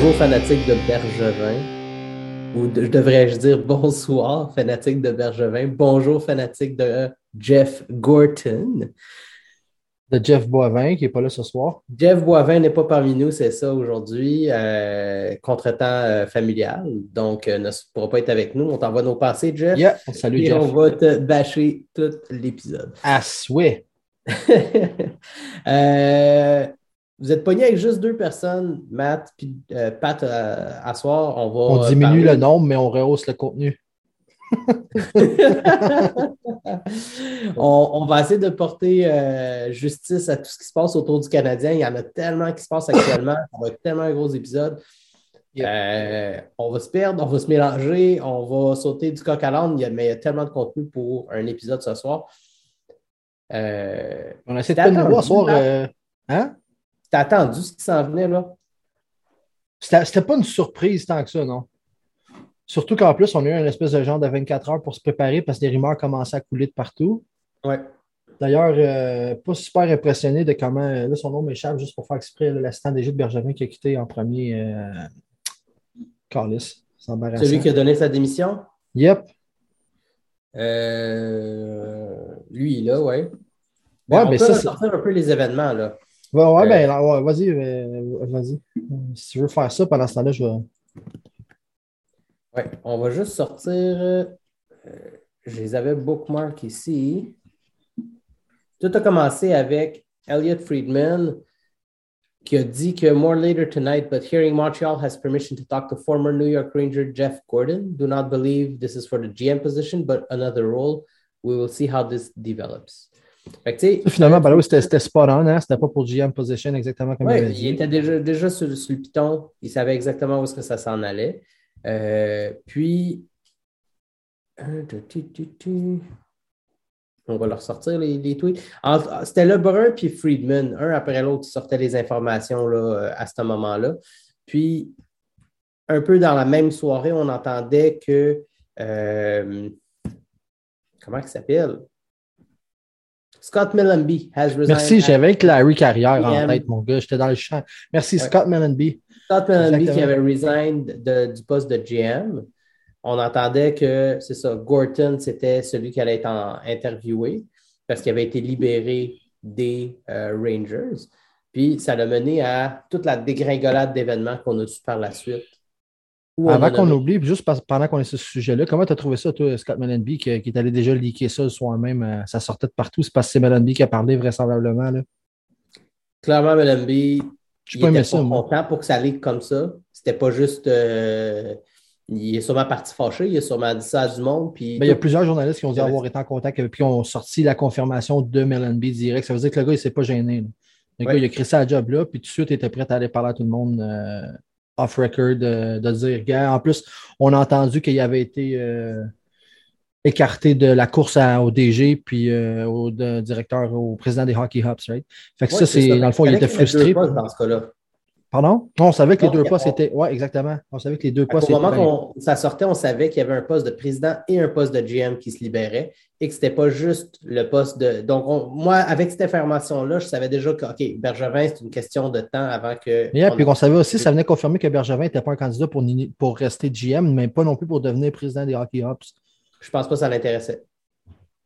Bonjour fanatiques de Bergevin. Ou de- devrais-je dire bonsoir fanatiques de Bergevin. Bonjour fanatiques de Jeff Gorton. de Jeff Boivin, qui n'est pas là ce soir. Jeff Boivin n'est pas parmi nous, c'est ça aujourd'hui, euh, contretemps euh, familial. Donc, euh, ne pourra pas être avec nous. On t'envoie nos pensées, Jeff. Yeah, salut Et Jeff. on va te bâcher tout l'épisode. À souhait. Euh, vous êtes pogné avec juste deux personnes, Matt puis euh, Pat, euh, à soir. On va On diminue parler- le nombre, mais on rehausse le contenu. on, on va essayer de porter euh, justice à tout ce qui se passe autour du Canadien. Il y en a tellement qui se passe actuellement. Ça va être tellement un gros épisode. Yep. Euh, on va se perdre, on va se mélanger, on va sauter du coq à l'âne, il y a- mais il y a tellement de contenu pour un épisode ce soir. Euh, On essaie de pas nous voir ce soir. euh, hein? T'as attendu ce qui s'en venait là? C'était pas une surprise tant que ça, non? Surtout qu'en plus, on a eu un espèce de genre de 24 heures pour se préparer parce que les rumeurs commençaient à couler de partout. Ouais. D'ailleurs, euh, pas super impressionné de comment. Là, son nom m'échappe juste pour faire exprès. L'assistant des Jeux de Bergevin qui a quitté en premier. Euh... Carlis. C'est embarrassant. Celui qui a donné sa démission? Yep. Euh, lui, là, ouais. Ouais, Ben, on mais peut ça, ressortir un peu les événements, là. Ouais, ouais, Euh, ben, ouais, vas-y, euh, vas-y. Si tu veux faire ça pendant ce temps-là, je vais. Ouais, on va juste sortir. euh, je les avais bookmark ici. Tout a commencé avec Elliot Friedman qui a dit que more later tonight, but hearing Montreal has permission to talk to former New York Ranger Jeff Gordon. Do not believe this is for the GM position, but another role. We will see how this develops. Fait que, tu sais, Finalement, ben c'était c'était spot on, hein? C'était pas pour GM position exactement comme il avait il dit. était déjà, déjà sur, sur le piton. Il savait exactement où est-ce que ça s'en allait. Euh, puis, euh, on va leur sortir les, les tweets. C'était LeBrun puis Friedman, un après l'autre, qui sortaient les informations là, euh, à ce moment-là. Puis, un peu dans la même soirée, on entendait que. euh, comment il s'appelle? Scott Millenby has resigned. Merci, j'avais Larry Carrière en tête, mon gars. J'étais dans le champ. Merci, Ouais. Scott Mellenby. Scott Mellenby qui avait resigned de- du poste de GM. On entendait que, c'est ça, Gorton, c'était celui qui allait être en- interviewé parce qu'il avait été libéré des euh, Rangers. Puis ça l'a mené à toute la dégringolade d'événements qu'on a su par la suite. Avant qu'on oublie, juste pendant qu'on est sur ce sujet-là, comment tu as trouvé ça, toi, Scott Mellenby, qui, qui est allé déjà leaker ça le soir même? euh, ça sortait de partout. C'est parce que c'est Mellenby qui a parlé vraisemblablement. Là? Clairement, Mellenby, Je il était ça, pas moi. content pour que ça aille comme ça. C'était pas juste... euh, il est sûrement parti fâché, il a sûrement dit ça à du monde. Puis Ben, il y a plusieurs journalistes qui ont dit avoir été en contact avec puis qui ont sorti la confirmation de Mellenby direct. Ça veut dire que le gars, il ne s'est pas gêné. là. Le Ouais. gars, il a créé ça à job là, puis tout de suite, il était prêt à aller parler à tout le monde euh, off-record, euh, de dire, gars, en plus, on a entendu qu'il avait été euh, écarté de la course à- au DG, puis euh, au de- directeur, au président des Hockey Hops, right? Fait que Ouais, ça, c'est, dans le fond, il était frustré. dans ce cas-là. Pardon? Non, on savait que les deux postes étaient. Oui, exactement. On savait que les deux Au postes moment étaient. qu'on ça sortait, on savait qu'il y avait un poste de président et un poste de GM qui se libéraient et que ce n'était pas juste le poste de. Donc, on- moi, avec cette information-là, je savais déjà que, OK, Bergevin, c'est une question de temps avant que. Yeah, on- puis on savait aussi, ça venait confirmer que Bergevin n'était pas un candidat pour, rester GM, mais pas non plus pour devenir président des Hockey Hops. Je pense pas que ça l'intéressait.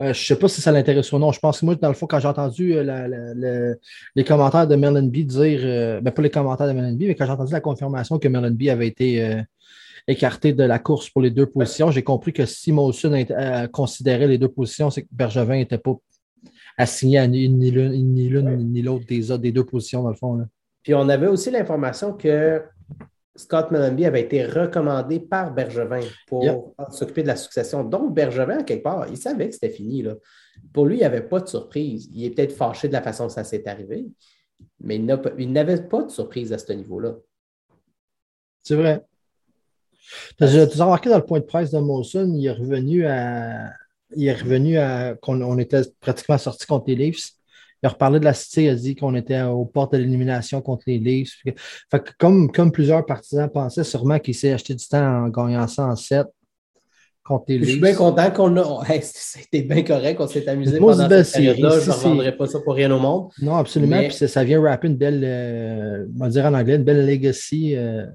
Euh, je ne sais pas si ça l'intéresse ou non. Je pense que moi, dans le fond, quand j'ai entendu euh, la- la- la- les commentaires de Mellenby dire, euh, ben pas les commentaires de Mellenby, mais quand j'ai entendu la confirmation que Mellenby avait été écarté de la course pour les deux positions, j'ai compris que si Molson considérait les deux positions, c'est que Bergevin n'était pas assigné à ni l'une ni, l'autre des, des deux positions, dans le fond. là. Puis on avait aussi l'information que Scott Mellenby avait été recommandé par Bergevin pour Yep. s'occuper de la succession. Donc, Bergevin, à quelque part, il savait que c'était fini. Là. Pour lui, il n'y avait pas de surprise. Il est peut-être fâché de la façon que ça s'est arrivé, mais il n'avait pas de surprise à ce niveau-là. C'est vrai. Tu as, remarqué dans le point de presse de Molson, il est revenu à. Il est revenu à. qu'on on était pratiquement sorti contre les Leafs. Il a reparlé de la City, il a dit qu'on était aux portes de l'élimination contre les Leafs. Fait que comme, comme plusieurs partisans pensaient, sûrement qu'il s'est acheté du temps en gagnant ça en 7 contre les Je suis Leafs. bien content qu'on a. Hey, C'était bien correct, on s'est amusé Moi, pendant cette période-là. Je ne Si, revendrai pas ça pour rien au monde. Non, absolument. Mais- Puis ça, ça vient rapper une belle, euh, on va dire en anglais, une belle legacy. euh.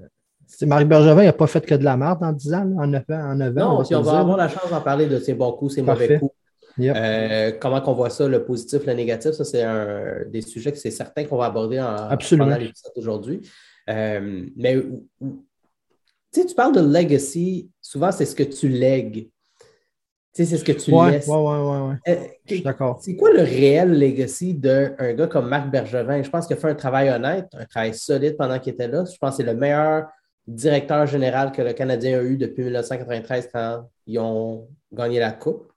Marc Bergevin n'a pas fait que de la merde en 10 ans, en 9 ans. En 9 ans Non, on va puis se on va avoir la chance d'en parler de ses bons coups, ses Parfait. mauvais coups. Yep. Euh, comment qu'on voit ça, le positif, le négatif, ça, c'est un des sujets que c'est certain qu'on va aborder en, Absolument. pendant l'épisode d'aujourd'hui. Euh, mais tu parles de legacy, souvent c'est ce que tu lègues. Tu sais, c'est ce que tu Ouais, laisses. ouais, ouais, ouais, ouais. Euh, d'accord. c'est quoi le réel legacy d'un gars comme Marc Bergevin? Je pense qu'il a fait un travail honnête, un travail solide pendant qu'il était là. Je pense que c'est le meilleur directeur général que le Canadien a eu depuis 1993 quand ils ont gagné la Coupe.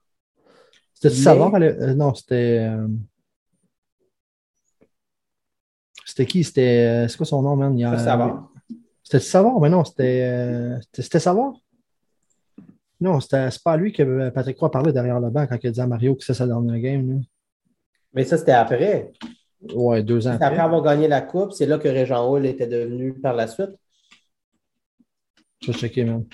C'était Mais- Savard? elle- euh, non, c'était. euh, C'était qui? C'était. euh, C'est quoi son nom, man? Pas Savard. C'était Savard, mais non, c'était. euh, C'était c'était Savard? Non, c'était c'est pas à lui que Patrick Roy parlait derrière le banc quand il a dit à Mario que c'est sa dernière game. là. Mais ça, c'était après. Ouais, deux ans C'est après après. avoir gagné la Coupe, c'est là que Régent Hall était devenu par la suite. Je vais checker, man.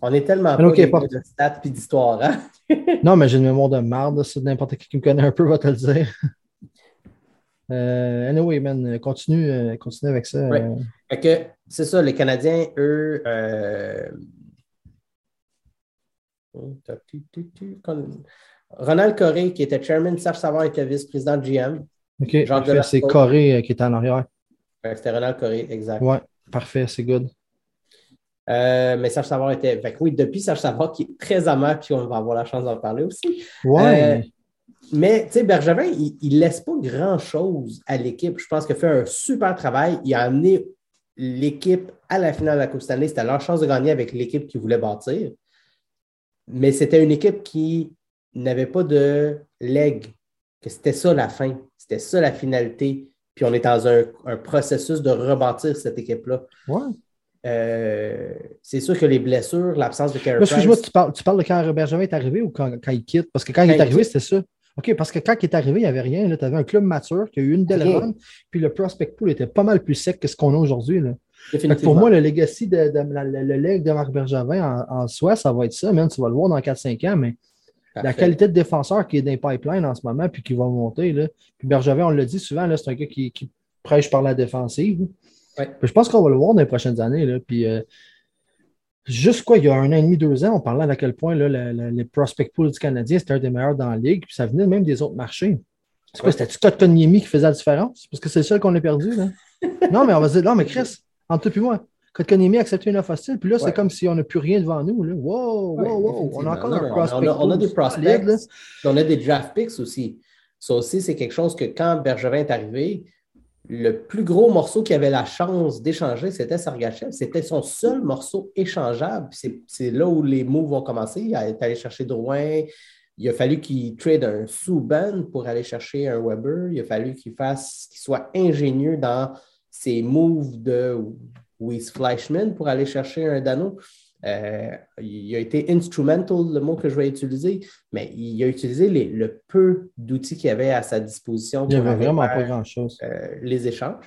On est tellement Mais pas de stats et d'histoire. Hein? Non, mais j'ai une mémoire de marde. Si n'importe qui qui me connaît un peu va te le dire. Euh, anyway, man, continue, euh, continue avec ça. Ouais. euh. C'est ça, les Canadiens, eux. euh, Ronald Coré, qui était chairman, Serge Savard était vice-président de GM. OK. C'est Corée euh, qui est en arrière. C'était Ronald Coré, exact. Ouais, parfait, c'est good. Euh, mais Serge Savard était. Fait que oui, depuis Serge Savard, qui est très amer, puis on va avoir la chance d'en parler aussi. Ouais. Euh, Mais, tu sais, Bergevin, il ne laisse pas grand-chose à l'équipe. Je pense qu'il a fait un super travail. Il a amené l'équipe à la finale de la Coupe Stanley. C'était leur chance de gagner avec l'équipe qu'il voulait bâtir. Mais c'était une équipe qui n'avait pas de leg, que c'était ça la fin. C'était ça la finalité. Puis on est dans un, un processus de rebâtir cette équipe-là. ouais. Euh, c'est sûr que les blessures, l'absence de Carey Excuse-moi, tu parles, tu parles de quand Bergevin est arrivé ou quand, quand il quitte? Parce que quand, il est arrivé, c'était ça. OK, parce que quand il est arrivé, il n'y avait rien. Tu avais un club mature qui a eu une belle run, puis le prospect pool était pas mal plus sec que ce qu'on a aujourd'hui. Pour moi, le legacy de, de- la- le, le leg de Marc Bergevin en, en soi, ça va être ça, man. Tu vas le voir dans 4-5 ans, mais la qualité de défenseur qui est dans les pipelines en ce moment, puis qui va monter. Là. Puis Bergevin, on le dit souvent, c'est un gars qui, qui prêche par la défensive. Ouais. Puis je pense qu'on va le voir dans les prochaines années. Là. Puis euh, juste quoi, il y a un an et demi, deux ans, on parlait à quel point là, le, le- les prospect pool du Canadien, c'était un des meilleurs dans la ligue, puis ça venait même des autres marchés. C'est quoi, Ouais. c'était-tu Kotkaniemi qui faisait la différence? Parce que c'est le seul qu'on a perdu. Là. non, mais on va se dire, non, mais Chris, entre toi et moi, Kotkaniemi a accepté une offre hostile, puis là, c'est comme si on n'a plus rien devant nous. Là. Wow, wow, wow. On a encore Non, un non, prospect on a, on a des prospects, là. on a des draft picks aussi. Ça aussi, c'est quelque chose que quand Bergevin est arrivé, le plus gros morceau qu'il avait la chance d'échanger, c'était Sargachev. C'était son seul morceau échangeable. C'est là où les moves vont commencer. Il est allé chercher Drouin. Il a fallu qu'il trade un Souban pour aller chercher un Weber. Il a fallu qu'il fasse, qu'il soit ingénieux dans ses moves de Weiss Fleischmann pour aller chercher un Dano. Euh, il a été instrumental, le mot que je vais utiliser, mais il a utilisé les- le peu d'outils qu'il avait à sa disposition Il n'y pour avait vraiment faire, pas grand-chose. euh, les échanges.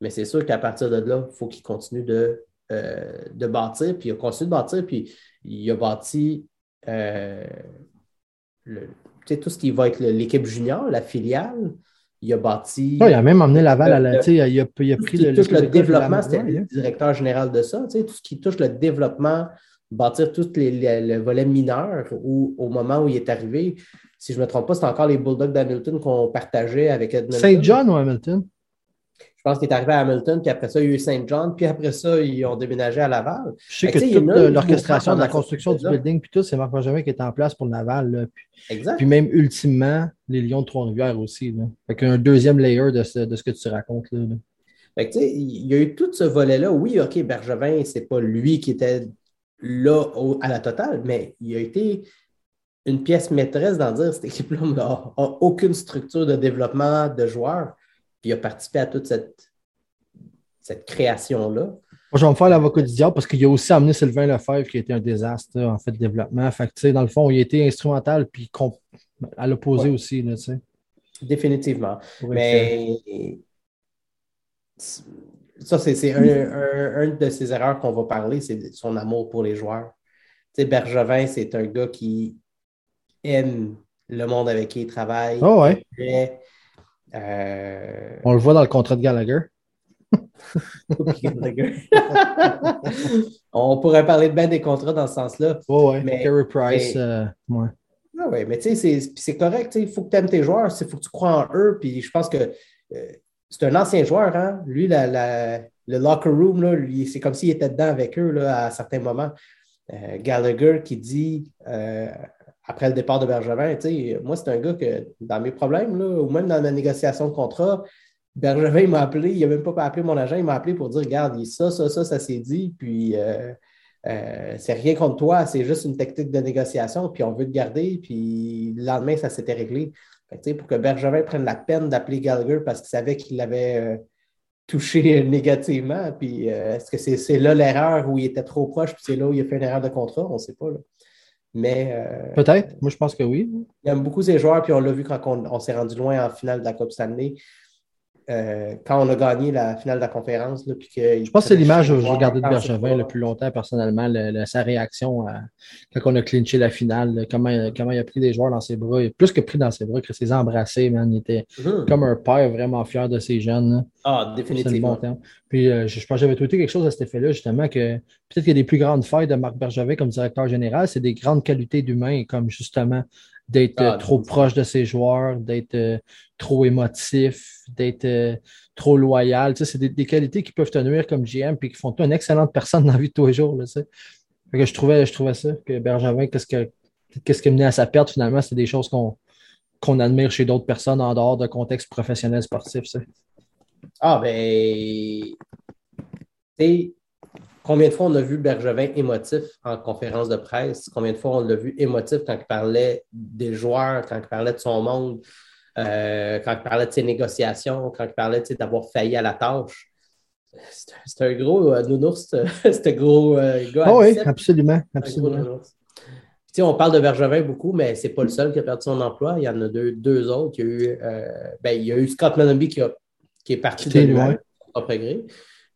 Mais c'est sûr qu'à partir de là, il faut qu'il continue de, euh, de bâtir. Puis il a continué de bâtir, puis il a bâti le- tout ce qui va être l'équipe junior, la filiale. Il a bâti. Ouais, il a même emmené Laval à la. Le- Il a, il a pris tout ce qui le, touche le, de développement, c'était le directeur général de ça. tout ce qui touche le développement, bâtir tout les, les- le volet mineur, où, au moment où il est arrivé, si je ne me trompe pas, c'est encore les Bulldogs d'Hamilton qu'on partageait avec Edmonton. Saint John ou Hamilton? Je pense qu'il est arrivé à Hamilton, puis après ça, il y a eu Saint John, puis après ça, ils ont déménagé à Laval. Je sais Fait que toute l'orchestration de la construction du building, puis tout, c'est Marc Benjamin qui est en place pour Laval. là. Puis, Exact. puis même ultimement, les Lions de Trois-Rivières aussi. Là. Fait qu'un deuxième layer de ce, de ce que tu racontes. Là, là. Fait que, tu sais, il y a eu tout ce volet-là. Oui, OK, Bergevin, c'est pas lui qui était là au- à la totale, mais il a été une pièce maîtresse dans dire cette équipe-là n'a aucune structure de développement de joueurs. Puis il a participé à toute cette, cette création-là. Moi, je vais me faire l'avocat du diable parce qu'il a aussi amené Sylvain Lefebvre qui a été un désastre en fait de développement. Fait que, tu sais, dans le fond, il a été instrumental puis à l'opposé Ouais. aussi. Là, tu sais, Définitivement. Mais ça, c'est un, un- un de ces erreurs qu'on va parler, c'est son amour pour les joueurs. sais, Bergevin, c'est un gars qui aime le monde avec qui il travaille. Oh ouais. Euh, On le voit dans le contrat de Gallagher. On pourrait parler de bien des contrats dans ce sens-là. Oh ouais. Mais- Carey Price. mais- euh, ouais. Ah ouais, mais tu sais, c'est- correct. Il faut que tu aimes tes joueurs, il faut que tu crois en eux. Puis je pense que euh, c'est un ancien joueur. Hein? Lui, la- la- le locker room, c'est comme s'il était dedans avec eux là, à certains moments. Euh, Gallagher qui dit après le départ de Bergevin, moi, c'est un gars que dans mes problèmes, là, ou même dans ma négociation de contrat, Bergevin m'a appelé, il n'a même pas appelé mon agent, il m'a appelé pour dire Regarde, ça, ça, ça, ça s'est dit, puis euh, euh, c'est rien contre toi, c'est juste une technique de négociation, puis on veut te garder, puis le lendemain, ça s'était réglé. Pour que Bergevin prenne la peine d'appeler Gallagher parce qu'il savait qu'il l'avait euh, touché négativement, puis est-ce que c'est c'est là l'erreur où il était trop proche, puis c'est là où il a fait une erreur de contrat, on ne sait pas. là. Mais euh, Peut-être. Moi, je pense que oui. il aime beaucoup ses joueurs, puis on l'a vu quand on, on s'est rendu loin en finale de la Coupe Stanley. Euh, quand on a gagné la finale de la conférence. Là, puis que Je pense que c'est l'image que je regardais de Bergevin le plus longtemps, personnellement, le- le- sa réaction à- quand on a clinché la finale, là, comment, comment il a pris des joueurs dans ses bras. Et plus que pris dans ses bras, que s'est embrassé, man. Il était comme un père vraiment fier de ses jeunes. là. Ah, définitivement. bon. Puis euh, je, je pense que j'avais tweeté quelque chose à cet effet-là, justement, que peut-être qu'il y a des plus grandes failles de Marc Bergevin comme directeur général, c'est des grandes qualités d'humain, comme justement d'être euh, Ah, trop définitivement. proche de ses joueurs, d'être euh, trop émotif, d'être euh, trop loyal. Tu sais, c'est des, des qualités qui peuvent te nuire comme GM puis qui font toi une excellente personne dans la vie de tous les jours. Là, tu sais. Fait que je, trouvais, je trouvais ça, que Bergevin, qu'est-ce que qu'est-ce qui à sa perte, finalement, c'est des choses qu'on admire chez d'autres personnes en dehors de contexte professionnel sportif. Ah, ben. Combien de fois on a vu Bergevin émotif en conférence de presse? Combien de fois on l'a vu émotif quand il parlait des joueurs, quand il parlait de son monde, euh, quand il parlait de ses négociations, quand il parlait d'avoir failli à la tâche? C'est un- C'est un gros euh, nounours, ce ce gros euh, gars. Ah à oui, 17. absolument. Un absolument. Puis, on parle de Bergevin beaucoup, mais ce n'est pas le seul qui a perdu son emploi. Il y en a deux, deux autres. Il y a eu, euh, ben, il y a eu Scott Mellenby qui, a- qui est parti de lui-même, gré.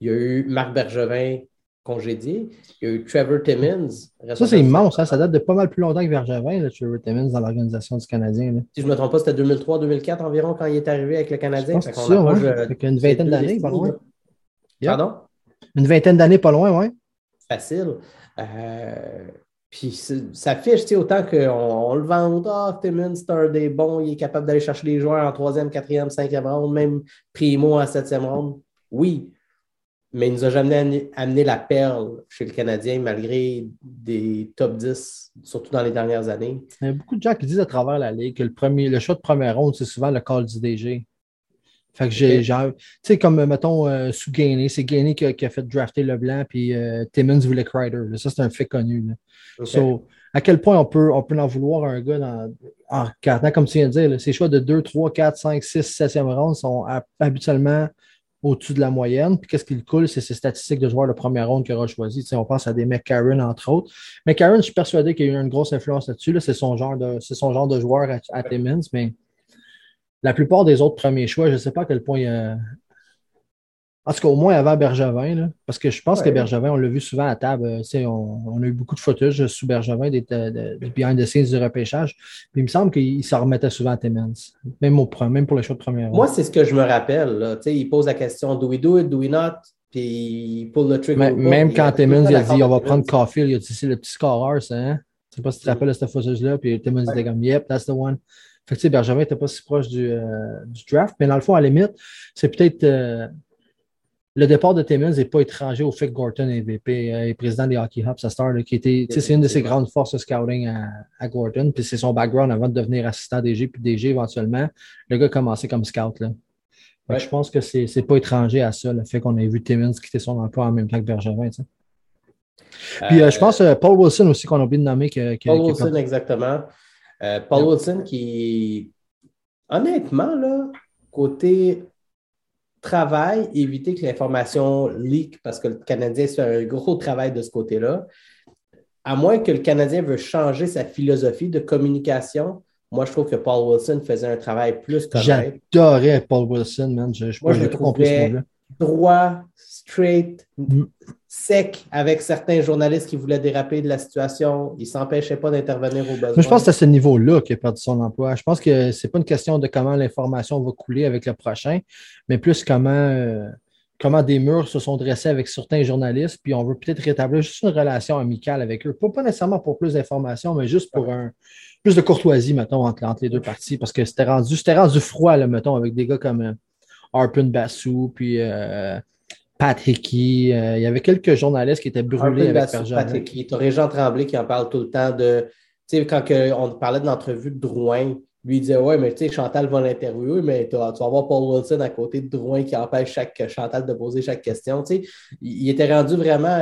Il y a eu Marc Bergevin congédié. Il y a eu Trevor Timmins. Ça, c'est immense. hein. Ça date de pas mal plus longtemps que Bergevin, là, Trevor Timmins, dans l'organisation du Canadien. là. Si je ne me trompe pas, c'était 2003-2004 environ quand il est arrivé avec le Canadien. ça, approche, ouais. euh, des vingtaine d'années, pas loin. Pardon? Une vingtaine d'années, pas loin, ouais. facile. Euh, puis ça fiche, autant qu'on on le vend, ah, Timmons, c'est un des bons, il est capable d'aller chercher les joueurs en troisième, quatrième, cinquième ronde, même Primo en septième ronde. Oui, mais il nous a jamais amené, amené la perle chez le Canadien malgré des top 10, surtout dans les dernières années. Il y a beaucoup de gens qui disent à travers la Ligue que le, premier, le choix de première ronde, c'est souvent le call du DG. Fait que j'ai, tu sais, comme, mettons, euh, sous Gainey, c'est Gainey qui a, qui a fait drafter Leblanc, puis euh, Timmons voulait Crider. là. Ça, c'est un fait connu. là. Ok. So, à quel point on peut, on peut en vouloir à un gars dans, en regardant, comme tu viens de dire, là, ses choix de 2, 3, 4, 5, 6, 7e ronde sont ha- habituellement au-dessus de la moyenne. Puis qu'est-ce qui le coule, c'est ses statistiques de joueurs de première ronde qu'il aura choisi. On pense à des McCarron, entre autres. McCarron, je suis persuadé qu'il y a eu une grosse influence là-dessus. Là. C'est son genre de, son genre de joueur à, à Timmins, mais la plupart des autres premiers choix, je ne sais pas à quel point il y a. En tout cas, au moins avant Bergevin, là, parce que je pense que. Bergevin, on l'a vu souvent à table. euh, on, on a eu beaucoup de footage sous Bergevin des, de- de- du behind the scenes du repêchage. Puis il me semble qu'il s'en remettait souvent à Timmins, même, au, même pour les choix de première. Moi, c'est ce que je me rappelle. Là. Il pose la question do we do it, do we not? Puis il pull le trigger. Mais- même quand Timmins il a dit on va prendre. Caulfield, il a dit c'est le petit scoreur, ça, hein? Je sais pas si tu te rappelles de cette footage-là. Puis Timmins était comme Yep, that's the one. Fait que tu sais, Bergevin n'était pas si proche du, euh, du draft, mais dans le fond, à la limite, c'est peut-être. euh, le départ de Timmins n'est pas étranger au fait que Gorton est VP euh, et président des Hockey Hubs à Star, là, qui était, tu sais, c'est une de ses grandes forces de scouting à, à Gorton. Puis c'est son background avant de devenir assistant DG puis DG éventuellement. Le gars a commencé comme scout. Là. Ouais. Je pense que c'est c'est pas étranger à ça, le fait qu'on ait vu Timmins quitter son emploi en même temps que Bergevin. tu sais. Puis euh, je pense euh, Paul Wilson aussi qu'on a oublié de nommer. Que, que- Paul Wilson, exactement. Euh, Paul Yeah. Wilson qui, honnêtement, là, côté travail, éviter que l'information leak parce que le Canadien fait un gros travail de ce côté-là. À moins que le Canadien veut changer sa philosophie de communication, moi, je trouve que Paul Wilson faisait un travail plus correct. J'adorais Paul Wilson, man. Je, je, Moi, je le trouvais. Droit, straight, sec avec certains journalistes qui voulaient déraper de la situation. Il ne s'empêchait pas d'intervenir au besoin. Mais je pense que c'est à ce niveau-là qu'il a perdu son emploi. Je pense que ce n'est pas une question de comment l'information va couler avec le prochain, mais plus comment, euh, comment des murs se sont dressés avec certains journalistes, puis on veut peut-être rétablir juste une relation amicale avec eux. Pas, pas nécessairement pour plus d'informations, mais juste pour un, plus de courtoisie, mettons, entre, les deux parties, parce que c'était rendu, rendu froid, là, mettons, avec des gars comme euh, Arpin Bassou, puis euh, Pat Hickey. Euh, il y avait quelques journalistes qui étaient brûlés avec Bassou, Pat Hickey. Tu as Régent Tremblay qui en parle tout le temps de. Tu sais, quand on parlait de l'entrevue de Drouin, lui il disait Ouais, mais tu sais, Chantal va l'interviewer, mais tu vas, avoir Paul Wilson à côté de Drouin qui empêche chaque, Chantal de poser chaque question. Tu sais, il, était rendu vraiment.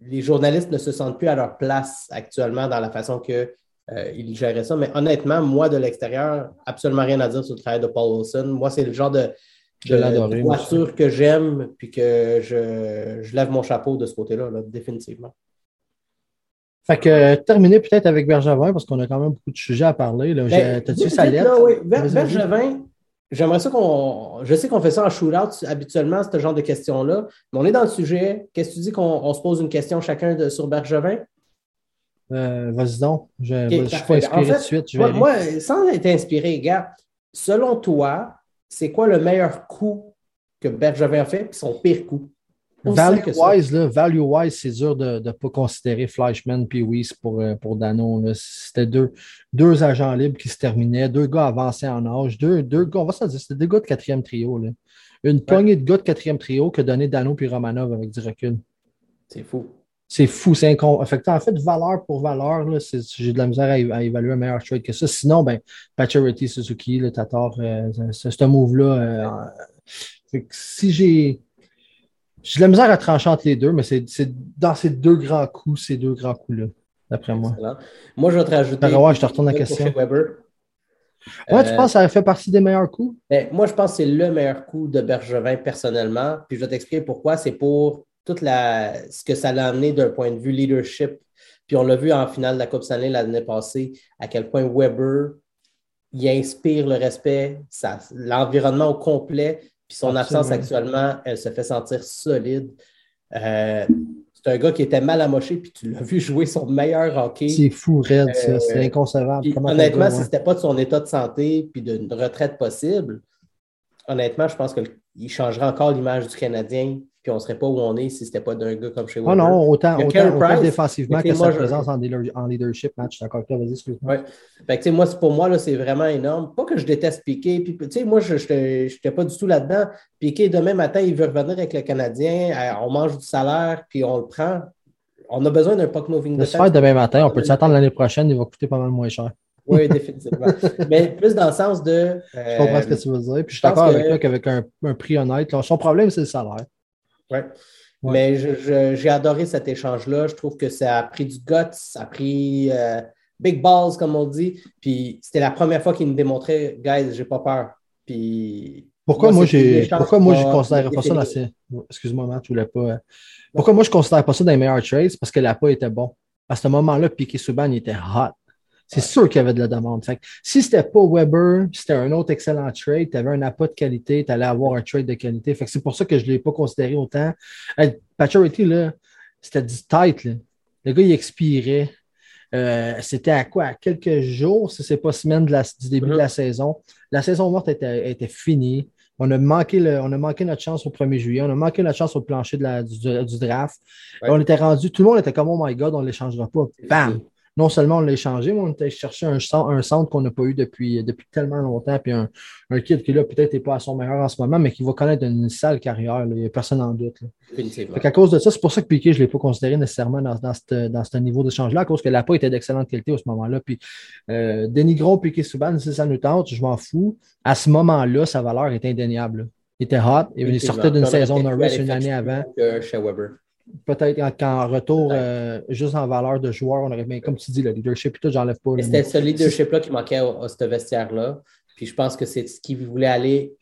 les journalistes ne se sentent plus à leur place actuellement dans la façon qu'ils euh, géraient ça. Mais honnêtement, moi, de l'extérieur, absolument rien à dire sur le travail de Paul Wilson. Moi, c'est le genre de, de, voiture que j'aime, puis que je, lève mon chapeau de ce côté-là, définitivement. Fait que terminer peut-être avec Bergevin, parce qu'on a quand même beaucoup de sujets à parler. Ben, T'as-tu sa lettre? oui. Bergevin, j'aimerais ça qu'on. Je sais qu'on fait ça en shootout habituellement, ce genre de questions-là, mais on est dans le sujet. Qu'est-ce que tu dis qu'on se pose une question chacun sur Bergevin? Euh, vas-y donc. Je ne suis pas inspiré de suite. moi, sans être inspiré, gars, selon toi, c'est quoi le meilleur coup que Bergevin a fait et son pire coup? Value-wise, value c'est dur de ne pas considérer Flashman et Weiss pour, euh, pour Dano. C'était deux, deux agents libres qui se terminaient, deux gars avancés en âge, deux, deux gars, on va se dire, c'était deux gars de quatrième trio. Là. Une poignée de gars de quatrième trio que donné Dano puis Romanov avec du recul. C'est fou. C'est fou, c'est incon... En fait, valeur pour valeur, j'ai de la misère à, évaluer un meilleur trade que ça. Sinon, ben, Pacioretty, Suzuki, le Tatar, euh, c'est un move-là. Euh, si j'ai. J'ai de la misère à trancher entre les deux, mais c'est dans ces deux grands coups, ces deux grands coups-là, d'après moi. Moi, je vais te rajouter. je te retourne la question. Weber. Ouais, tu euh, penses que ça fait partie des meilleurs coups? Ben, moi, je pense que c'est le meilleur coup de Bergevin personnellement. Puis je vais t'expliquer pourquoi. C'est pour toute la, ce que ça l'a amené d'un point de vue leadership. Puis on l'a vu en finale de la Coupe Stanley l'année passée, à quel point Weber, il inspire le respect, l'environnement au complet, puis son absence actuellement, elle se fait sentir solide. Euh, c'est un gars qui était mal amoché, puis tu l'as vu jouer son meilleur hockey. C'est fou, Red, ça. C'est euh, inconcevable. honnêtement, si ce n'était pas de son état de santé puis d'une retraite possible, honnêtement, je pense qu'il changerait encore l'image du Canadien puis on ne serait pas où on est si ce n'était pas d'un gars comme chez Weber. Oh non, autant, autant, défensivement que sa présence en, leadership match. D'accord, vas-y, excuse-moi. Ouais. Moi, pour moi, c'est vraiment énorme. Pas que je déteste Piqué. Puis, moi, je n'étais pas du tout là-dedans. Piqué, demain matin, il veut revenir avec le Canadien. Euh, on mange du salaire, puis on le prend. On a besoin d'un puck moving. De se faire demain matin, on peut s'attendre l'année prochaine, il va coûter pas mal moins cher. Oui, définitivement. Mais plus dans le sens de. je comprends ce que tu veux dire. Puis je suis d'accord avec toi qu'avec un, un, prix honnête, son problème, c'est le salaire. Oui. Mais j'ai adoré cet échange-là. Je trouve que ça a pris du guts, ça a pris euh, big balls, comme on dit. Puis c'était la première fois qu'il me démontrait, guys, j'ai pas peur. Puis. Pourquoi moi, j'ai pourquoi moi je considère pas ça dans ces. Excuse-moi, Matt, je voulais pas. Euh, pourquoi moi je considère pas ça dans les meilleurs trades? Parce que la pas était bon. À ce moment-là, Piquet Souban était hot. C'est sûr qu'il y avait de la demande. Fait si ce n'était pas Weber, si c'était un autre excellent trade, tu avais un appât de qualité, tu allais avoir un trade de qualité. Fait c'est pour ça que je ne l'ai pas considéré autant. Hey, là, c'était du tight. Le gars, il expirait. Euh, c'était à quoi? À quelques jours, si ce n'est pas semaine du début de la saison. La saison morte était, était finie. On a, manqué le, on a manqué notre chance au 1er juillet. On a manqué notre chance au plancher de la, du, draft. On était rendu, tout le monde était comme Oh my God, on ne l'échangera pas. Bam! Non seulement on l'a échangé, mais on était chercher un, un centre qu'on n'a pas eu depuis, depuis tellement longtemps, puis un, un kid qui là peut-être n'est pas à son meilleur en ce moment, mais qui va connaître une sale carrière. Il n'y a personne en doute. À cause de ça, c'est pour ça que Piquet, je ne l'ai pas considéré nécessairement dans, dans, dans ce niveau d'échange-là, à cause que la pas était d'excellente qualité à ce moment-là. Puis euh, dénigrons Piquet Souban, si ça nous tente, je m'en fous. À ce moment-là, sa valeur est indéniable. Il était hot. Il sortait d'une saison Norris une année avant. Chez Weber peut-être qu'en retour, euh, juste en valeur de joueur, on aurait bien, comme tu dis, le leadership et tout, j'enlève pas. C'était ce leadership-là qui manquait à, ce vestiaire-là. Puis je pense que c'est ce qui voulait aller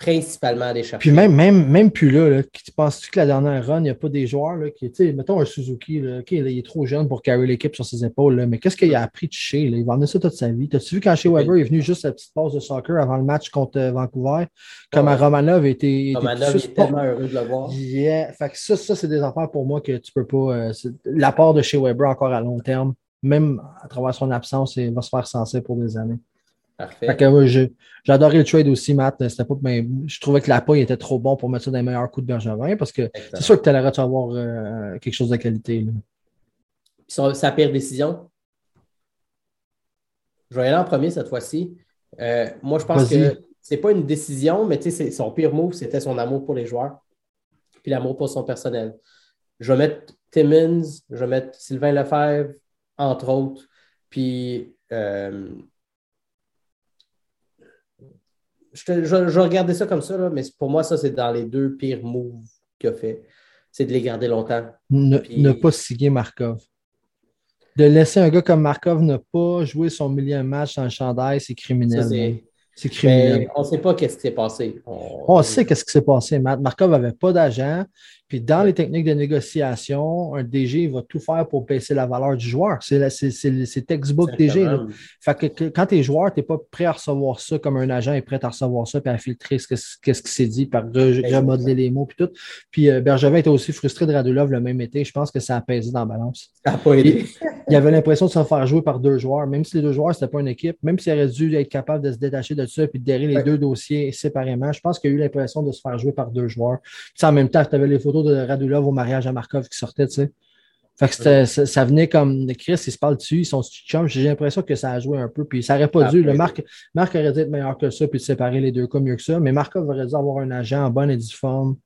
principalement des chercher. Puis même, même, même plus là, là tu penses-tu que la dernière run, il n'y a pas des joueurs là, qui, tu sais, mettons un Suzuki, là, OK, il est trop jeune pour carrer l'équipe sur ses épaules, là, mais qu'est-ce qu'il a appris de chez Il va emmener ça toute sa vie. T'as-tu vu quand chez Weber est venu juste sa petite pause de soccer avant le match contre euh, Vancouver, comme à Romanov était. Romanov était tellement heureux de le voir. Yeah. Fait que ça, ça c'est des affaires pour moi que tu peux pas. Euh, L'apport de chez Weber encore à long terme, même à travers son absence, il va se faire sentir pour des années. Parfait. j'ai adoré le trade aussi, Matt. Pas, mais je trouvais que la paille était trop bon pour mettre ça dans les meilleurs coups de Bergevin parce que c'est sûr que tu allais avoir euh, quelque chose de qualité. sa pire décision? Je vais aller en premier cette fois-ci. Euh, moi, je pense que c'est pas une décision, mais son pire move, c'était son amour pour les joueurs puis l'amour pour son personnel. Je vais mettre Timmins, je vais mettre Sylvain Lefebvre, entre autres, puis euh, je, je, regardais ça comme ça, mais pour moi, ça, c'est dans les deux pires moves qu'il a fait. C'est de les garder longtemps. Ne, pas signer Markov. De laisser un gars comme Markov ne pas jouer son millième match dans le chandail, c'est criminel. C'est criminel. on ne sait pas qu'est-ce qui s'est passé. On, sait qu'est-ce qui s'est passé. Markov n'avait pas d'agent. Puis dans les techniques de négociation, un DG va tout faire pour baisser la valeur du joueur. C'est textbook DG. Fait que, quand tu es joueur, tu n'es pas prêt à recevoir ça comme un agent est prêt à recevoir ça puis à filtrer ce, qu'est-ce qui s'est dit, par remodeler les mots puis tout. Puis euh, Bergevin était aussi frustré de Radulov le même été. Je pense que ça a pesé dans la balance. Ça n'a pas aidé. Il, avait l'impression de se faire jouer par deux joueurs, même si les deux joueurs, ce n'était pas une équipe, même s'il aurait dû être capable de se détacher de ça puis de derrière les deux dossiers séparément. Je pense qu'il a eu l'impression de se faire jouer par deux joueurs. Puis en même temps, tu avais les photos de Radulov au mariage à Markov qui sortait, tu sais. Fait que ça, venait comme Chris, ils se parlent dessus, ils sont chums. J'ai l'impression que ça a joué un peu. Puis ça n'aurait pas dû. Le Marc, Marc aurait dû être meilleur que ça, puis de séparer les deux cas mieux que ça. Mais Markov aurait dû avoir un agent en bonne et due forme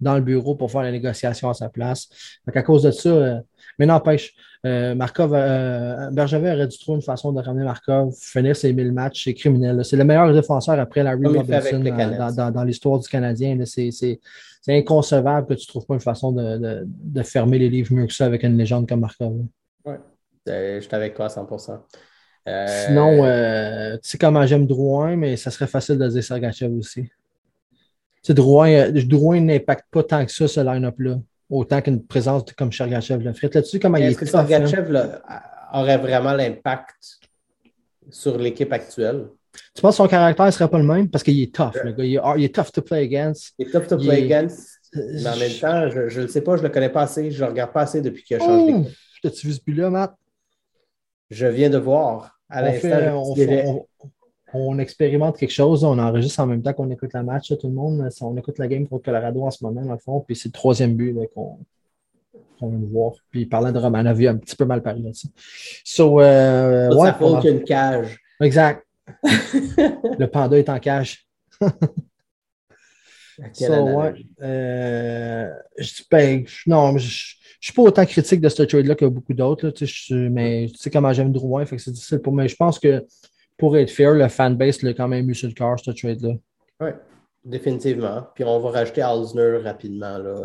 dans le bureau pour faire la négociation à sa place. Fait à cause de ça, euh, mais n'empêche, euh, Markov, euh, Bergevin aurait dû trouver une façon de ramener Markov, finir ses 1000 matchs, c'est criminel. C'est le meilleur défenseur après Larry Robinson dans, l'histoire du Canadien. C'est inconcevable que tu ne trouves pas une façon de, fermer les livres mieux que ça avec une légende comme Markov. Oui, je suis avec toi à 100% Sinon, tu sais comment j'aime Drouin, mais ça serait facile de dire Sergachev aussi. Drouin, euh, Drouin n'impacte pas tant que ça, ce line-up-là, autant qu'une présence comme Sergachev le ferait. Là-dessus, comment Est-ce que Sergachev aurait vraiment l'impact sur l'équipe actuelle? Tu penses que son caractère ne serait pas le même? Parce qu'il est tough, le gars. Il est, tough to play against. Il est tough to play against. Mais en même temps, je ne sais pas, je ne le connais pas assez, je ne le regarde pas assez depuis qu'il a changé. T'as-tu vu ce but-là, Matt? Je viens de voir. À l'instant, on expérimente quelque chose, on enregistre en même temps qu'on écoute la match, tout le monde. On écoute la game contre Colorado en ce moment, dans le fond, puis c'est le troisième but qu'on vient de voir. Puis parlant de Romanov, il a un petit peu mal parlé là-dessus. So, euh, ouais, ça faut qu'une cage. Exact. le panda est en cage. so, ouais, euh, je, ben, non, je ne suis pas autant critique de ce trade-là que beaucoup d'autres, mais tu sais comment j'aime Drouin, fait que c'est difficile pour moi. Je pense que pour être fair, le fanbase l'a quand même eu sur le cœur, ce trade-là. Oui, définitivement. Puis on va rajouter Alsner rapidement. Là. Ouais,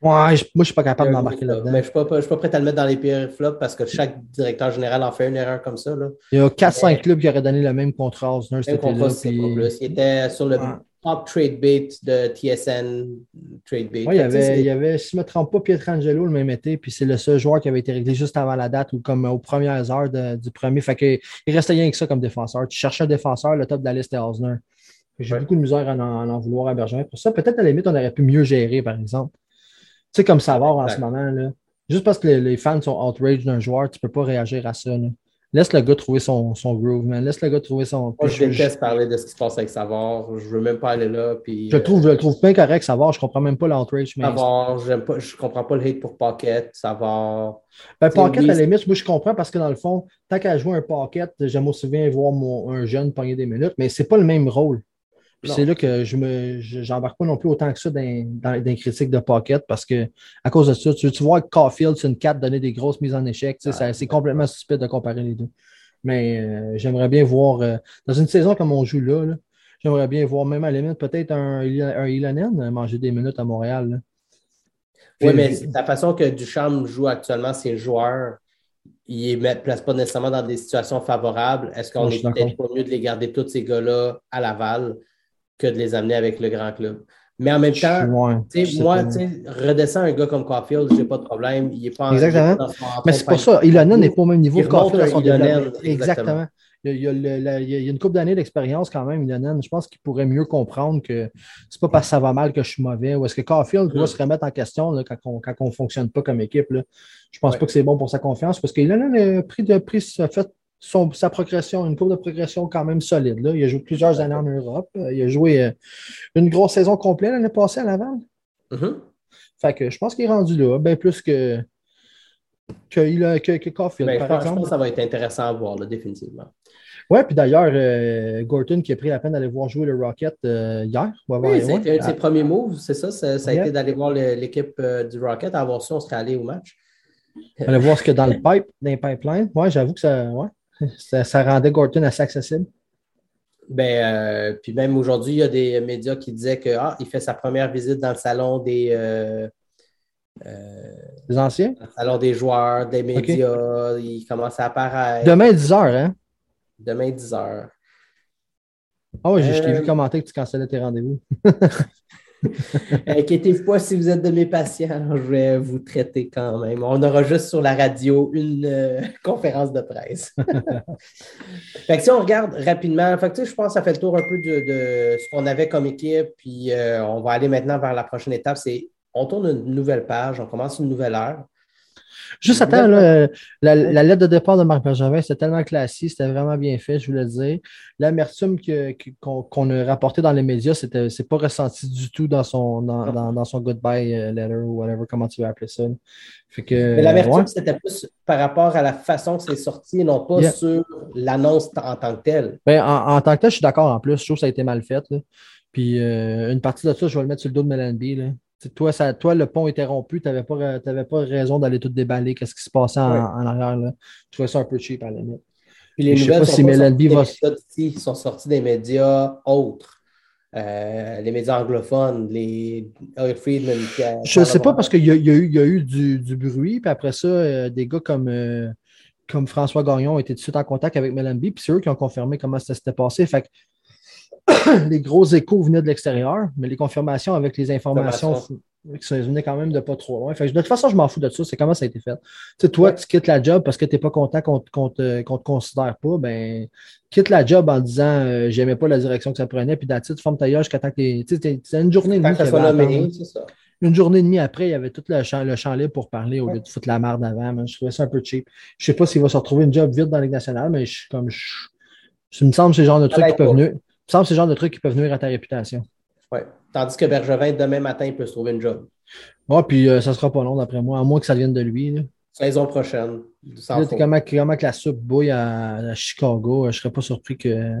moi, je ne suis pas capable d'embarquer là-dedans. Mais je ne suis, pas prêt à le mettre dans les pires flops parce que chaque directeur général en fait une erreur comme ça. Là. Il y a 4-5 clubs qui auraient donné le même contrat à Alsner cet été-là. Puis... Il était sur le trade bait de TSN trade bait. Oui, il y avait, il y avait, si je ne me trompe pas, Pietrangelo le même été, puis c'est le seul joueur qui avait été réglé juste avant la date ou comme aux premières heures du premier. Fait que, il restait rien que ça comme défenseur. Tu cherchais un défenseur, le top de la liste est Osner. J'ai beaucoup de misère à en, vouloir à Bergevin. Pour ça, peut-être à la limite, on aurait pu mieux gérer, par exemple. Tu sais, comme Savard en ce moment, là. Juste parce que les, fans sont outraged d'un joueur, tu ne peux pas réagir à ça. Là. Laisse le gars trouver son, son groove, man. Laisse le gars trouver son. Moi, je déteste parler de ce qui se passe avec Savard. Je veux même pas aller là. Puis, je, le trouve, je le trouve bien correct, Savard. Je comprends même pas l'outrage. Savard, j'aime pas, je comprends pas le hate pour Pocket. Savard. Ben, Pocket, à la limite, moi, je comprends parce que dans le fond, tant qu'à jouer un Pocket, j'aime aussi bien voir mon, un jeune pogner des minutes, mais c'est pas le même rôle c'est là que je me j'embarque pas non plus autant que ça dans, dans, des critiques de Pocket parce que à cause de ça, tu, tu vois que Caulfield, c'est une 4 donner des grosses mises en échec. c'est complètement stupide de comparer les deux. Mais euh, j'aimerais bien voir, euh, dans une saison comme on joue là, j'aimerais bien voir même à la limite peut-être un, un Ilonen manger des minutes à Montréal. Oui, mais la façon que Duchamp joue actuellement, ses joueurs, ils ne placent pas nécessairement dans des situations favorables. Est-ce qu'on est peut-être pas mieux de les garder tous ces gars-là à Laval? Que de les amener avec le grand club. Mais en même temps, moi, redescends un gars comme Caulfield, j'ai pas de problème. Il est pas Exactement. Mais c'est pour ça, Ilonen n'est pas au même niveau que Caulfield à son Exactement. Il y, a, une couple d'années d'expérience quand même, Ilonen. Je pense qu'il pourrait mieux comprendre que c'est pas parce que ça va mal que je suis mauvais. Ou est-ce que Caulfield doit mm. se remettre en question quand on ne fonctionne pas comme équipe? Là. Je pense pas que c'est bon pour sa confiance parce qu'Ilonen a pris de pris, fait sa progression, une courbe de progression quand même solide. Là. Il a joué plusieurs années en Europe. Euh, il a joué euh, une grosse saison complète l'année passée à Laval. Mm-hmm. Fait que je pense qu'il est rendu là, bien plus que, que, il que, que Caulfield, ben, par je pense que ça va être intéressant à voir, là, définitivement. Oui, puis d'ailleurs, euh, Gorton qui a pris la peine d'aller voir jouer le Rocket hier. Oui, c'était un de ses premiers moves, c'est ça. Ça, a été d'aller voir l'équipe du Rocket, voir si on serait allé au match. Aller voir ce que dans le pipe, dans les pipelines. Oui, j'avoue que ça. Ouais. Ça, rendait Gorton assez accessible. Ben, euh, puis même aujourd'hui, il y a des médias qui disaient qu'il ah, fait sa première visite dans le salon des. Euh, euh, anciens? Dans le salon des joueurs, des médias. Il commence à apparaître. Demain, 10 h, hein? Demain, 10 h. Ah oui, je t'ai vu commenter que tu cancellais tes rendez-vous. Inquiétez-vous pas si vous êtes de mes patients, je vais vous traiter quand même. On aura juste sur la radio une euh, conférence de presse. fait si on regarde rapidement, fait je pense que ça fait le tour un peu de, ce qu'on avait comme équipe, puis euh, on va aller maintenant vers la prochaine étape, c'est on tourne une nouvelle page, on commence une nouvelle ère. Juste attends, la, lettre de départ de Marc Bergevin, c'était tellement classique, c'était vraiment bien fait, je voulais le dire. L'amertume qu'on a rapportée dans les médias, ce n'est pas ressenti du tout dans son, dans, son goodbye euh, letter ou whatever, comment tu veux appeler ça. Mais l'amertume, c'était plus par rapport à la façon que c'est sorti et non pas sur l'annonce en tant que telle. Ben, en, tant que tel, je suis d'accord en plus. Je trouve que ça a été mal fait. Puis euh, une partie de ça, je vais le mettre sur le dos de Toi, ça, toi, le pont était rompu, tu n'avais pas, pas raison d'aller tout déballer. Qu'est-ce qui se passait en, arrière? Là. Je trouvais ça un peu cheap à la limite. Puis les nouvelles sont, si sont sorties des médias autres. Euh, les médias anglophones, les Friedman. Je ne sais pas parce qu'il y, a eu, y a eu du, du, bruit, puis après ça, euh, des gars comme, euh, comme François Gagnon ont été tout de suite en contact avec Melanie, puis c'est eux qui ont confirmé comment ça s'était passé. Fait que les gros échos venaient de l'extérieur, mais les confirmations avec les informations ça venait quand même de pas trop loin. de toute façon, je m'en fous de ça. C'est comment ça a été fait. Tu toi, tu quittes la job parce que tu n'es pas content qu'on ne te, considère pas. Ben, quitte la job en disant je euh, j'aimais pas la direction que ça prenait, puis d'attitude, tu formes ta gueule jusqu'à temps que C'est une journée et demie. Une journée et demie après, il y avait tout le champ, le champ libre pour parler au lieu de foutre la merde avant. Je trouvais ça un peu cheap. Je ne sais pas s'il va se retrouver une job vite dans la Ligue nationale, mais je, comme je, me semble que c'est le genre de truc qui peut venir me semble que c'est le genre de trucs qui peuvent nuire à ta réputation. Oui. Tandis que Bergevin, demain matin, il peut se trouver une job. Oui, puis euh, ça ne sera pas long, d'après moi, à moins que ça vienne de lui. Là. Saison prochaine. comment, comment que la soupe bouille à, Chicago, je ne serais pas surpris que.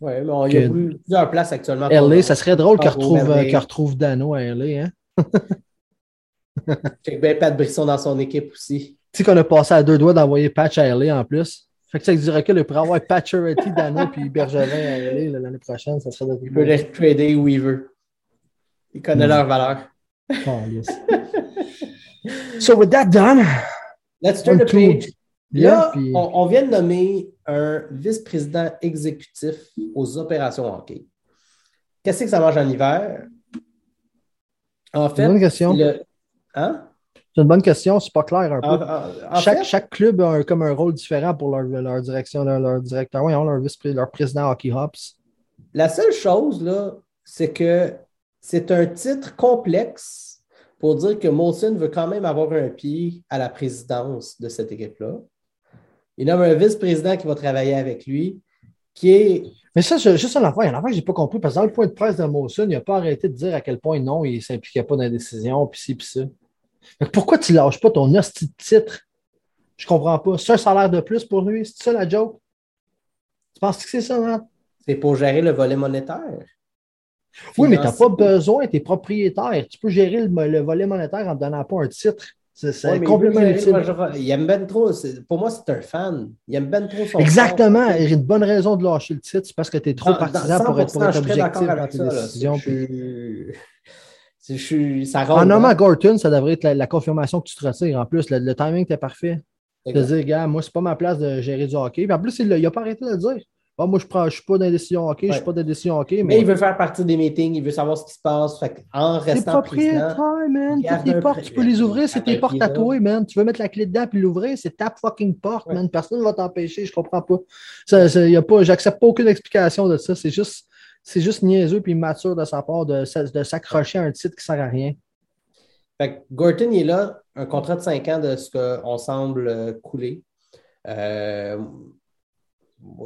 Oui, mais il y a plusieurs places actuellement. LA, ça serait drôle qu'il retrouve, euh, retrouve, Dano à LA. Hein? J'ai bien Pat Brisson dans son équipe aussi. Tu sais qu'on a passé à deux doigts d'envoyer Patch à LA en plus. Fait que ça dirait que le pour avoir Patcherity, Dano puis Bergevin à aller l'année prochaine, ça serait de Il peut les trader Weaver. Il connaît leur valeur. Oh, yes. so with that done, let's turn the page. Là, on, vient de nommer un vice-président exécutif aux opérations hockey. Qu'est-ce que ça mange en hiver? En fait, bonne question. Hein? C'est une bonne question, c'est pas clair un peu. chaque, chaque, club a comme un rôle différent pour leur, leur direction, leur, directeur, oui, leur, vice leur président Hockey Hops. La seule chose, là, c'est que c'est un titre complexe pour dire que Molson veut quand même avoir un pied à la présidence de cette équipe-là. Il nomme un vice-président qui va travailler avec lui, qui est. Mais ça, juste un affaire, il y a un affaire que je n'ai pas compris, parce que dans le point de presse de Molson, il n'a pas arrêté de dire à quel point non, il ne s'impliquait pas dans la décision, puis ci, puis ça. Pourquoi tu lâches pas ton hostie de titre? Je comprends pas. C'est un salaire de plus pour lui? C'est ça la joke? Tu penses que c'est ça, hein? C'est pour gérer le volet monétaire. Oui, mais tu n'as pas besoin, tu es propriétaire. Tu peux gérer le, volet monétaire en ne donnant pas un titre. C'est complètement il, aime ben trop. Pour moi, c'est un fan. Il aime ben trop son Exactement. Il y a une bonne raison de lâcher le titre. C'est parce que tu es trop partisan pour être, pour être objectif dans tes décisions. Je, en nommant Gorton, ça devrait être la, confirmation que tu te retires. En plus, le, timing était parfait. De dire, gars, moi, c'est pas ma place de gérer du hockey. Puis en plus, il n'a pas arrêté de le dire. Ah, moi, je ne suis pas dans les décisions OK, je suis pas dans les décisions OK. Mais... il veut faire partie des meetings, il veut savoir ce qui se passe. Fait en restant propriétaire, man. Toutes les portes, tu peux les ouvrir, c'est tes portes à toi, man. Tu veux mettre la clé dedans puis l'ouvrir, c'est ta fucking porte, man. Personne ne va t'empêcher, je comprends pas. Ça, ça, y a pas J'accepte pas aucune explication de ça. C'est juste, c'est juste niaiseux puis mature de sa part de, de s'accrocher à un titre qui ne sert à rien. Fait Gorton, il est là, un contrat de 5 ans de ce qu'on semble euh, couler. Euh,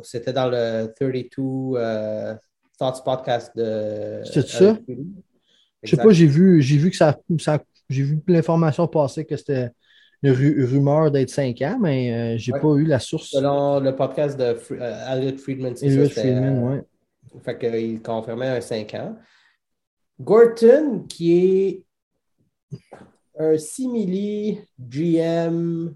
c'était dans le 32 euh, Thoughts Podcast de. C'est ça? Je sais pas, j'ai vu, j'ai vu que ça, j'ai vu l'information passer que c'était une rumeur d'être 5 ans, mais je j'ai pas eu la source. Selon le podcast de Elliot Friedman, c'est Elliot Friedman, oui. Fait confirmait un 5 ans. Gorton, qui est un simili GM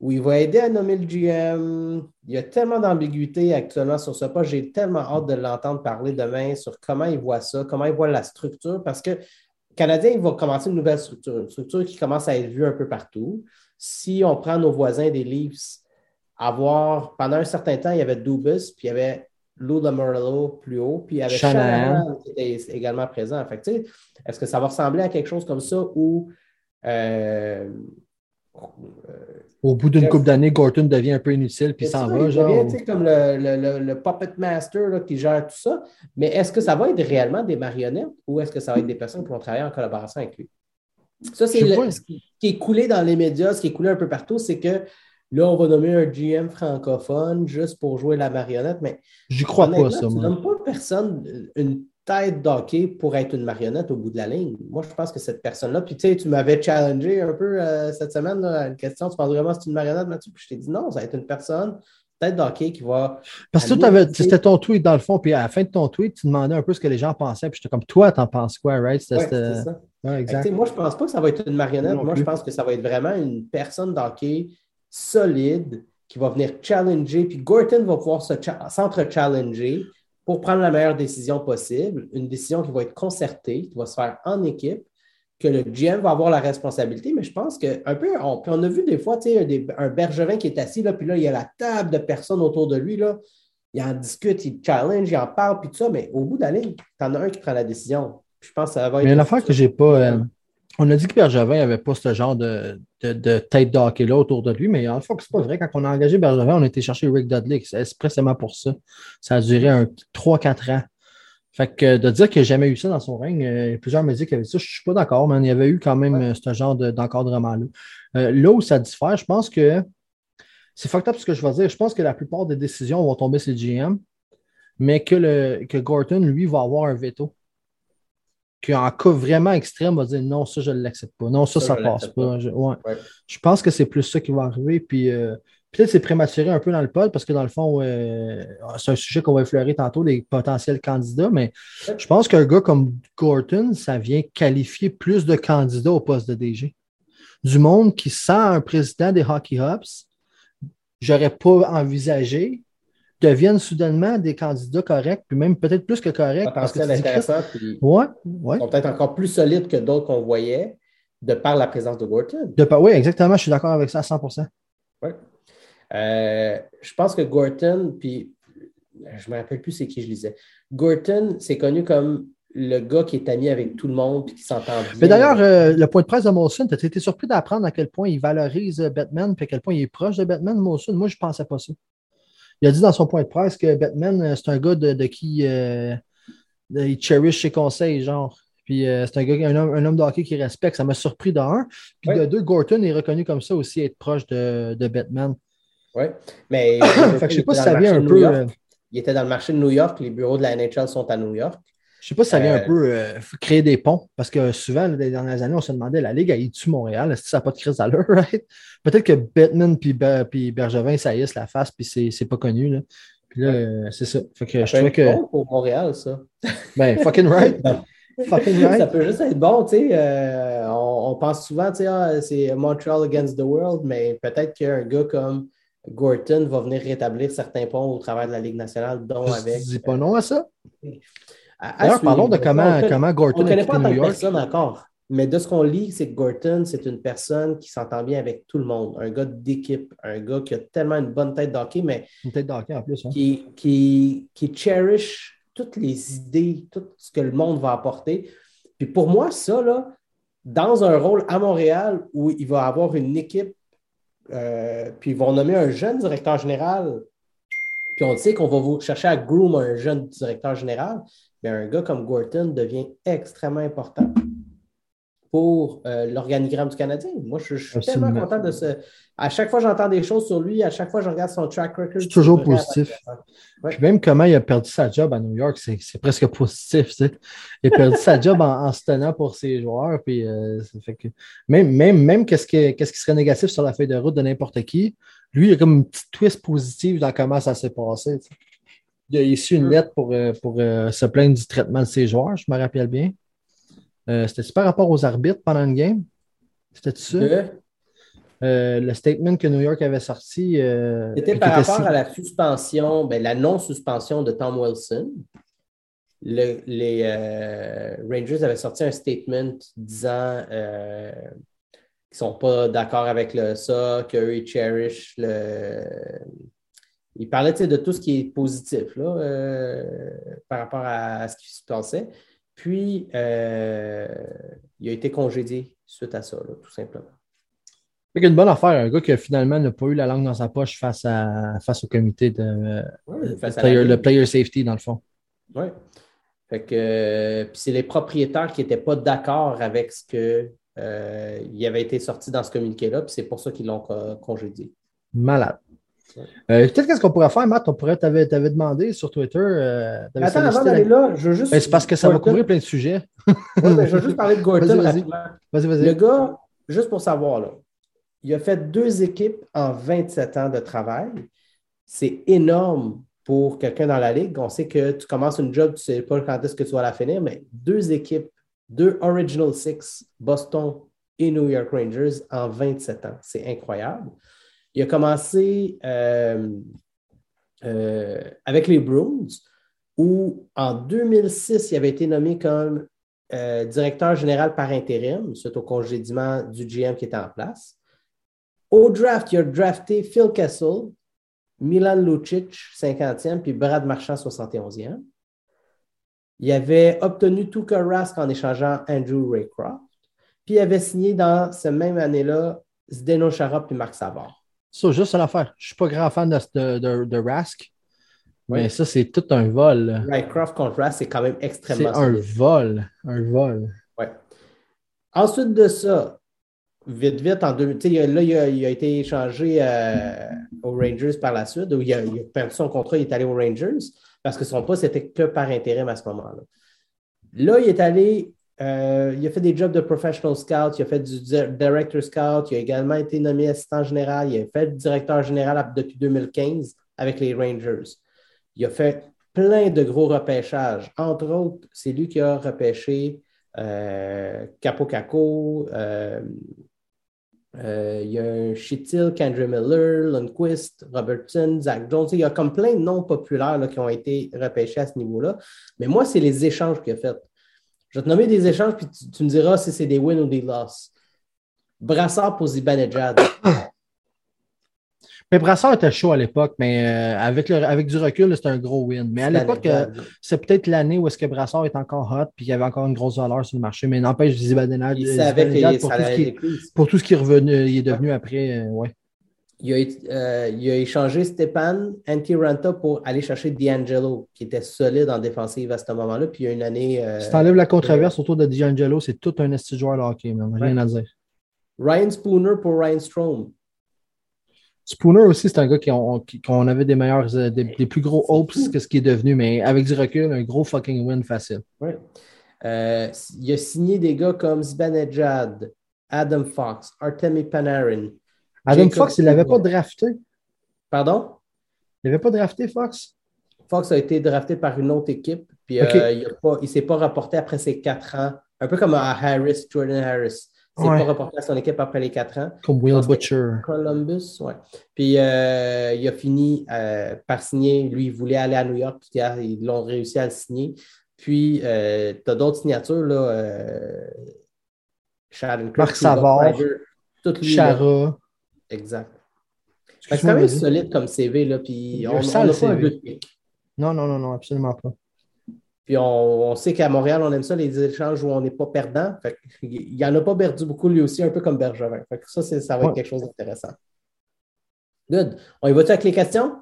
où il va aider à nommer le GM. Il y a tellement d'ambiguïté actuellement sur ce pas. J'ai tellement hâte de l'entendre parler demain sur comment il voit ça, comment il voit la structure, parce que le Canadien, il va commencer une nouvelle structure, une structure qui commence à être vue un peu partout. Si on prend nos voisins des Leafs, avoir, pendant un certain temps, il y avait Dubus, puis il y avait Lou Lamorello plus haut, puis avait Shanahan qui était également présent. Fait est-ce que ça va ressembler à quelque chose comme ça où euh, au bout d'une couple d'années, Gorton devient un peu inutile puis s'en va. Genre... devient comme le, puppet master qui gère tout ça. Mais est-ce que ça va être réellement des marionnettes ou est-ce que ça va être des personnes qui vont travailler en collaboration avec lui? Ça, c'est ce qui est coulé dans les médias, ce qui est coulé un peu partout, c'est que Là, on va nommer un GM francophone juste pour jouer la marionnette, mais. je crois pas, ça. Tu ne nommes pas personne une tête d'hockey pour être une marionnette au bout de la ligne. Moi, je pense que cette personne-là, puis tu sais, tu m'avais challengé un peu euh, cette semaine à une question, tu penses vraiment que c'est une marionnette, Mathieu? Puis je t'ai dit non, ça va être une personne tête d'hockey qui va. Parce que c'était ton tweet dans le fond, puis à la fin de ton tweet, tu demandais un peu ce que les gens pensaient, puis j'étais comme toi, t'en penses quoi, right? c'est ça. Ouais, moi, je pense pas que ça va être une marionnette. Moi, je pense que ça va être vraiment une personne d'hockey solide qui va venir challenger, puis Gorton va pouvoir s'entre-challenger pour prendre la meilleure décision possible, une décision qui va être concertée, qui va se faire en équipe, que le GM va avoir la responsabilité, mais je pense qu'un peu, on, on a vu des fois, tu sais, un, Bergevin qui est assis, là, puis là, il y a la table de personnes autour de lui, là, il en discute, il challenge, il en parle, puis tout ça, mais au bout de la tu en as un qui prend la décision. Je pense que ça va être. Mais l'affaire que j'ai pas. Euh, on a dit que Bergevin n'avait pas ce genre de, de, tête d'hockey-là autour de lui, mais en fait, c'est pas vrai. Quand on a engagé Bergevin, on a été chercher Rick Dudley, c'est expressément pour ça. Ça a duré un 3-4 ans. Fait que de dire qu'il n'a jamais eu ça dans son règne, euh, plusieurs médias qui avaient ça, je ne suis pas d'accord, mais il y avait eu quand même euh, ce genre d'encadrement-là. Euh, là où ça diffère, je pense que c'est fucked up ce que je vais dire. Je pense que la plupart des décisions vont tomber sur le GM, mais que, le, que Gorton, lui, va avoir un veto qu'en cas vraiment extrême, va dire non, ça, je ne l'accepte pas. Non, ça, ça ne passe pas. Je, je, pense que c'est plus ça qui va arriver. Puis euh, peut-être c'est prématuré un peu dans le pod parce que dans le fond, euh, c'est un sujet qu'on va effleurer tantôt, les potentiels candidats. Mais je pense qu'un gars comme Gorton, ça vient qualifier plus de candidats au poste de DG. Du monde qui sent un président des Hockey Hubs, j'aurais pas envisagé deviennent soudainement des candidats corrects, puis même peut-être plus que corrects. Parce que intéressant, puis ouais, ouais. sont peut-être encore plus solides que d'autres qu'on voyait de par la présence de Gorton. De par, oui, exactement, je suis d'accord avec ça à 100% Oui. Euh, je pense que Gorton, puis je ne me rappelle plus c'est qui je disais. Gorton, c'est connu comme le gars qui est ami avec tout le monde et qui s'entend bien. Mais d'ailleurs, euh, le point de presse de Molson, tu as été surpris d'apprendre à quel point il valorise Batman et à quel point il est proche de Batman, Molson? Moi, je ne pensais pas ça. Il a dit dans son point de presse que Batman, euh, c'est un gars de, qui euh, il cherish ses conseils, genre. Puis euh, c'est un gars, un homme, un homme de hockey qui respecte. Ça m'a surpris d'un. Puis de deux, Gorton est reconnu comme ça aussi, être proche de, de Batman. Oui, mais. fait que je sais pas si ça vient un peu. Il était dans le marché de New York. Les bureaux de la NHL sont à New York. Je ne sais pas si ça vient un peu créer des ponts, parce que souvent, dans les dernières années, on se demandait la Ligue, elle tu Montréal? Est-ce que ça n'a pas de crise à l'heure? Right? Peut-être que Batman puis, Bergevin saillissent la face, puis c'est pas connu. Là. Puis là, euh, c'est ça. Fait que je trouvais que. bon pour Montréal, ça. Ben, fucking right. fucking right. Ça peut juste être bon, tu sais. Euh, on, pense souvent, tu sais, ah, c'est Montreal against the world, mais peut-être qu'un gars comme Gorton va venir rétablir certains ponts au travers de la Ligue nationale, dont je avec. dis pas non à ça. D'ailleurs, parlons de comment, comment Gorton on ne connaît pas tant de personnes encore. Mais de ce qu'on lit, c'est que Gorton, c'est une personne qui s'entend bien avec tout le monde, un gars d'équipe, un gars qui a tellement une bonne tête d'hockey, mais Une tête d'hockey en plus. hein. qui, qui, qui cherish toutes les idées, tout ce que le monde va apporter. Puis pour moi, ça, là, dans un rôle à Montréal où il va avoir une équipe, euh, puis ils vont nommer un jeune directeur général, puis on sait qu'on va vous chercher à groom un jeune directeur général, mais un gars comme Gorton devient extrêmement important pour euh, l'organigramme du Canadien. Moi, je, je suis Absolument. tellement content de ce. À chaque fois, j'entends des choses sur lui, à chaque fois, je regarde son track record. C'est toujours positif. Ouais. Puis même comment il a perdu sa job à New York, c'est c'est presque positif. tu sais. Il a perdu sa job en, en se tenant pour ses joueurs. Puis, euh, ça fait que même, même, même qu'est-ce que- qu'est-ce qui serait négatif sur la feuille de route de n'importe qui, lui, il a comme une petite twist positive dans comment ça s'est passé. tu sais. Il a issu une lettre pour, euh, pour euh, se plaindre du traitement de ses joueurs, je me rappelle bien. Euh, C'était par rapport aux arbitres pendant une game? C'était ça? Euh, le statement que New York avait sorti. euh, C'était par rapport si- à la suspension, ben, la non-suspension de Tom Wilson. Le- les euh, Rangers avaient sorti un statement disant qu'ils ne sont pas d'accord avec le, ça, qu'eux, ils cherish le. Tu sais, de tout ce qui est positif là, euh, par rapport à ce qui se passait. Puis, euh, il a été congédié suite à ça, là, tout simplement. Fait qu'une bonne affaire, un gars qui finalement n'a pas eu la langue dans sa poche face, à, face au comité de Ouais, face à player- le safety, dans le fond. Oui. Fait que euh, c'est les propriétaires qui n'étaient pas d'accord avec ce que euh, il avait été sorti dans ce communiqué-là, puis c'est pour ça qu'ils l'ont co- congédié. Malade. Euh, Peut-être qu'est-ce qu'on pourrait faire, Matt? On pourrait, t'avais, demandé sur Twitter. euh, Attends, avant d'aller la- là, je veux juste. Ben, c'est parce que ça va couvrir plein de sujets. Ouais, ben, je veux juste parler de Gorton Vas-y, vas-y. Le gars, juste pour savoir, là, il a fait deux équipes en 27 ans de travail. C'est énorme pour quelqu'un dans la ligue. On sait que tu commences une job, tu ne sais pas quand est-ce que tu vas la finir, mais deux équipes, deux Original Six, Boston et New York Rangers en 27 ans. C'est incroyable. Il a commencé euh, euh, avec les Bruins, où en 2006, il avait été nommé comme euh, directeur général par intérim, suite au congédiement du GM qui était en place. Au draft, il a drafté Phil Kessel, Milan Lucic, 50e, puis Brad Marchand, 71e. Il avait obtenu Tuukka Rask en échangeant Andrew Raycroft. Puis il avait signé dans cette même année-là Zdeno Chara puis Marc Savard. Ça, juste l'affaire. Je ne suis pas grand fan de, de, de- Rask, mais Oui. ça, c'est tout un vol. là. Raycroft contre Rask, c'est quand même C'est extrêmement un solide. vol. Un vol. Ouais. Ensuite de ça, vite, vite, en deux, il a- là, il a, il a été échangé euh, aux Rangers par la suite, où il a, il a perdu son contrat, il est allé aux Rangers, parce que son poste était que par intérim à ce moment-là. Là, il est allé, euh, il a fait des jobs de professional scout, il a fait du di- director scout, il a également été nommé assistant général, il a fait directeur général depuis 2015 avec les Rangers. Il a fait plein de gros repêchages. Entre autres, c'est lui qui a repêché euh, Capo Caco, euh, euh, il y a un Chitil, Kendra Miller, Lundqvist, Robertson, Zach Jones. Il y a comme plein de noms populaires qui ont été repêchés à ce niveau-là. Mais moi, c'est les échanges qu'il a fait. Je vais te nommer des échanges, puis tu, tu me diras si c'est des wins ou des losses. Brassard pour Zibanejad. Mais Brassard était chaud à l'époque, mais euh, avec, le, avec du recul, c'était un gros win. Mais à l'époque, euh, c'est peut-être l'année où est-ce que Brassard est encore hot puis qu'il y avait encore une grosse valeur sur le marché. Mais n'empêche, Zibanejad, il pour, tout ce qui, pour tout ce qui est revenu, il est devenu après, euh, ouais. Il a, euh, il a échangé Stepan Antiranta pour aller chercher D'Angelo, qui était solide en défensive à ce moment-là. Puis il y a une année. euh, Si t'enlèves la controverse autour de D'Angelo, c'est tout un esti joueur de hockey, man. Rien Ouais. à dire. Ryan Spooner pour Ryan Strom. Spooner aussi, c'est un gars qui ont- qui- qu'on avait des meilleurs, euh, des, des plus gros hopes fou. que ce qui est devenu, mais avec du recul, un gros fucking win facile. Ouais. Euh, il a signé des gars comme Zibanejad, Adam Fox, Artemi Panarin. Adam Jacob Fox, il l'avait pas drafté. Pardon? Il n'avait pas drafté, Fox? Fox a été drafté par une autre équipe, puis euh, il ne s'est pas rapporté après ses quatre ans. Un peu comme à Harris, Jordan Harris. Il ne s'est Ouais. pas rapporté à son équipe après les quatre ans. Comme Will Butcher. Columbus, ouais. Puis euh, il a fini euh, par signer. Lui, il voulait aller à New York, puis euh, ils l'ont réussi à le signer. Puis, tu as d'autres signatures, là. euh, Shattenkirk, Marc Savard, Chara. Exact. C'est quand même solide comme CV, là, puis on n'a pas un but Non, non, non, non, absolument pas. Puis on, sait qu'à Montréal, on aime ça, les échanges où on n'est pas perdant. il n'y en a pas perdu beaucoup, lui aussi, un peu comme Bergevin. ça, ça va être quelque chose d'intéressant. Good. On y va-tu avec les questions?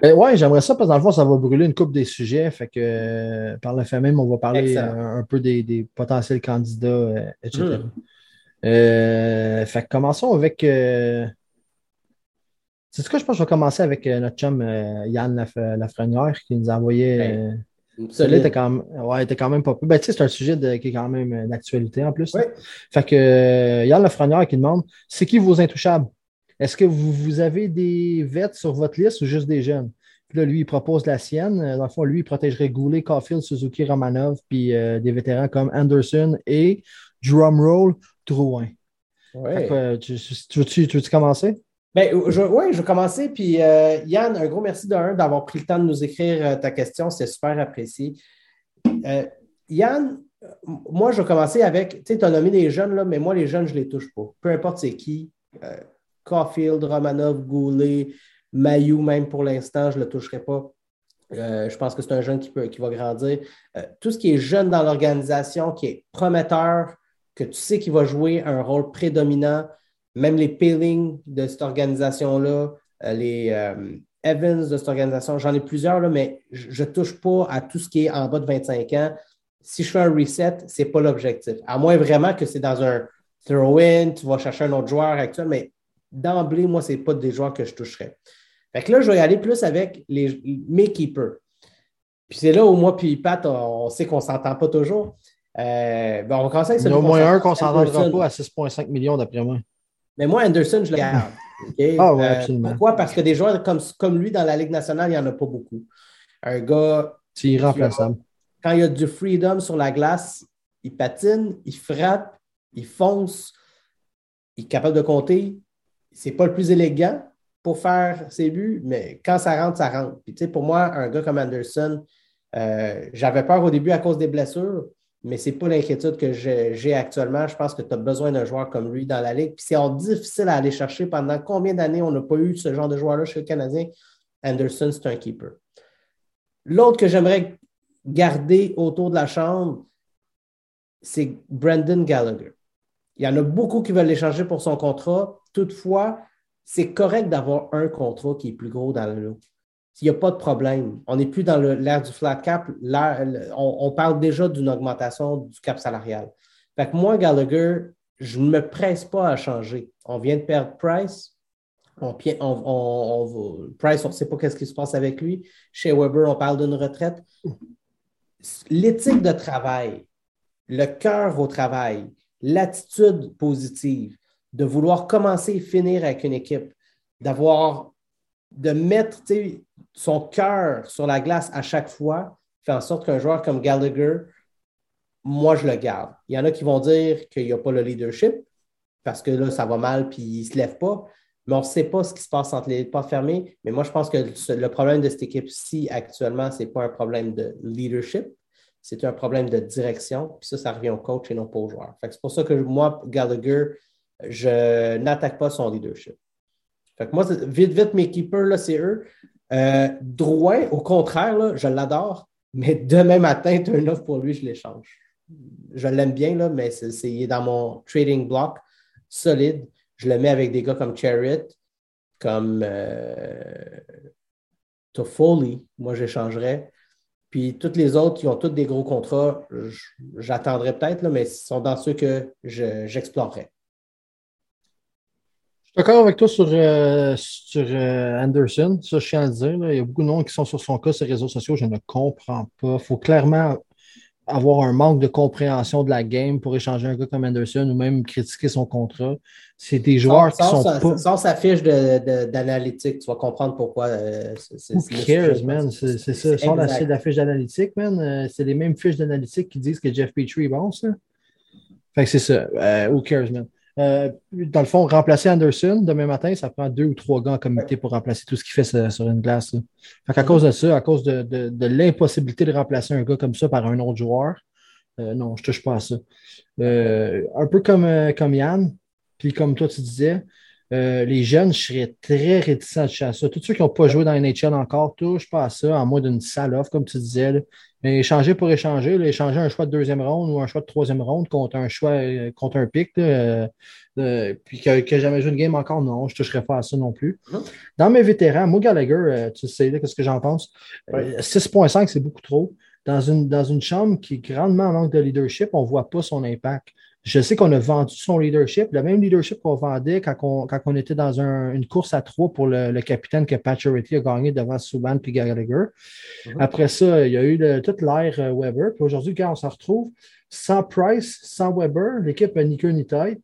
Ben oui, j'aimerais ça parce que dans le fond, ça va brûler une coupe des sujets. Fait que euh, par le fait même, on va parler euh, un peu des, potentiels candidats, euh, etc. Hmm. fait que commençons avec. C'est ce que je pense que je vais commencer avec notre chum Yann Lafrenière qui nous a envoyé. Celui-là était quand même, ouais, était quand même pas peu. Ben, c'est un sujet qui est quand même d'actualité en plus. Fait que Yann Lafrenière qui demande c'est qui vos intouchables? Est-ce que vous, avez des vets sur votre liste ou juste des jeunes? Puis là, lui, il propose la sienne. Dans le fond, lui, il protégerait Goulet, Caulfield, Suzuki, Romanov, puis euh, des vétérans comme Anderson et drumroll Drouin. Ouais. Euh, tu, veux-tu commencer? Ben, oui, je vais commencer. Puis euh, Yann, un gros merci d'avoir pris le temps de nous écrire ta question. C'est super apprécié. Yann, moi, je vais commencer avec, tu as nommé des jeunes, là, mais moi, les jeunes, je ne les touche pas. Peu importe c'est qui. Caulfield, Romanov, Goulet, Mayou, même pour l'instant, je ne le toucherai pas. Euh, je pense que c'est un jeune qui, peut, qui va grandir. Euh, tout ce qui est jeune dans l'organisation, qui est prometteur, que tu sais qu'il va jouer un rôle prédominant, même les Peeling de cette organisation-là, euh, les Evans de cette organisation, j'en ai plusieurs, là, mais je ne touche pas à tout ce qui est en bas de 25 ans. Si je fais un reset, ce n'est pas l'objectif. À moins vraiment que c'est dans un throw-in, tu vas chercher un autre joueur actuel, mais d'emblée, moi, ce n'est pas des joueurs que je toucherais. Fait que là, je vais y aller plus avec les, mes keepers. Puis c'est là où moi puis Pat, on, sait qu'on ne s'entend pas toujours. Euh, ben, on va commencer avec Il y a au moins un qu'on ne s'entendra pas à 6,5 millions d'après moi. Mais moi, Anderson, je le garde. Ah oui, euh, absolument. pourquoi? Parce que des joueurs comme, comme lui dans la Ligue nationale, il n'y en a pas beaucoup. Un gars. C'est irremplaçable. Quand il y a du freedom sur la glace, il patine, il frappe, il fonce, il est capable de compter, c'est pas le plus élégant pour faire ses buts, mais quand ça rentre, ça rentre. Puis, pour moi, un gars comme Anderson, euh, j'avais peur au début à cause des blessures, mais ce n'est pas l'inquiétude que j'ai actuellement. Je pense que tu as besoin d'un joueur comme lui dans la Ligue. Puis c'est difficile à aller chercher. Pendant combien d'années on n'a pas eu ce genre de joueur-là chez le Canadien? Anderson, c'est un keeper. L'autre que j'aimerais garder autour de la chambre, c'est Brandon Gallagher. Il y en a beaucoup qui veulent l'échanger pour son contrat. Toutefois, c'est correct d'avoir un contrat qui est plus gros dans le lot. Il n'y a pas de problème. On n'est plus dans l'ère du flat cap. On, parle déjà d'une augmentation du cap salarial. Fait que moi, Gallagher, je ne me presse pas à changer. On vient de perdre Price. On, Price, on ne sait pas qu'est-ce qui se passe avec lui. Chez Weber, on parle d'une retraite. L'éthique de travail, le cœur au travail, l'attitude positive, de vouloir commencer et finir avec une équipe, d'avoir, de mettre son cœur sur la glace à chaque fois, fait en sorte qu'un joueur comme Gallagher, moi, je le garde. Il y en a qui vont dire qu'il n'y a pas le leadership parce que là, ça va mal puis il ne se lève pas. Mais on ne sait pas ce qui se passe entre les portes fermées. Mais moi, je pense que le problème de cette équipe-ci actuellement, ce n'est pas un problème de leadership, c'est un problème de direction. Puis ça, ça revient au coach et non pas au joueur. C'est pour ça que moi, Gallagher, je n'attaque pas son leadership. Moi, vite, vite, mes keepers, là, c'est eux. Euh, Drouin, au contraire, je l'adore, mais demain matin, tu as une offre pour lui, je l'échange. Je l'aime bien, là, mais c'est, il est dans mon trading block solide. Je le mets avec des gars comme Chariot, comme euh, moi j'échangerais. Puis tous les autres qui ont tous des gros contrats, j'attendrai peut-être, mais ce sont dans ceux que j'explorerai d'accord avec toi sur, euh, sur euh, Anderson. Ça, je tiens à le dire. Il y a beaucoup de noms qui sont sur son cas sur les réseaux sociaux. Je ne comprends pas. Il faut clairement avoir un manque de compréhension de la game pour échanger un gars comme Anderson ou même critiquer son contrat. C'est des joueurs qui sont pas... Sans sa fiche d'analytique, tu vas comprendre pourquoi. Euh, Who cares, man? C'est ça. Sans la, la, fiche d'analytique, man, c'est les mêmes fiches d'analytique qui disent que Jeff Petrie est bon, ça. Fait que c'est ça. who cares, man? Euh, dans le fond, remplacer Anderson demain matin, ça prend deux ou trois gars en comité pour remplacer tout ce qu'il fait sur, une glace. À cause de ça, à cause de, l'impossibilité de remplacer un gars comme ça par un autre joueur, non, je ne touche pas à ça. un peu comme, comme Yann, puis comme toi, tu disais, euh, les jeunes, je serais très réticent à toucher à ça. Tous ceux qui n'ont pas joué dans NHL encore, touchent pas à ça, en moins d'une sale offre, comme tu disais. Mais échanger pour échanger, échanger un choix de deuxième ronde ou un choix de troisième ronde contre un choix euh, contre un pic, euh, puis que, que jamais joué une game encore, non, je ne toucherais pas à ça non plus. Dans mes vétérans, moi, Gallagher, tu sais, qu'est-ce que j'en pense? 6.5, c'est beaucoup trop. Dans une, dans une chambre qui est grandement en manque de leadership, on ne voit pas son impact. Je sais qu'on a vendu son leadership, le même leadership qu'on vendait quand on, était dans une course à trois pour le, capitaine que Pacioretty a gagné devant Subban et Gallagher. Mhm. Après ça, il y a eu toute l'ère euh, Weber. Puis aujourd'hui, quand on se retrouve, sans Price, sans Weber, l'équipe a ni queue ni taille.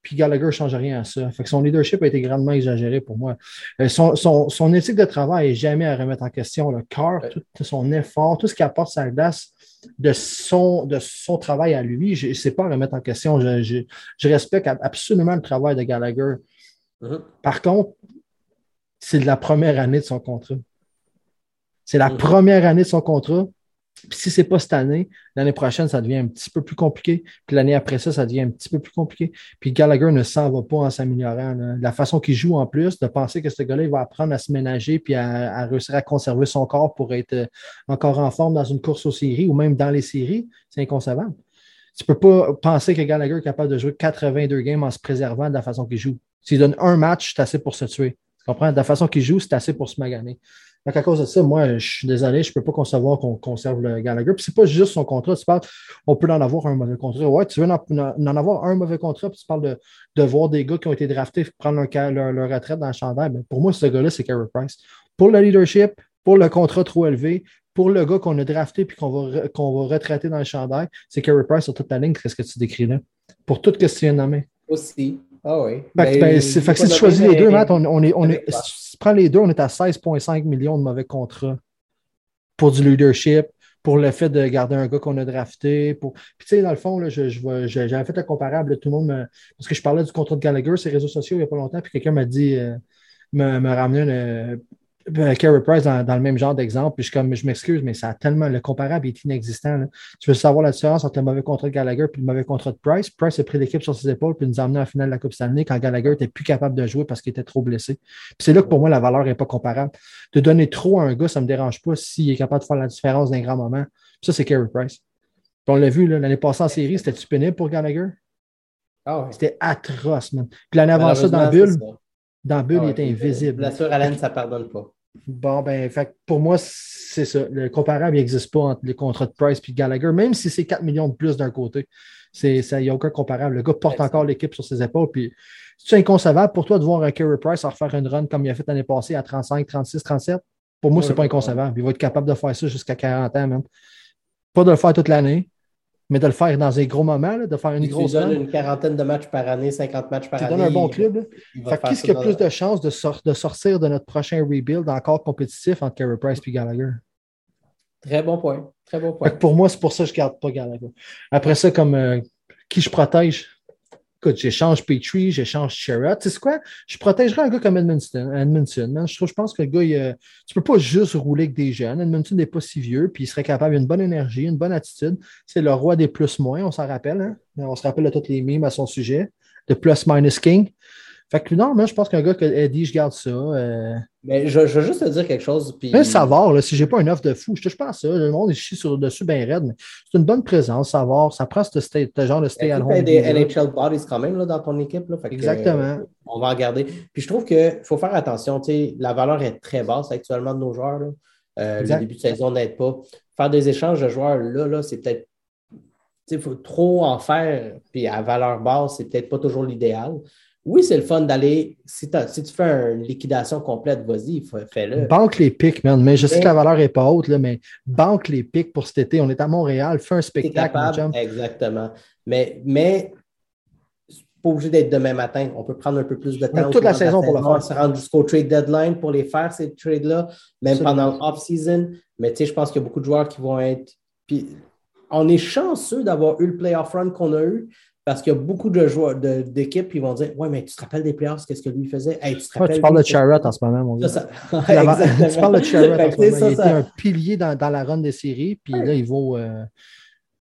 Puis Gallagher ne change rien à ça. Fait que son leadership a été grandement exagéré pour moi. Euh, son, éthique de travail n'est jamais à remettre en question. Le cœur, tout son effort, tout ce qu'il apporte à la glace, de son, de son travail à lui. Je ne sais pas remettre en question. Je, respecte absolument le travail de Gallagher. Mm-hmm. Par contre, c'est la première année de son contrat. C'est la mm-hmm. première année de son contrat. Si ce n'est pas cette année, l'année prochaine, ça devient un petit peu plus compliqué. Puis l'année après ça, ça devient un petit peu plus compliqué. Puis Gallagher ne s'en va pas en s'améliorant. La façon qu'il joue en plus, de penser que ce gars-là, il va apprendre à se ménager puis à, réussir à conserver son corps pour être euh, encore en forme dans une course aux séries ou même dans les séries, c'est inconcevable. Tu ne peux pas penser que Gallagher est capable de jouer 82 games en se préservant de la façon qu'il joue. S'il donne un match, c'est assez pour se tuer. Tu comprends? De la façon qu'il joue, c'est assez pour se maganer. Donc, à cause de ça, moi, je suis désolé, je ne peux pas concevoir qu'on conserve le Gallagher. Puis, ce n'est pas juste son contrat. Tu parles, on peut en avoir un mauvais contrat. Ouais, tu veux en, avoir un mauvais contrat, puis tu parles de, voir des gars qui ont été draftés prendre leur, retraite dans le chandail. Mais pour moi, ce gars-là, c'est Carey Price. Pour le leadership, pour le contrat trop élevé, pour le gars qu'on a drafté puis qu'on va, va retraiter dans le chandail, c'est Carey Price sur toute la ligne. Qu'est-ce que tu décris là? Pour tout ce que tu viens de nommer. Aussi. Ah oui. Fait, ben, si tu choisis les deux, Matt, on, est, on est, si tu prends les deux, on est à 16,5 millions de mauvais contrats pour du leadership, pour le fait de garder un gars qu'on a drafté. Pour... Puis, tu sais, dans le fond, là, je, j'avais fait le comparable. Tout le monde Parce que je parlais du contrat de Gallagher sur les réseaux sociaux il n'y a pas longtemps, puis quelqu'un m'a dit, euh, me, me ramenait une, ben, Carey Price dans, le même genre d'exemple, puis je, comme, je m'excuse, mais ça a tellement, le comparable est inexistant. Tu veux savoir la différence entre le mauvais contrat de Gallagher et le mauvais contrat de Price? Price a pris l'équipe sur ses épaules puis nous a amené en finale de la Coupe Stanley quand Gallagher n'était plus capable de jouer parce qu'il était trop blessé. c'est là que pour moi, la valeur n'est pas comparable. De donner trop à un gars, ça ne me dérange pas s'il est capable de faire la différence d'un grand moment. ça, c'est Carey Price. on l'a vu l'année passée en série, c'était-tu pénible pour Gallagher? Ah c'était atroce, man. Puis l'année avant ça, dans la bulle, dans la bulle, il était invisible. La sœur Allen, ça ne pardonne pas. Bon, ben, fait, pour moi, c'est ça. Le comparable n'existe pas entre les contrats de Price et Gallagher, même si c'est 4 millions de plus d'un côté. Il n'y a aucun comparable. Le gars porte encore l'équipe sur ses épaules. Puis, c'est inconcevable pour toi de voir un Kerry Price en refaire une run comme il a fait l'année passée à 35, 36, 37? Pour moi, ce n'est pas inconcevable. Il va être capable de faire ça jusqu'à 40 ans, même. Pas de le faire toute l'année, mais de le faire dans un gros moment, de faire une grosse. Tu donnes une quarantaine de matchs par année, 50 matchs par année. Tu donnes un bon club. Qu'est-ce qui a plus de chances de, de, sortir de notre prochain rebuild encore compétitif entre Carey Price et Gallagher? Très bon point. Très bon point. Pour moi, c'est pour ça que je ne garde pas Gallagher. Après ça, comme euh, qui je protège, Écoute, j'échange Petrie, j'échange Sherrod. Tu sais quoi? Je protégerais un gars comme Edmondson. Edmondson Je, trouve, je pense que le gars, tu ne peux pas juste rouler avec des jeunes. Edmondson n'est pas si vieux, puis il serait capable, il a une bonne énergie, une bonne attitude. C'est le roi des plus-moins, on s'en rappelle. Hein? On se rappelle de toutes les mimes à son sujet, de plus-minus king. Fait que non, moi, je pense qu'un gars que Eddie, je garde ça. Euh. Mais je, je, veux juste te dire quelque chose. Puis... Un savoir, là, si j'ai pas une offre de fou, je touche pas à ça. Le monde est chie sur dessus bien raide. C'est une bonne présence, savoir. Ça prend ce, genre de stay at home. Il y a des NHL bodies quand même là, dans ton équipe. Là, Exactement. on va regarder. Puis je trouve qu'il faut faire attention. La valeur est très basse actuellement de nos joueurs. Là. Euh, le début de saison n'aide pas. Faire des échanges de joueurs là, là c'est peut-être. Il faut trop en faire, puis à valeur basse, c'est peut-être pas toujours l'idéal oui, c'est le fun d'aller. Si, tu fais une liquidation complète, vas-y, fais-le. Banque les pics, man. Mais je sais que la valeur n'est pas haute, là, mais banque les pics pour cet été. On est à Montréal, fais un spectacle. exactement. Mais, mais pas obligé d'être demain matin. On peut prendre un peu plus de temps. toute la saison pour le faire. Se rendre jusqu'au trade deadline pour les faire, ces trades-là, même pendant l'off-season. Mais tu sais, je pense qu'il y a beaucoup de joueurs qui vont être. Puis, on est chanceux d'avoir eu le playoff run qu'on a eu parce qu'il y a beaucoup de joueurs d'équipes qui vont dire Ouais, mais tu te rappelles des playoffs, qu'est-ce que lui faisait? Tu, parles de Charrot en ce moment, mon gars. tu parles de Charrot en ce moment. il était un pilier dans, dans, la run des séries, puis là, il vaut. Euh,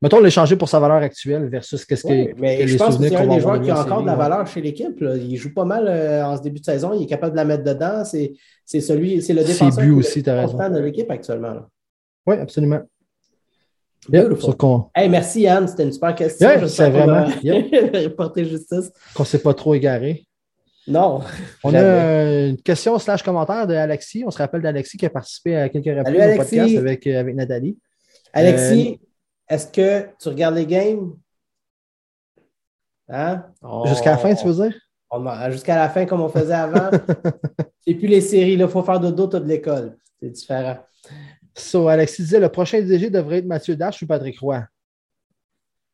Mettons l'échanger pour sa valeur actuelle versus qu'est-ce que. mais je pense que c'est un des joueurs qui a encore de la valeur chez l'équipe. Il joue pas mal euh, en ce début de saison. Il est capable de la mettre dedans. C'est celui, c'est le défenseur aussi, de l'équipe actuellement. Oui, absolument. Hey, merci Yann, c'était une super question. c'est vraiment. Porter justice. Qu'on ne s'est pas trop égaré. Non. On a une question slash commentaire de Alexis. On se rappelle d'Alexis qui a participé à quelques reprises au podcast avec, euh, avec Nathalie. Alexis, euh, est-ce que tu regardes les games? Hein? Jusqu'à la fin, tu veux dire? Jusqu'à la fin, comme on faisait avant. Et puis les séries. Il faut faire de d'autres de l'école. C'est différent. So, Alexis disait le prochain DG devrait être Mathieu Dash ou Patrick Roy?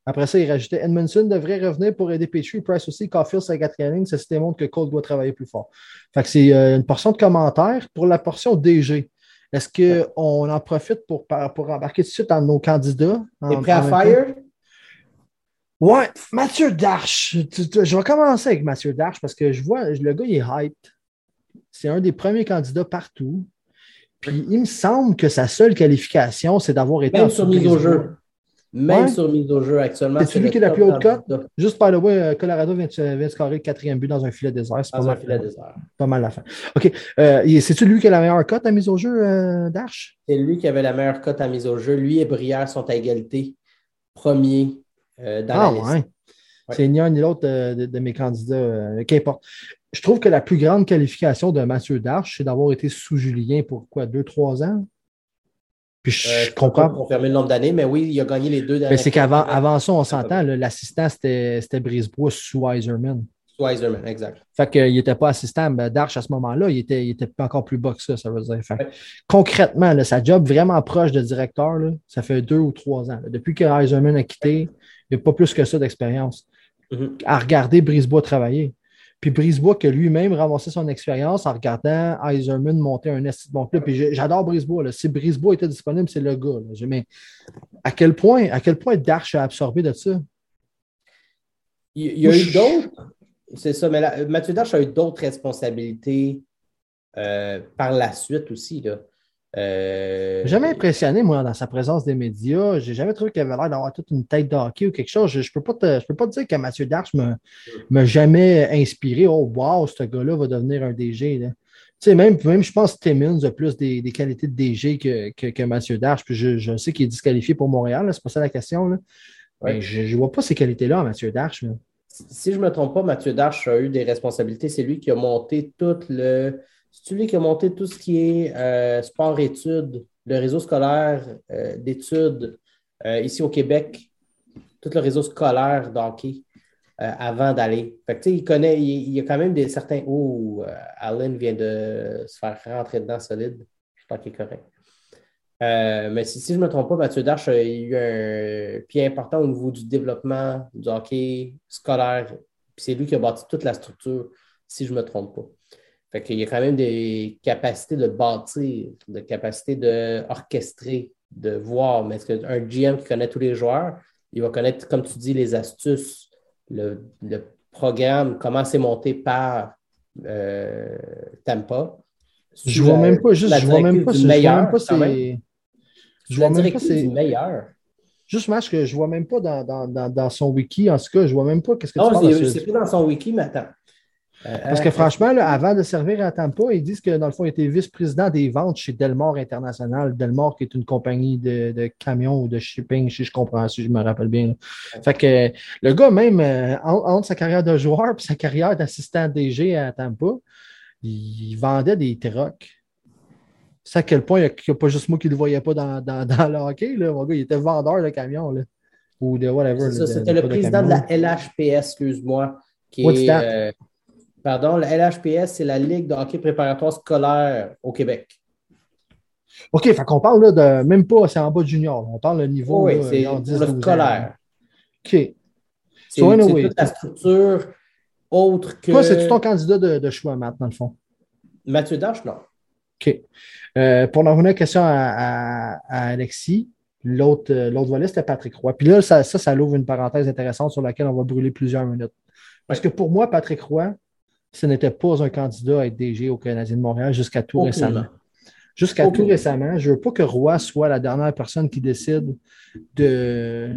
Après ça, il rajoutait Edmondson devrait revenir pour aider Petrie. Price aussi. Caulfield, sa quatrième ligne. Ceci démontre que Cole doit travailler plus fort. Fait que c'est euh, une portion de commentaires. Pour la portion DG, est-ce qu'on en profite pour, pour embarquer tout de suite dans nos candidats? T'es prêt à fire? Ouais, Mathieu Darche. Je vais commencer avec Mathieu Darche parce que je vois, le gars, il est hyped. C'est un des premiers candidats partout. Puis il me semble que sa seule qualification, c'est d'avoir été Même sur mise au jeu. Même sur mise au jeu actuellement. C'est celui qui est la plus haute cote. Juste par le way, euh, Colorado vient, de scorer le quatrième but dans un filet désert. C'est pas, mal, filet désert. pas mal la fin. OK. Euh, C'est-tu lui qui a la meilleure cote à mise au jeu, euh, Dash? C'est lui qui avait la meilleure cote à mise au jeu. Lui et Brière sont à égalité. Premier euh, dans ah, la liste. Ouais. C'est ni un ni l'autre de, mes candidats. Qu'importe. Je trouve que la plus grande qualification de Mathieu Darche, c'est d'avoir été sous Julien pour quoi, deux, trois ans? Puis je, euh, comprends. Pour confirmer le nombre d'années, mais oui, il a gagné les deux dernières. Mais c'est qu'avant avant ça, on s'entend, l'assistant, c'était Brisebois sous Weiserman. Sous Weiserman, exact. Fait qu'il n'était pas assistant d'Arche à ce moment-là, il était, il était encore plus bas que ça, ça veut dire. Concrètement, là, sa job vraiment proche de directeur, là, ça fait deux ou trois ans. Depuis que Weiserman a quitté, il n'y a pas plus que ça d'expérience. Mm-hmm. À regarder Brisebois travailler. Puis Brisebois qui lui-même ramassé son expérience en regardant Eiserman monter un esti de bon club. Puis j'adore Brisebois. Si Brisebois était disponible, c'est le gars. Mais à quel point, à quel point Darche a absorbé de ça? Il, y a eu d'autres. C'est ça, mais Mathieu Darche a eu d'autres responsabilités euh, par la suite aussi. Là. Euh... Jamais impressionné, moi, dans sa présence des médias. J'ai jamais trouvé qu'il avait l'air d'avoir toute une tête de hockey ou quelque chose. Je ne peux, pas peux pas te dire que Mathieu Darche m'a jamais inspiré. Oh, wow, ce gars-là va devenir un DG. Tu sais, même, même, je pense que Timmins a plus des, qualités de DG que, que, Mathieu Darche. Puis je, sais qu'il est disqualifié pour Montréal, c'est pas ça la question. Là. Mais je ne vois pas ces qualités-là Mathieu Darche. Si je ne me trompe pas, Mathieu Darche a eu des responsabilités. C'est lui qui a monté tout le c'est lui qui a monté tout ce qui est euh, sport-études, le réseau scolaire euh, d'études euh, ici au Québec, tout le réseau scolaire d'hockey avant d'aller. il connaît, il, y a quand même des certains. Oh, Allen vient de se faire rentrer dedans solide. Je crois qu'il est correct. mais si, je ne me trompe pas, Mathieu Darche a eu un pied important au niveau du développement du hockey scolaire. c'est lui qui a bâti toute la structure, si je ne me trompe pas. Fait qu'il y a quand même des capacités de bâtir, de capacités d'orchestrer, de voir. Mais est-ce qu'un GM qui connaît tous les joueurs, il va connaître, comme tu dis, les astuces, le, programme, comment c'est monté par euh, Tampa. Je vois même pas, juste, je vois même pas, je vois même pas c'est. Je vois même pas c'est meilleur. Juste match que je vois même pas dans, dans, dans, son wiki. En tout cas, je vois même pas qu'est-ce que non, tu Non, c'est pas dans son wiki, mais attends. Euh, Parce que franchement, avant de servir à Tampa, ils disent que dans le fond, il était vice-président des ventes chez Delmore International. Delmore, qui est une compagnie de, camions ou de shipping, si je comprends, si je me rappelle bien. Fait que le gars, même euh, entre sa carrière de joueur et sa carrière d'assistant DG à Tampa, il, vendait des trucks. C'est à quel point il n'y a, pas juste moi qui ne le voyais pas dans, dans, le hockey. Là. Mon gars, il était vendeur de camions. Là. Ou de whatever. C'était le président de, la LHPS, excuse-moi. Qui est, Pardon, la LHPS, c'est la Ligue de hockey préparatoire scolaire au Québec. OK, fait qu'on parle là, de même pas, c'est en bas de junior. On parle le niveau. Oui, c'est le scolaire. OK. C'est toute la structure autre que. Toi, c'est-tu ton candidat de, choix, Matt, dans le fond? Mathieu Dash, non. OK. Euh, pour en revenir question à, Alexis, l'autre volet, c'était Patrick Roy. Puis là, ça, ça, ça ouvre une parenthèse intéressante sur laquelle on va brûler plusieurs minutes. Parce que pour moi, Patrick Roy, ce n'était pas un candidat à être DG au Canadien de Montréal jusqu'à tout récemment. Jusqu'à tout récemment, je ne veux pas que Roy soit la dernière personne qui décide de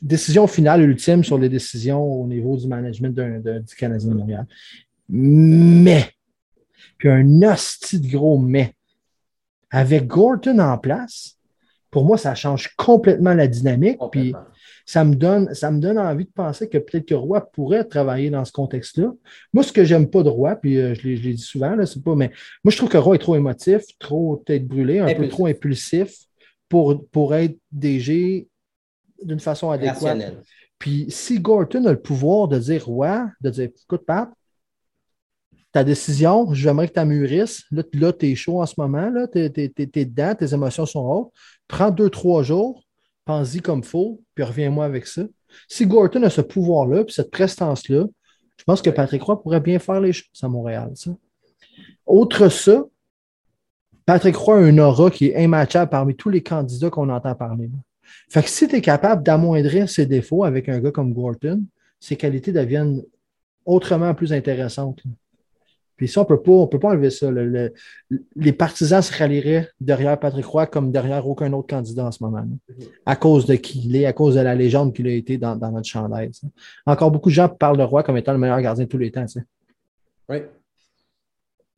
décision finale ultime sur les décisions au niveau du management du Canadien de Montréal. Mais, puis un hostie de gros mais, avec Gorton en place, pour moi, ça change complètement la dynamique. Puis ça me, donne, ça me donne envie de penser que peut-être que Roy pourrait travailler dans ce contexte-là. Moi, ce que j'aime pas de Roy, puis euh, je l'ai dit souvent, là, c'est pas, mais moi, je trouve que Roy est trop émotif, trop tête brûlée, un peu trop impulsif pour, pour être DG d'une façon adéquate. Puis si Gorton a le pouvoir de dire Roy, de dire écoute, Pat, ta décision, j'aimerais que tu mûrisses. Là, là tu es chaud en ce moment, tu es, dedans, tes émotions sont hautes. Prends deux, trois jours, pense-y comme faut, puis reviens-moi avec ça. Si Gorton a ce pouvoir-là, puis cette prestance-là, je pense que Patrick Roy pourrait bien faire les choses à Montréal. Ça. Autre ça, Patrick Roy a une aura qui est immatchable parmi tous les candidats qu'on entend parler. Fait que si tu es capable d'amoindrir ses défauts avec un gars comme Gorton, ses qualités deviennent autrement plus intéressantes. Puis ça, on peut pas, peut pas enlever ça. les partisans se rallieraient derrière Patrick Roy comme derrière aucun autre candidat en ce moment. À cause de qui il est, à cause de la légende qu'il a été dans, notre chandail. Encore beaucoup de gens parlent de Roy comme étant le meilleur gardien de tous les temps. Oui.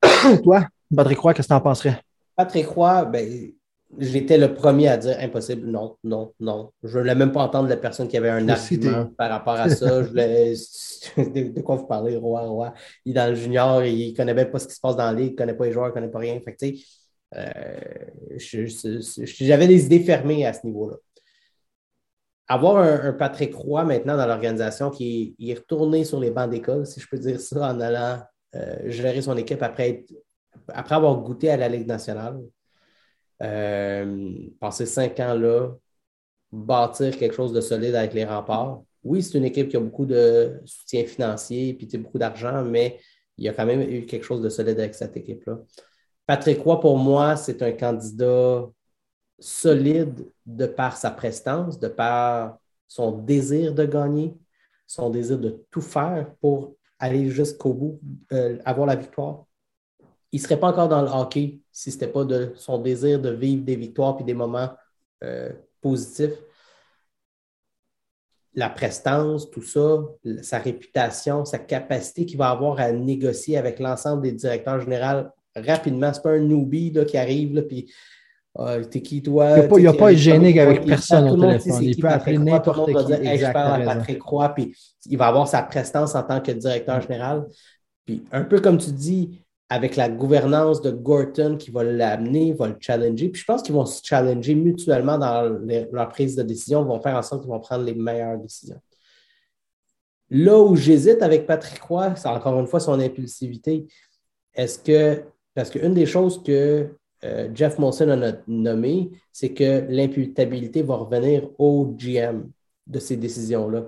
Toi, Patrick Roy, qu'est-ce que tu en penserais? Patrick Roy, ben, j'étais le premier à dire impossible, non, non, non. Je ne voulais même pas entendre la personne qui avait un argument par rapport à ça. Je voulais... de, quoi vous parlez, Roi, Roi? Il est dans le junior, il ne connaît même pas ce qui se passe dans la ligue, il ne connaît pas les joueurs, il ne connaît pas rien. Fait que, euh, j'avais des idées fermées à ce niveau-là. Avoir un, Patrick Roy maintenant dans l'organisation qui est, retourné sur les bancs d'école, si je peux dire ça, en allant euh, gérer son équipe après, après avoir goûté à la Ligue nationale. Euh, passer cinq ans là, bâtir quelque chose de solide avec les remparts. Oui, c'est une équipe qui a beaucoup de soutien financier puis beaucoup d'argent, mais il y a quand même eu quelque chose de solide avec cette équipe-là. Patrick Roy, pour moi, c'est un candidat solide de par sa prestance, de par son désir de gagner, son désir de tout faire pour aller jusqu'au bout, euh, avoir la victoire il ne serait pas encore dans le hockey si ce n'était pas de son désir de vivre des victoires et des moments euh, positifs. La prestance, tout ça, sa réputation, sa capacité qu'il va avoir à négocier avec l'ensemble des directeurs généraux rapidement. Ce n'est pas un newbie là, qui arrive, là, puis ah, t'es qui toi? Il n'y a pas, être gêné avec personne au téléphone. Il peut appeler n'importe qui. je parle à Patrick Roy, puis il va avoir sa prestance en tant que directeur général. Puis un peu comme tu dis, avec la gouvernance de Gorton qui va l'amener, va le challenger. Puis je pense qu'ils vont se challenger mutuellement dans leur prise de décision, vont faire en sorte qu'ils vont prendre les meilleures décisions. Là où j'hésite avec Patrick Roy, c'est encore une fois son impulsivité. Est-ce que, parce qu'une des choses que euh, Jeff Molson a nommé, c'est que l'imputabilité va revenir au GM de ces décisions-là.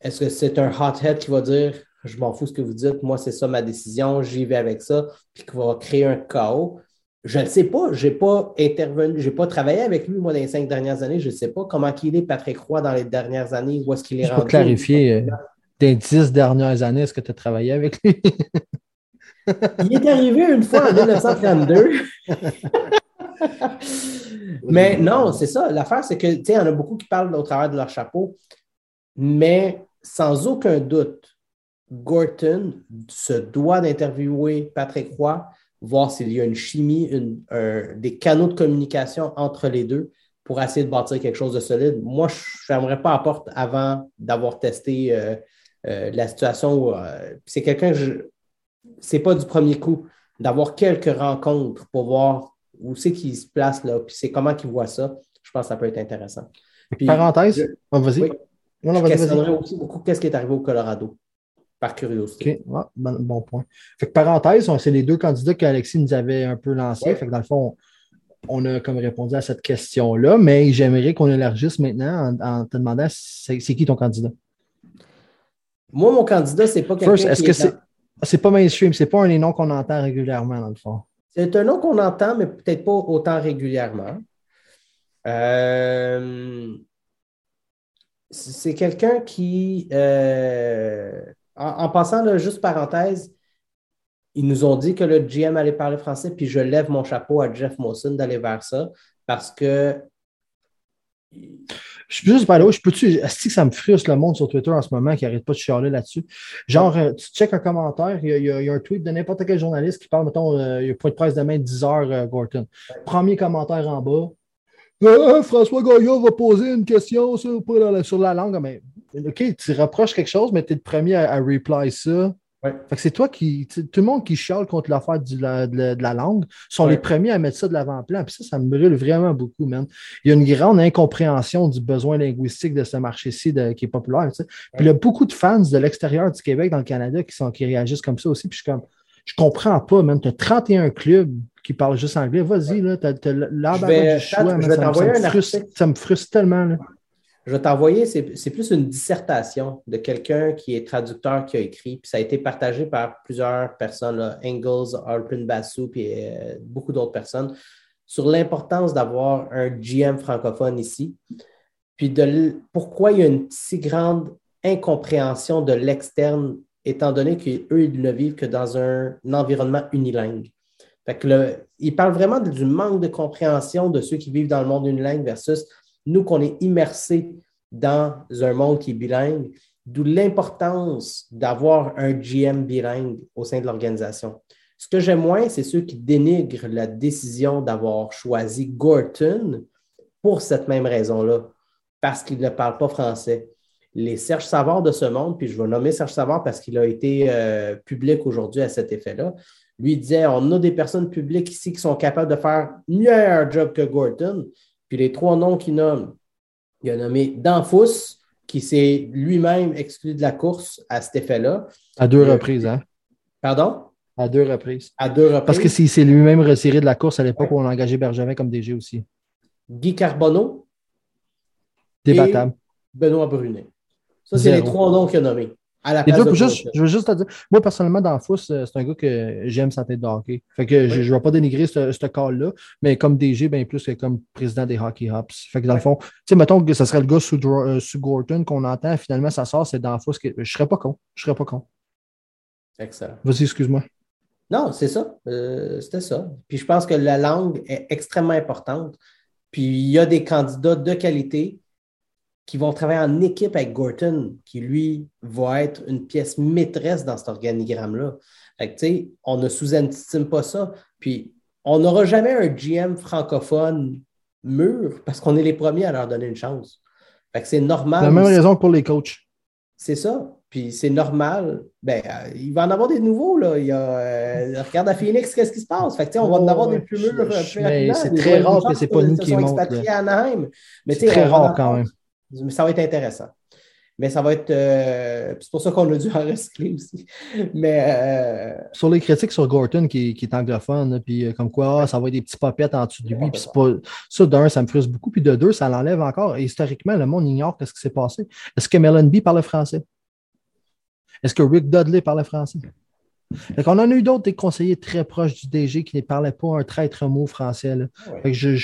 Est-ce que c'est un hothead qui va dire je m'en fous ce que vous dites, moi, c'est ça ma décision, j'y vais avec ça, puis qui va créer un chaos. Je ne sais pas, je n'ai pas intervenu, je n'ai pas travaillé avec lui, moi, dans les cinq dernières années. Je ne sais pas comment il est, Patrick Roy, dans les dernières années, où est-ce qu'il est, rendu. Pour clarifier, euh, des dix dernières années, est-ce que tu as travaillé avec lui? il est arrivé une fois en 1932. mais non, c'est ça. L'affaire, c'est que, tu sais, il y en a beaucoup qui parlent au travers de leur chapeau, mais sans aucun doute, Gorton se doit d'interviewer Patrick Roy, voir s'il y a une chimie, des canaux de communication entre les deux pour essayer de bâtir quelque chose de solide. Moi, je ne fermerais pas la porte avant d'avoir testé euh, euh, la situation. Euh, c'est quelqu'un que c'est pas du premier coup, d'avoir quelques rencontres pour voir où c'est qu'il se place là, puis c'est comment qu'il voit ça. Je pense que ça peut être intéressant. Parenthèse, oh, vas-y. je aussi beaucoup qu'est-ce qui est arrivé au Colorado par curiosité. OK, bon, point. Fait que parenthèse, c'est les deux candidats qu'Alexis nous avait un peu lancés. Fait que dans le fond, on a comme répondu à cette question-là, mais j'aimerais qu'on élargisse maintenant en, te demandant c'est qui ton candidat? Moi, mon candidat, c'est pas quelqu'un est-ce que c'est c'est pas mainstream, c'est pas un des noms qu'on entend régulièrement, dans le fond. C'est un nom qu'on entend, mais peut-être pas autant régulièrement. Euh, c'est quelqu'un qui, euh, en, passant, juste parenthèse, ils nous ont dit que le GM allait parler français, puis je lève mon chapeau à Jeff Mawson d'aller vers ça parce que. Je suis juste par là, je peux-tu. Est-ce que ça me frustre le monde sur Twitter en ce moment qui n'arrête pas de chialer là-dessus? Genre, euh, tu check un commentaire, il y, a, un tweet de n'importe quel journaliste qui parle, mettons, euh, il y a point de presse demain 10 heures, euh, Gorton. Premier commentaire en bas. François Goya va poser une question sur, sur la langue. Mais, OK, tu reproches quelque chose, mais tu es le premier à, à reply ça. Fait que c'est toi qui. Tout le monde qui chiale contre l'affaire de, la, langue sont les premiers à mettre ça de l'avant-plan. Puis ça, ça me brûle vraiment beaucoup, man. Il y a une grande incompréhension du besoin linguistique de ce marché-ci qui est populaire. Puis il y a beaucoup de fans de l'extérieur du Québec, dans le Canada, qui, sont, qui réagissent comme ça aussi. Puis je suis comme. Je comprends pas, man. Tu as 31 clubs qui parlent juste anglais. Vas-y, là. Tu as, du choix. ça, me frustre tellement, là. Je vais t'envoyer, c'est plus une dissertation de quelqu'un qui est traducteur qui a écrit, puis ça a été partagé par plusieurs personnes, Engels, Arpin Bassou, puis euh, beaucoup d'autres personnes, sur l'importance d'avoir un GM francophone ici, puis de pourquoi il y a une si grande incompréhension de l'externe, étant donné qu'eux, ils ne vivent que dans un, environnement unilingue. Fait que ils parlent vraiment du manque de compréhension de ceux qui vivent dans le monde unilingue versus nous, qu'on est immersés dans un monde qui est bilingue, d'où l'importance d'avoir un GM bilingue au sein de l'organisation. Ce que j'aime moins, c'est ceux qui dénigrent la décision d'avoir choisi Gorton pour cette même raison-là, parce qu'il ne parle pas français. Les Serge Savard de ce monde, puis je vais nommer Serge Savard parce qu'il a été euh, public aujourd'hui à cet effet-là, lui disait on a des personnes publiques ici qui sont capables de faire mieux un job que Gorton. Puis les trois noms qu'il nomme, il a nommé Danfous, qui s'est lui-même exclu de la course à cet effet-là. À deux reprises, hein? Pardon? À deux reprises. À deux reprises. Parce que s'est lui-même retiré de la course à l'époque où on a engagé Bergevin comme DG aussi. Guy Carbonneau. Débattable. Benoît Brunet. Ça, c'est les trois noms qu'il a nommés je veux juste te dire, moi, personnellement, dans Fous, c'est un gars que j'aime sa tête de hockey. Fait que je ne vais pas dénigrer ce, ce call-là, mais comme DG, bien plus que comme président des Hockey Hops. Fait que dans le fond, tu sais, mettons que ce serait le gars sous, euh, Gorton qu'on entend, finalement, ça sort, c'est dans Fous. Que, je ne serais pas con. Je serais pas con. Excellent. Vas-y, excuse-moi. Non, c'est ça. Euh, c'était ça. Puis je pense que la langue est extrêmement importante. Puis il y a des candidats de qualité qui vont travailler en équipe avec Gorton, qui lui va être une pièce maîtresse dans cet organigramme-là. on ne sous-estime pas ça. Puis, on n'aura jamais un GM francophone mûr parce qu'on est les premiers à leur donner une chance. c'est normal. La même raison que pour les coachs. C'est ça. Puis c'est normal. Ben, euh, il va en avoir des nouveaux. Là. Il y a, euh, regarde à Phoenix, qu'est-ce qui se passe? Fait on va en avoir des plus mûrs. C'est très rare que ce n'est pas nous qui montent. C'est très rare quand même. Ça va être intéressant. Mais ça va être. Euh, c'est pour ça qu'on a dû en recycler aussi. Mais. Euh, sur les critiques sur Gorton qui, est anglophone, puis euh, comme quoi ah, ça va être des petits papettes en dessous de lui. Puis pas... Ça, d'un, ça me frustre beaucoup. Puis de deux, ça l'enlève encore. Et historiquement, le monde ignore ce qui s'est passé. Est-ce que Melanie parle français? Est-ce que Rick Dudley parle français? On en a eu d'autres des conseillers très proches du DG qui ne parlaient pas un traître mot français. je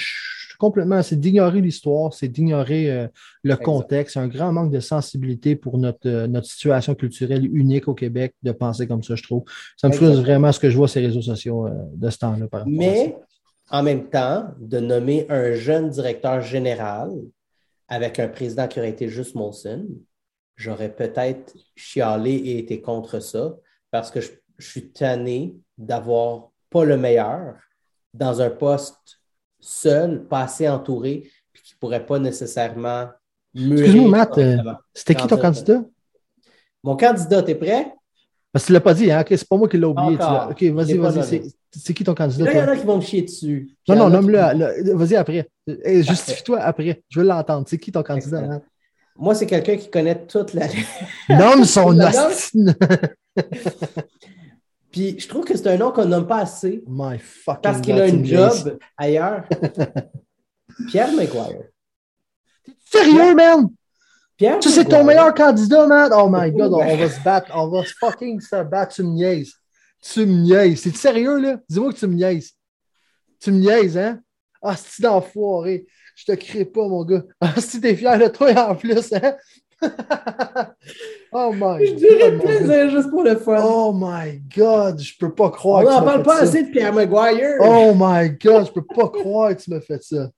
complètement, c'est d'ignorer l'histoire, c'est d'ignorer euh, le contexte. C'est un grand manque de sensibilité pour notre, euh, notre situation culturelle unique au Québec de penser comme ça, je trouve. Ça me frustre vraiment ce que je vois sur les réseaux sociaux euh, de ce temps-là. Mais en même temps, de nommer un jeune directeur général avec un président qui aurait été juste Molson, j'aurais peut-être chialé et été contre ça parce que je, je suis tanné d'avoir pas le meilleur dans un poste seul, pas assez entouré, puis qui ne pourrait pas nécessairement Excuse-moi, Matt, euh, c'était qui ton candidat? Mon candidat, t'es prêt? Parce que tu ne l'as pas dit, hein? c'est pas moi qui l'ai oublié. Ok, vas-y, vas-y. C'est qui ton candidat? il y en a qui vont me chier dessus. Non, non, nomme-le. Vas-y après. Justifie-toi après. Je veux l'entendre. C'est qui ton candidat? Moi, c'est quelqu'un qui connaît toute la. Nomme son Puis je trouve que c'est un nom qu'on nomme pas assez. My parce qu'il a une job ailleurs. Pierre McGuire. T'es sérieux, man? Pierre Tu c'est ton meilleur candidat, man? Oh my god, on, va se battre. On va fucking se battre. Tu me niaises. Tu me niaises. C'est sérieux, là? Dis-moi que tu me niaises. Tu me niaises, hein? Ah, c'est d'enfoiré. Je te crée pas, mon gars. Ah, si t'es fier de toi en plus, hein? Oh my Je dirais plaisir juste pour le fun. Oh my God, je peux pas croire On que tu n'en m'as parle pas ça. assez de Pierre Maguire. Oh my God, je peux pas croire que tu m'as fait ça.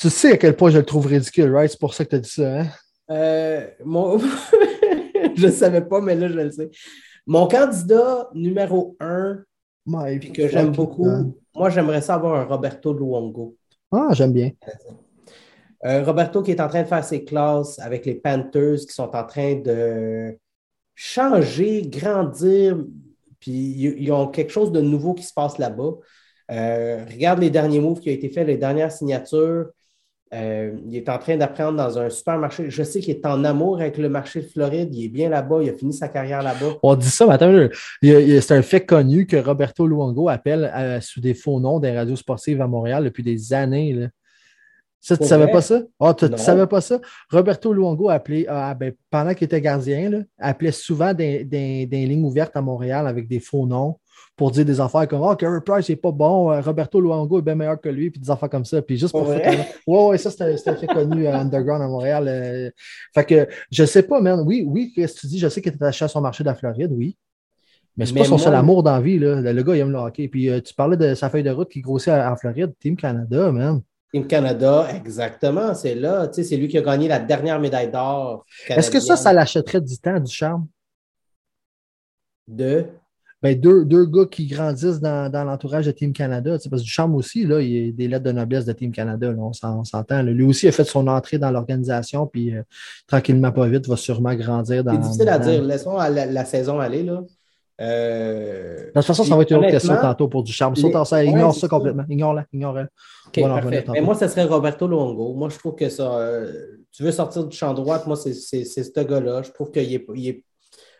Tu sais à quel point je le trouve ridicule, right? C'est pour ça que tu as dit ça, hein? Euh, mon... je ne savais pas, mais là, je le sais. Mon candidat numéro un, puis que j'aime beaucoup, moi, j'aimerais ça avoir un Roberto Luongo. Ah, j'aime bien. Euh, Roberto qui est en train de faire ses classes avec les Panthers qui sont en train de changer, grandir, puis ils ont quelque chose de nouveau qui se passe là-bas. Euh, regarde les derniers moves qui ont été faits, les dernières signatures. Euh, il est en train d'apprendre dans un super marché. Je sais qu'il est en amour avec le marché de Floride. Il est bien là-bas. Il a fini sa carrière là-bas. On dit ça, mais attends, c'est un fait connu que Roberto Luongo appelle sous des faux noms des radios sportives à Montréal depuis des années. Ça, tu Pour savais pas ça? Ah, tu ne savais pas ça? Roberto Luongo appelait, ah, ben, pendant qu'il était gardien, là, appelait souvent des, des- des lignes ouvertes à Montréal avec des faux noms pour dire des affaires comme Oh, Carey Price n'est pas bon, euh, Roberto Luongo est bien meilleur que lui, puis des affaires comme ça. Puis juste pour Pour faire. Ouais, ouais, ça, un fait connu euh, underground à Montréal. euh. Fait que je sais pas, man. Oui, oui, qu'est-ce que tu dis? Je sais qu'il est attaché à son marché de la Floride, oui. Mais c'est pas son moi- seul amour dans la vie, là. Le, le gars, il aime le hockey. Puis euh, tu parlais de sa feuille de route qui grossit à- en Floride, Team Canada, man. Team Canada, exactement. C'est là. Tu sais, c'est lui qui a gagné la dernière médaille d'or. Est-ce que ça, ça l'achèterait du temps, du charme? De? Ben, deux, deux gars qui grandissent dans, dans l'entourage de Team Canada. tu sais, Parce que du charme aussi, là, il y a des lettres de noblesse de Team Canada. là, on s'en- on s'entend. Lui aussi a fait son entrée dans l'organisation, puis euh, tranquillement, pas vite, va sûrement grandir dans. C'est difficile à dire. Laissons la, la saison aller. Là. Euh, De toute façon, ça va être une autre question tantôt pour du charme. Saute en ça, ignore ça ça. complètement. Ignore-la, ignore-la. OK, On va en parfait. revenir tantôt. Mais moi, ce serait Roberto Luongo. Moi, je trouve que ça. euh, tu veux sortir du champ droit, moi, c'est ce gars-là. Je trouve qu'il est, il est-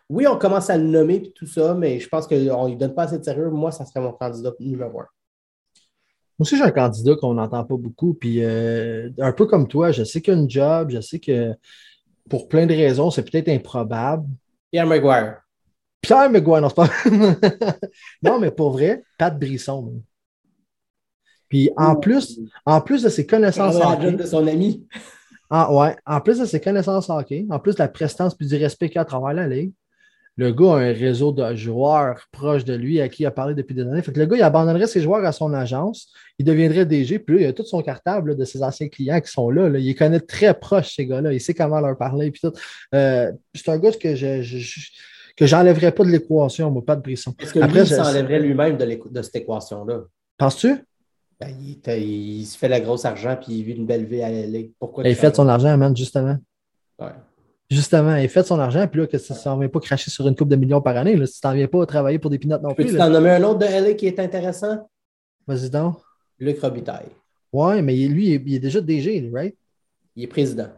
Oui, on commence à le nommer et tout ça, mais je pense qu'on ne lui donne pas assez de sérieux. Moi, ça serait mon candidat numéro un. Moi aussi, j'ai un candidat qu'on n'entend pas beaucoup. Puis, euh, un peu comme toi, je sais qu'il y a une job, je sais que pour plein de raisons, c'est peut-être improbable. Pierre Maguire. Pierre McGuire, non, c'est pas. non, mais pour vrai, Pat Brisson. Puis en plus, en plus de ses connaissances hockey, de son ami. en, ouais, en plus de ses connaissances hockey, en plus de la prestance puis du respect qu'il a à travers la ligue, le gars a un réseau de joueurs proches de lui à qui il a parlé depuis des années. Fait que le gars, il abandonnerait ses joueurs à son agence, il deviendrait DG, puis là, il a tout son cartable là, de ses anciens clients qui sont là, là. Il les connaît très proche, ces gars-là. Il sait comment leur parler. Puis tout. Euh, c'est un gars que je, je- je- que j'enlèverais pas de l'équation, moi, pas de Brisson. Est-ce que Après, lui, il je- s'enlèverait lui-même de, cette équation-là? Penses-tu? Ben, il, il se fait la grosse argent puis il vit une belle vie à LA. Pourquoi Il tu fait son argent, man, justement. Ouais. Justement, il fait son argent, puis là, que ça ne s'en vient pas cracher sur une coupe de millions par année. Là, si tu n'en viens pas travailler pour des pinottes non plus. Là. t'en nommer un autre de LA qui est intéressant? Vas-y donc. Luc Robitaille. Ouais, mais il- lui, il est, il est déjà DG, right? Il est président.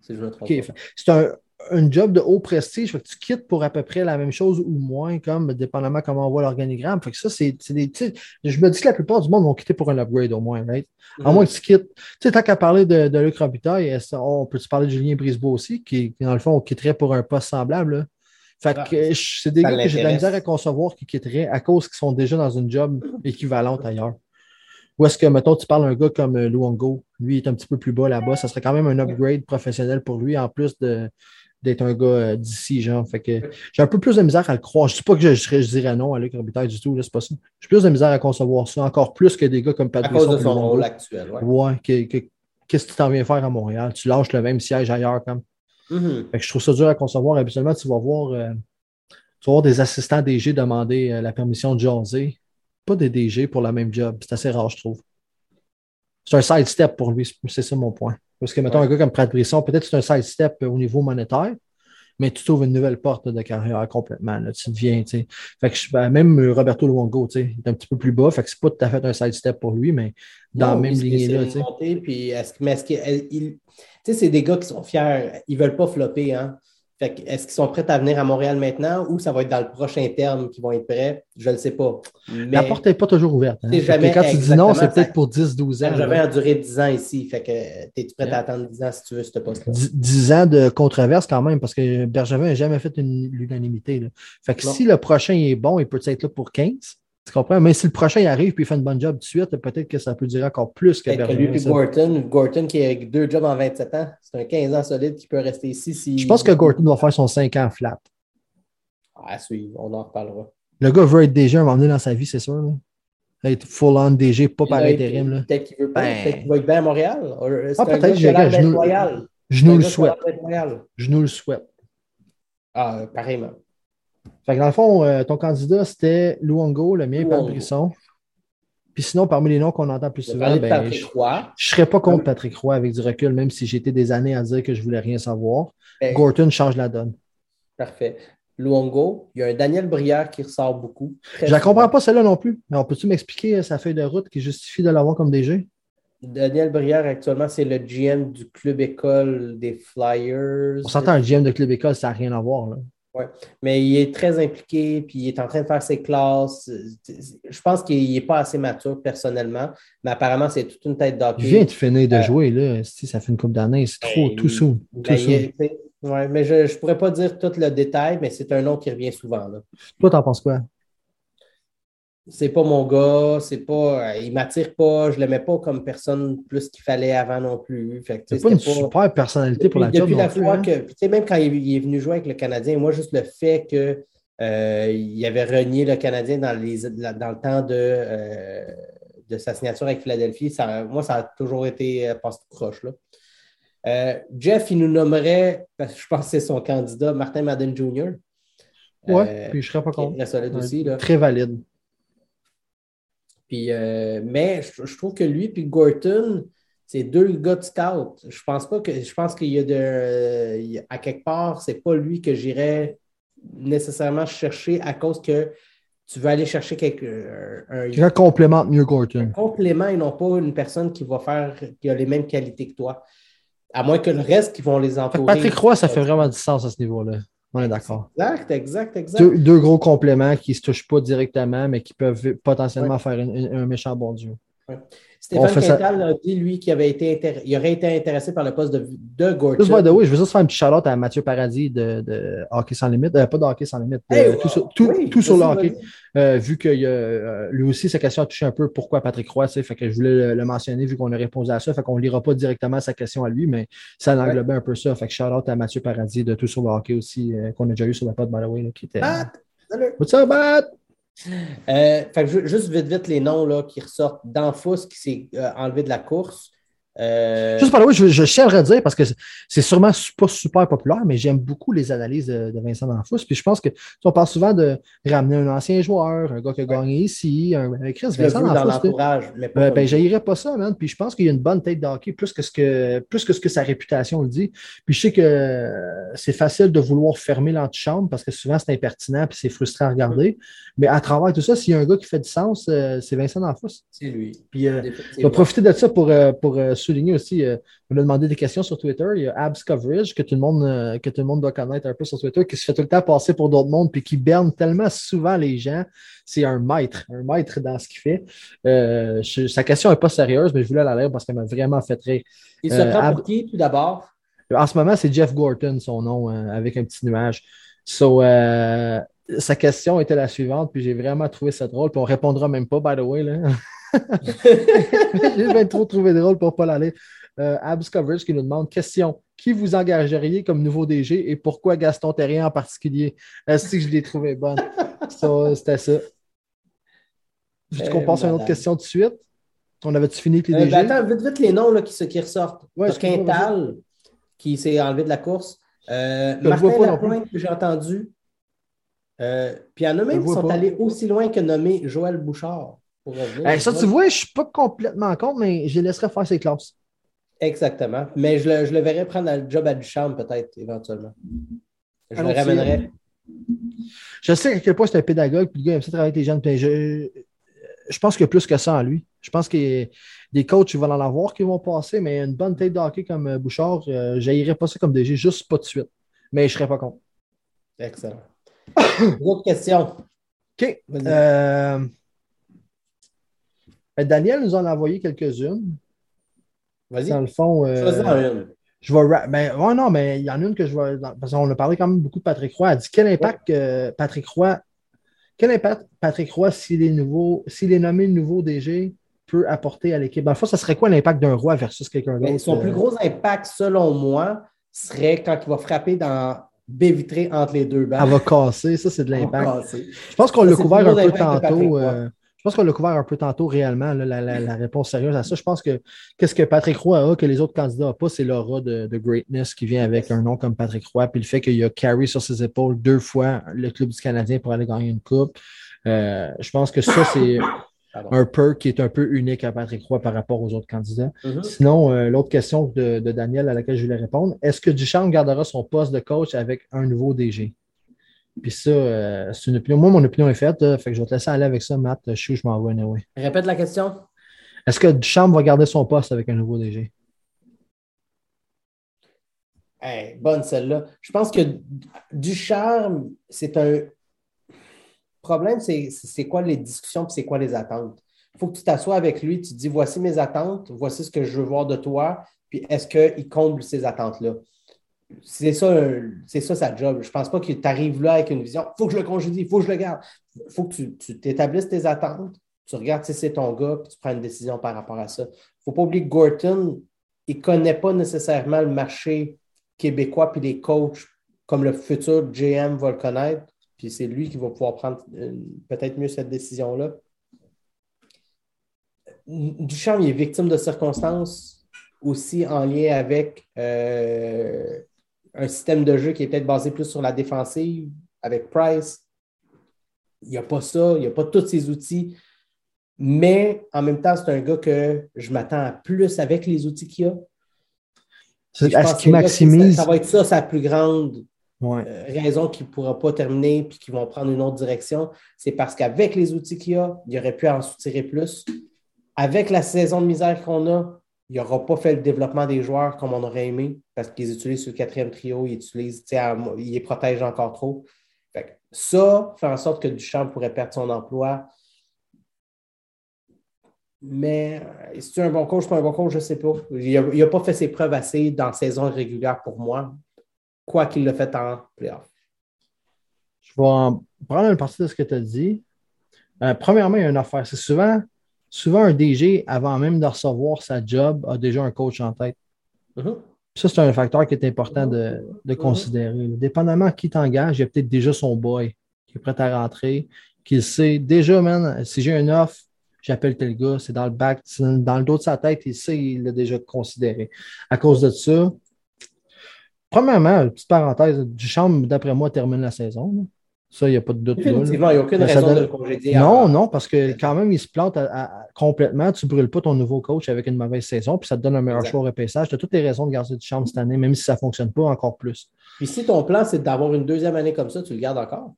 Si je me trompe OK. pas. C'est un, un job de haut prestige. Fait que tu quittes pour à peu près la même chose ou moins, comme dépendamment comment on voit l'organigramme. Fait que ça, c'est des. Je me dis que la plupart du monde vont quitter pour un upgrade au moins, right? À Mhm. moins que tu quittes. Tu sais, tant qu'à parler de, de Luc Robitaille, on peut-tu parler de Julien Brisebois aussi, qui, dans le fond, on quitterait pour un poste semblable. là? Fait Ah, que euh, c'est des ça gars que j'ai de la misère à concevoir qui quitteraient à cause qu'ils sont déjà dans une job équivalente ailleurs. Ou est-ce que, mettons, tu parles d'un gars comme euh, Luongo, lui il est un petit peu plus bas là-bas, ça serait quand même un upgrade professionnel pour lui, en plus de- d'être un gars euh, d'ici, genre. Fait que j'ai un peu plus de misère à le croire. Je ne dis pas que je, je- je dirais non à Luc Robitaille du tout, c'est pas ça. J'ai plus de misère à concevoir ça, encore plus que des gars comme Pat À cause de son rôle actuel. Ouais. Ouais, que- que- qu'est-ce que tu t'en viens faire à Montréal? Tu lâches le même siège ailleurs, comme. Mhm. Fait que je trouve ça dur à concevoir. Habituellement, tu vas voir, euh, tu vas voir des assistants DG demander euh, la permission de jaser. Pas des DG pour la même job. C'est assez rare, je trouve. C'est un side-step pour lui, c'est ça mon point. Parce que, mettons, Ouais. un gars comme Pratt Brisson, peut-être c'est un side-step au niveau monétaire, mais tu trouves une nouvelle porte de carrière complètement. là. Tu deviens, tu sais. Fait que je- ben, même Roberto Luongo, tu sais, il est un petit peu plus bas. Fait que c'est pas tout à fait un side-step pour lui, mais dans la même lignée-là, tu sais. puis est-ce mais est-ce. Tu sais, c'est des gars qui sont fiers. Ils ne veulent pas flopper. Hein? Fait que est-ce qu'ils sont prêts à venir à Montréal maintenant ou ça va être dans le prochain terme qu'ils vont être prêts? Je ne le sais pas. Mais La porte n'est pas toujours ouverte. hein. Jamais quand tu dis non, c'est peut-être pour 10-12 ans. j'avais là. enduré 10 ans ici. Fait que es-tu prêt Yeah. à attendre 10 ans si tu veux ce poste-là? 10 10 ans de controverse quand même, parce que Bergevin n'a jamais fait une- l'unanimité. Fait que Non. si le prochain est bon, il peut être là pour 15. Tu comprends? Mais si le prochain il arrive et il fait une bonne job tout de suite, peut-être que ça peut durer encore plus que Bergeron. Lui Gorton, Gorton qui a deux jobs en 27 ans, c'est un 15 ans solide qui peut rester ici. Si... Je pense que Gorton va faire son 5 ans flat. Ah, suivre, on en reparlera. Le gars veut être DG un moment donné dans sa vie, c'est sûr. Là. Être full-on DG, pas par intérim. Peut-être qu'il veut pas. Ben... Peut-être qu'il va être bien à Montréal. Ah, peut-être, je, nous, je nous le souhaite. Je nous le souhaite. Ah, pareillement. Fait que dans le fond, euh, ton candidat, c'était Luongo, le mien, Pat Brisson. Puis sinon, parmi les noms qu'on entend plus souvent, ben, je ne serais pas contre Patrick Roy avec du recul, même si j'étais des années à dire que je ne voulais rien savoir. Ben, Gorton change la donne. Parfait. Luongo, il y a un Daniel Brière qui ressort beaucoup. Je ne comprends pas celle-là non plus. Mais on peut-tu m'expliquer euh, sa feuille de route qui justifie de l'avoir comme DG? Daniel Brière, actuellement, c'est le GM du club école des Flyers. On s'entend un GM de club école, ça n'a rien à voir. Là. Oui, mais il est très impliqué, puis il est en train de faire ses classes. Je pense qu'il n'est pas assez mature personnellement, mais apparemment, c'est toute une tête d'hockey. Il vient de finir de euh, jouer, là. Ça fait une couple d'années, c'est trop, ben, tout sous. Ben, oui, mais je ne pourrais pas dire tout le détail, mais c'est un nom qui revient souvent. Là. Toi, t'en penses quoi? C'est pas mon gars, c'est pas, euh, il m'attire pas, je l'aimais pas comme personne plus qu'il fallait avant non plus. C'est pas une super personnalité pour la job Depuis la fois hein. que, même quand il, est venu jouer avec le Canadien, moi, juste le fait qu'il euh, avait renié le Canadien dans, les, dans le temps de, euh, de sa signature avec Philadelphie, ça, moi, ça a toujours été passe croche. Là. Jeff, il nous nommerait, parce que je pense que c'est son candidat, Martin Madden Jr. Oui, puis je serais pas contre. Très valide. Puis, euh, mais je, trouve que lui et Gorton, c'est deux gars de scout. Je pense pas que je pense qu'il y a de. à quelque part, c'est pas lui que j'irais nécessairement chercher à cause que tu veux aller chercher quelque, un, un complément mieux Gorton. Un complément et non pas une personne qui va faire qui a les mêmes qualités que toi. À moins que le reste qui vont les entourer. Patrick Roy, ça fait vraiment du sens à ce niveau-là. On est d'accord. Exact, exact, exact. Deux, gros compléments qui ne se touchent pas directement, mais qui peuvent potentiellement faire un méchant bon Dieu. Stéphane Quintal a dit, lui, qu'il avait été il aurait été intéressé par le poste de, de Gorton. oui, je veux juste faire un petit shout à Mathieu Paradis de, de Hockey sans limite. Euh, pas de Hockey sans limite. Euh, tout, sur, tout, sur le hockey. Euh, vu que lui aussi, sa question a touché un peu pourquoi Patrick Roy, fait que je voulais le, mentionner vu qu'on a répondu à ça. Fait qu'on ne lira pas directement sa question à lui, mais ça englobait un peu ça. Fait que shout out à Mathieu Paradis de Tout sur le hockey aussi, qu'on a déjà eu sur la pod, by the way, qui était. Salut! What's up, Matt? Euh, juste vite, vite, les noms là, qui ressortent. Danfous qui s'est euh, enlevé de la course. Euh, Juste par là, je, je tiens à dire parce que c'est sûrement pas super populaire, mais j'aime beaucoup les analyses de, Vincent Danfous. Puis je pense que on parle souvent de ramener un ancien joueur, un gars qui a gagné ici, un, Chris Vincent Danfous. Euh, ben, j'haïrais pas ça, man. Puis je pense qu'il y a une bonne tête d'hockey plus que ce que plus que ce que sa réputation le dit. Puis je sais que c'est facile de vouloir fermer l'antichambre parce que souvent c'est impertinent puis c'est frustrant à regarder. Mais à travers tout ça, s'il y a un gars qui fait du sens, euh, c'est Vincent Danfous. C'est lui. Puis je vais profiter de ça pour, pour souligner aussi, euh, on a demandé des questions sur Twitter. Il y a Abs Coverage, que tout, le monde, euh, que tout le monde doit connaître un peu sur Twitter, qui se fait tout le temps passer pour d'autres mondes, puis qui berne tellement souvent les gens. C'est un maître, un maître dans ce qu'il fait. Euh, sa question n'est pas sérieuse, mais je voulais la lire parce qu'elle m'a vraiment fait rire. Il se prend pour qui, tout d'abord? En ce moment, c'est Jeff Gorton, son nom, avec un petit nuage. So, sa question était la suivante, puis j'ai vraiment trouvé ça drôle, puis on répondra même pas, by the way. Là. J'ai bien trop trouvé drôle pour ne pas l'aller. Euh, Abs Coverage qui nous demande question qui vous engageriez comme nouveau DG et pourquoi Gaston Terrien en particulier? Est-ce que je l'ai trouvé bonne? C'était ça. Juste qu'on passe à une autre question de suite? On avait-tu fini avec les euh, DG ben, Attends, vite, vite les noms là, qui, qui ressortent. Ouais, Quintal, qui s'est enlevé de la course. Euh, Martin Lapointe, que j'ai entendu. Euh, puis il y en a même qui sont allés aussi loin que nommer Joël Bouchard ça, tu vois, je ne suis pas complètement contre, mais je laisserai faire ses classes. Exactement. Mais je le, je le verrais prendre le job à Duchamp, peut-être, éventuellement. Je le ramènerais. Je sais à quel point c'est un pédagogue, puis le gars aime ça travailler avec les jeunes. Je, je pense qu'il y a plus que ça en lui. Je pense que des coachs, ils vont en avoir qui vont passer, mais une bonne tête de hockey comme euh, Bouchard, euh, je pas ça comme DG, juste pas de suite. Mais je ne serais pas contre. Excellent. Autre question. OK. Euh, ben, Daniel nous en a envoyé quelques-unes. Vas-y. Dans le fond. Euh, je vais. Ben, non, mais il y en a une que je vais. Parce qu'on a parlé quand même beaucoup de Patrick Roy. Elle dit quel impact Patrick Roy. quel impact Patrick Roy, s'il est nouveau, s'il est nommé nouveau DG, peut apporter à l'équipe? Dans le fond, ça serait quoi l'impact d'un roi versus quelqu'un d'autre? Son plus gros impact, selon moi, serait quand il va frapper dans baie vitrée entre les deux balles. Elle va casser, ça, c'est de l'impact. Je pense qu'on l'a couvert un peu tantôt. Je pense qu'on l'a couvert un peu tantôt réellement, la, réponse sérieuse à ça. Je pense que qu'est-ce que Patrick Roy a que les autres candidats n'ont pas, c'est l'aura de, greatness qui vient avec un nom comme Patrick Roy, puis le fait qu'il a carry sur ses épaules deux fois le club du Canadien pour aller gagner une coupe. Euh, je pense que ça, c'est un perk qui est un peu unique à Patrick Roy par rapport aux autres candidats. Mm-hmm. Sinon, euh, l'autre question de, de, Daniel à laquelle je voulais répondre, est-ce que Duchamp gardera son poste de coach avec un nouveau DG? Puis ça, euh, c'est une opinion. Moi, mon opinion est faite. fait que je vais te laisser aller avec ça, Matt. Je suis je m'en vais. Anyway. Répète la question. Est-ce que Duchamp va garder son poste avec un nouveau DG? bonne celle-là. Je pense que Ducharme, c'est un problème, c'est quoi les discussions et c'est quoi les attentes? Il faut que tu t'assoies avec lui, tu te dis voici mes attentes, voici ce que je veux voir de toi, puis est-ce qu'il comble ces attentes-là? C'est ça, c'est ça sa job. Je ne pense pas que tu arrives là avec une vision. Il faut que je le congédie, il faut que je le garde. Il faut que tu t'établisses tes attentes, tu regardes si c'est ton gars, puis tu prends une décision par rapport à ça. Il ne faut pas oublier que Gorton, il ne connaît pas nécessairement le marché québécois puis les coachs comme le futur GM va le connaître. Puis c'est lui qui va pouvoir prendre peut-être mieux cette décision-là. Duchamp, il est victime de circonstances aussi en lien avec euh, un système de jeu qui est peut-être basé plus sur la défensive avec Price. Il n'y a pas ça, il n'y a pas tous ces outils. Mais en même temps, c'est un gars que je m'attends à plus avec les outils qu'il a. Est-ce qu'il maximise? Ça, va être ça sa plus grande euh, raison qu'il ne pourra pas terminer puis qu'ils vont prendre une autre direction. C'est parce qu'avec les outils qu'il a, il aurait pu en soutirer plus. Avec la saison de misère qu'on a, il n'aura pas fait le développement des joueurs comme on aurait aimé parce qu'ils utilisent sur le quatrième trio, ils les protègent encore trop. ça fait en sorte que Duchamp pourrait perdre son emploi. Mais est-ce tu un bon coach, pas un bon coach, je ne sais pas. Il n'a pas fait ses preuves assez dans saison régulière pour moi, quoi qu'il le fait en playoff. Je vais prendre une partie de ce que tu as dit. Euh, premièrement, il y a une affaire. C'est souvent souvent un DG, avant même de recevoir sa job, a déjà un coach en tête. Mm-hmm. Ça, c'est un facteur qui est important de, mm-hmm. considérer. Dépendamment de qui t'engage, il y a peut-être déjà son boy qui est prêt à rentrer, qui sait déjà, man, si j'ai un offre, j'appelle tel gars, c'est dans le bac, dans le dos de sa tête, il sait, il l'a déjà considéré. À cause de ça, premièrement, petite parenthèse, Duchamp, d'après moi, termine la saison. Ça, il n'y a pas de doute. il n'y a aucune raison de le congédier. Non, non, parce que quand même, il se plante complètement. Tu ne brûles pas ton nouveau coach avec une mauvaise saison, puis ça te donne un meilleur choix au repaissage. Tu as toutes les raisons de garder du charme cette année, même si ça ne fonctionne pas encore plus. Puis si ton plan, c'est d'avoir une deuxième année comme ça, tu le gardes encore?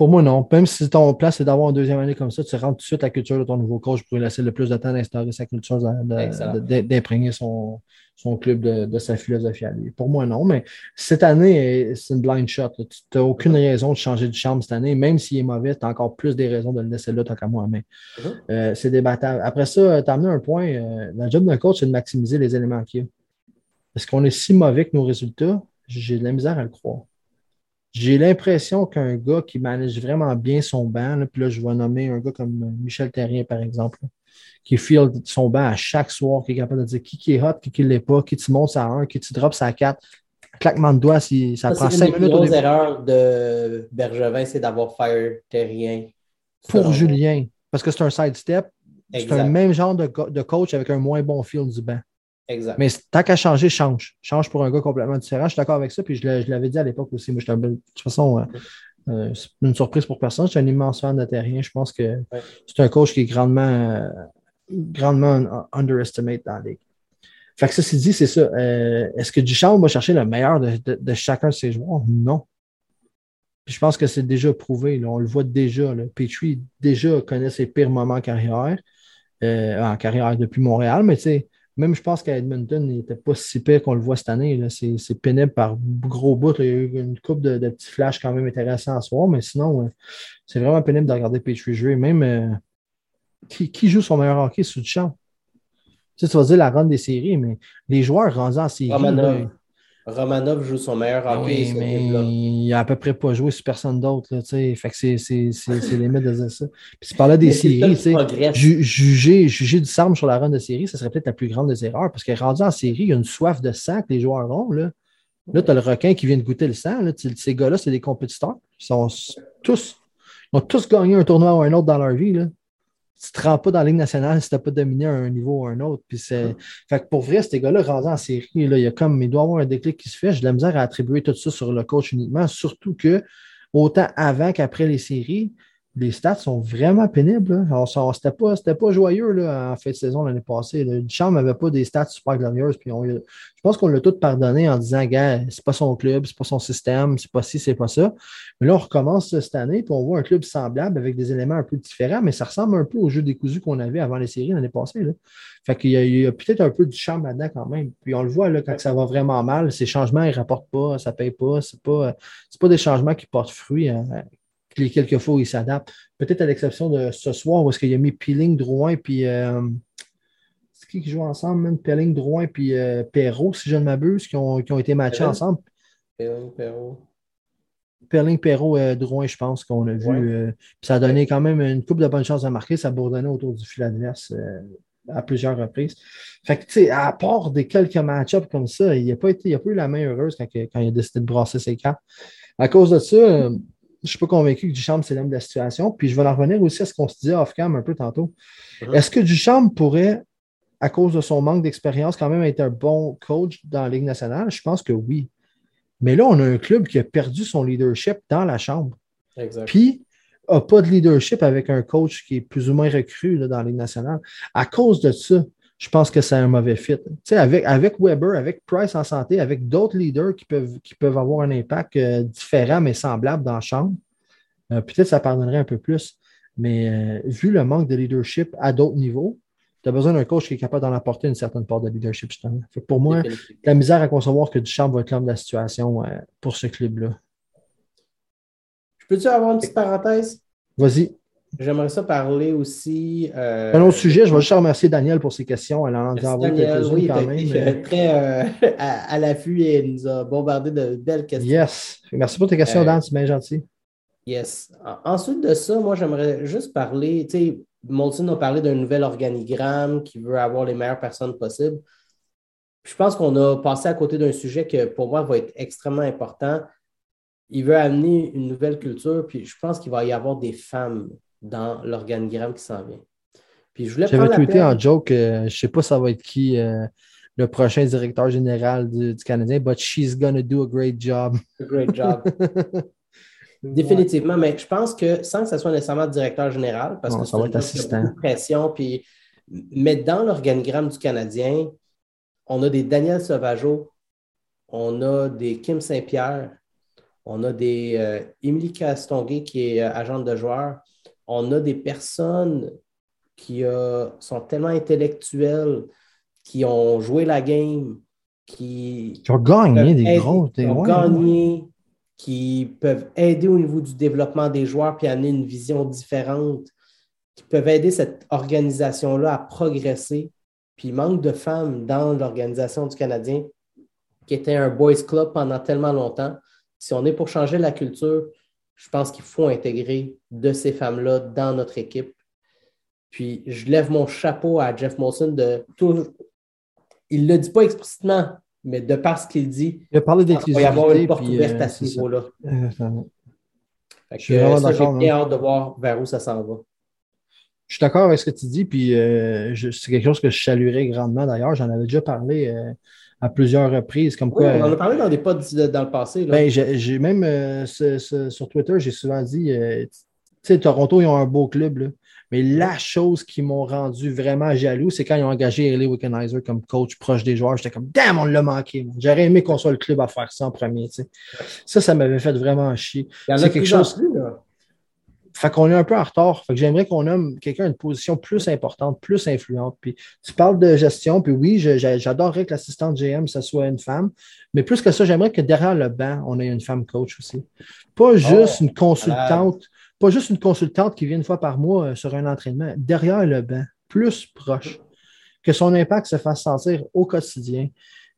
Pour moi, non. Même si ton plan, c'est d'avoir une deuxième année comme ça, tu rentres tout de suite la culture de ton nouveau coach pour lui laisser le plus de temps d'instaurer sa culture, d'imprégner son, son club de, sa philosophie à lui. Pour moi, non, mais cette année, c'est une blind shot. Tu n'as aucune raison de changer de chambre cette année, même s'il est mauvais, tu as encore plus des raisons de le laisser là, tant qu'à moi. Mais mm-hmm. euh, c'est débattable. Après ça, tu as amené un point. Euh, la job d'un coach, c'est de maximiser les éléments qu'il y a. Est-ce qu'on est si mauvais que nos résultats? J'ai de la misère à le croire. J'ai l'impression qu'un gars qui manage vraiment bien son banc, puis là, je vais nommer un gars comme Michel Terrien, par exemple, qui field son banc à chaque soir, qui est capable de dire qui, qui est hot, qui ne l'est pas, qui tu montes à 1, qui tu drops à 4. Claquement de doigts, si, ça, prend 5 minutes. La erreur de Bergevin, c'est d'avoir fire Terrien. Pour Julien, parce que c'est un sidestep. C'est un même genre de, de coach avec un moins bon field du banc. Exact. Mais tant qu'à changer, change. Change pour un gars complètement différent. Je suis d'accord avec ça. Puis je l'avais dit à l'époque aussi. Moi, de toute façon, euh, euh, c'est une surprise pour personne. Je suis un immense fan de Terrien. Je pense que c'est un coach qui est grandement, euh, grandement underestimate dans la ligue. Fait que ça, c'est dit, c'est ça. Est-ce que Duchamp va chercher le meilleur de, chacun de ses joueurs? Non. Puis je pense que c'est déjà prouvé. On le voit déjà. Là. Petrie déjà connaît ses pires moments en carrière, en carrière depuis Montréal, mais tu sais, même je pense qu'à Edmonton, il n'était pas si pire qu'on le voit cette année. C'est pénible par gros bout. Il y a eu une coupe de, petits flashs quand même intéressants à soir, mais sinon, euh, c'est vraiment pénible de regarder Petrie jouer. Même euh, qui, joue son meilleur hockey sous le champ? Tu, sais, tu vas dire la run des séries, mais les joueurs rendus en série. Romanov joue son meilleur Ah hockey. oui, mais il a à peu près pas joué sur personne d'autre. Fait que c'est limite de dire ça. Puis tu parlais des séries. Ju- Juger, juger du Sarm sur la run de série, ça serait peut-être la plus grande des erreurs parce que rendu en série, il y a une soif de sang que les joueurs ont. Là, là tu as le requin qui vient de goûter le sang. Là. Ces gars-là, c'est des compétiteurs. Ils sont tous, ils ont tous gagné un tournoi ou un autre dans leur vie. Là. Tu te rends pas dans la Ligue nationale si tu pas dominé à un niveau ou un autre. Puis c'est... Fait que pour vrai, ces gars-là, rendus en série, là, il, y a comme, il doit y avoir un déclic qui se fait. J'ai de la misère à attribuer tout ça sur le coach uniquement, surtout que autant avant qu'après les séries, les stats sont vraiment pénibles. On C'était pas, c'était pas joyeux là, en fin de saison l'année passée. Le Duchamp n'avait pas des stats super glorieuses. Puis on- je pense qu'on l'a tout pardonné en disant Gars, c'est pas son club, c'est pas son système, c'est pas ci, c'est pas ça. Mais là, on recommence cette année, puis on voit un club semblable avec des éléments un peu différents, mais ça ressemble un peu au jeu décousu qu'on avait avant les séries l'année passée. Fait qu'il y a, il y a peut-être un peu du charme là-dedans quand même. Puis on le voit là, quand ça va vraiment mal, ces changements, ils ne rapportent pas, ça ne paye pas. Ce pas, c'est pas des changements qui portent fruit. hein. Les quelques fois où ils s'adaptent. Peut-être à l'exception de ce soir où est-ce qu'il a mis Peeling, Drouin, puis. euh, c'est qui qui joue ensemble, même? Peeling, Drouin, puis euh, Perrault, si je ne m'abuse, qui ont, qui ont été matchés ensemble. Perrin, Perrault. Perling, Perrault, euh, Drouin, je pense qu'on a vu. Ouais. ça a donné quand même une coupe de bonnes chances à marquer. Ça bourdonnait autour du fil adverse à plusieurs reprises. Fait que, tu sais, à part des quelques match-ups comme ça, il n'a pas, été- il a pas eu la main heureuse quand, quand il a décidé de brasser ses cartes. À cause de ça, je ne suis pas convaincu que Duchamp, c'est l'homme de la situation. Puis je vais en revenir aussi à ce qu'on se disait off-cam un peu tantôt. Mhm. Est-ce que Duchamp pourrait, à cause de son manque d'expérience, quand même être un bon coach dans la Ligue nationale? Je pense que oui. Mais là, on a un club qui a perdu son leadership dans la chambre. Exact. Puis, n'a pas de leadership avec un coach qui est plus ou moins recru là, dans la Ligue nationale. À cause de ça, je pense que c'est un mauvais fit. Tu sais, avec, avec Weber, avec Price en santé, avec d'autres leaders qui peuvent, qui peuvent avoir un impact euh, différent mais semblable dans la chambre, euh, peut-être ça pardonnerait un peu plus. Mais euh, vu le manque de leadership à d'autres niveaux, tu as besoin d'un coach qui est capable d'en apporter une certaine part de leadership, justement. Fait que pour moi, la misère à concevoir que Duchamp va être l'homme de la situation euh, pour ce club-là. Je peux-tu avoir une petite parenthèse? Vas-y. J'aimerais ça parler aussi. euh, Un autre sujet, je vais juste remercier Daniel pour ses questions. Elle en a envoyé quelques-unes Oui, quand même. mais- très euh, à, à l'affût et nous a bombardé de belles questions. Yes. Merci pour tes questions, Euh, Dan, c'est bien gentil. Yes. En- Ensuite de ça, moi, j'aimerais juste parler, tu sais, Molson a parlé d'un nouvel organigramme qui veut avoir les meilleures personnes possibles. Je pense qu'on a passé à côté d'un sujet que pour moi va être extrêmement important. Il veut amener une nouvelle culture, puis je pense qu'il va y avoir des femmes dans l'organigramme qui s'en vient. Puis je voulais J'avais tweeté peine- en joke, euh, je ne sais pas ça va être qui euh, le prochain directeur général du, du Canadien, but she's gonna do a great job. Great job. Définitivement, mais je pense que sans que ce soit nécessairement directeur général, parce Non, que ça va être a assistant. de pression, puis, mais dans l'organigramme du Canadien, on a des Daniel Sauvageau, on a des Kim Saint-Pierre, on a des euh, Émilie Castonguay qui est euh, agente de joueur, on a des personnes qui euh, sont tellement intellectuelles, qui ont joué la game, qui, Qui ont gagné des gros. qui ont ouais, gagné, qui peuvent aider au niveau du développement des joueurs puis amener une vision différente, qui peuvent aider cette organisation-là à progresser. Puis il manque de femmes dans l'organisation du Canadien, qui était un boys club pendant tellement longtemps. Si on est pour changer la culture, je pense qu'il faut intégrer de ces femmes-là dans notre équipe. Puis je lève mon chapeau à Jeff Molson de tout. Il ne le dit pas explicitement, mais de par ce qu'il dit, Il a parlé il va y avoir une porte ouverte euh, à ce niveau-là. D'accord, J'ai bien man. hâte de voir vers où ça s'en va. Je suis d'accord avec ce que tu dis, puis euh, c'est quelque chose que je saluerais grandement d'ailleurs. J'en avais déjà parlé euh, à plusieurs reprises, comme Oui, quoi. on en euh, a parlé dans des pods dans le passé. Là. Ben, j'ai même euh, ce- ce- sur Twitter, j'ai souvent dit, euh, tu sais, Toronto, ils ont un beau club, là. mais la chose qui m'ont rendu vraiment jaloux, c'est quand ils ont engagé Ellie Wickenheiser comme coach proche des joueurs. J'étais comme, damn, on l'a manqué. man. J'aurais aimé qu'on soit le club à faire ça en premier. Ça, ça m'avait fait vraiment chier. C'est quelque chose- plus, là. Fait qu'on est un peu en retard. Fait que j'aimerais qu'on nomme quelqu'un à une position plus importante, plus influente. Puis tu parles de gestion, puis oui, j'adorerais que l'assistante GM, ce soit une femme. Mais plus que ça, j'aimerais que derrière le banc, on ait une femme coach aussi. Pas juste une consultante, pas juste une consultante qui vient une fois par mois euh, sur un entraînement. Derrière le banc, plus proche. Que son impact se fasse sentir au quotidien.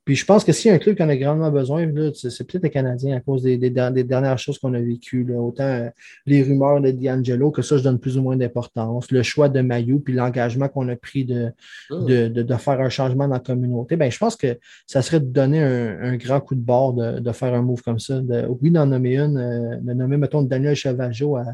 Puis je pense que s'il y a un club qui en a grandement besoin, c'est peut-être les Canadiens à cause des, dernières choses qu'on a vécues. Autant euh, les rumeurs de D'Angelo, que ça, je donne plus ou moins d'importance. Le choix de Mayu, puis l'engagement qu'on a pris de, de, faire un changement dans la communauté. Ben, je pense que ça serait de donner un, grand coup de bord de, faire un move comme ça. oui, d'en nommer une, euh, de nommer, mettons, Daniel Chavageau à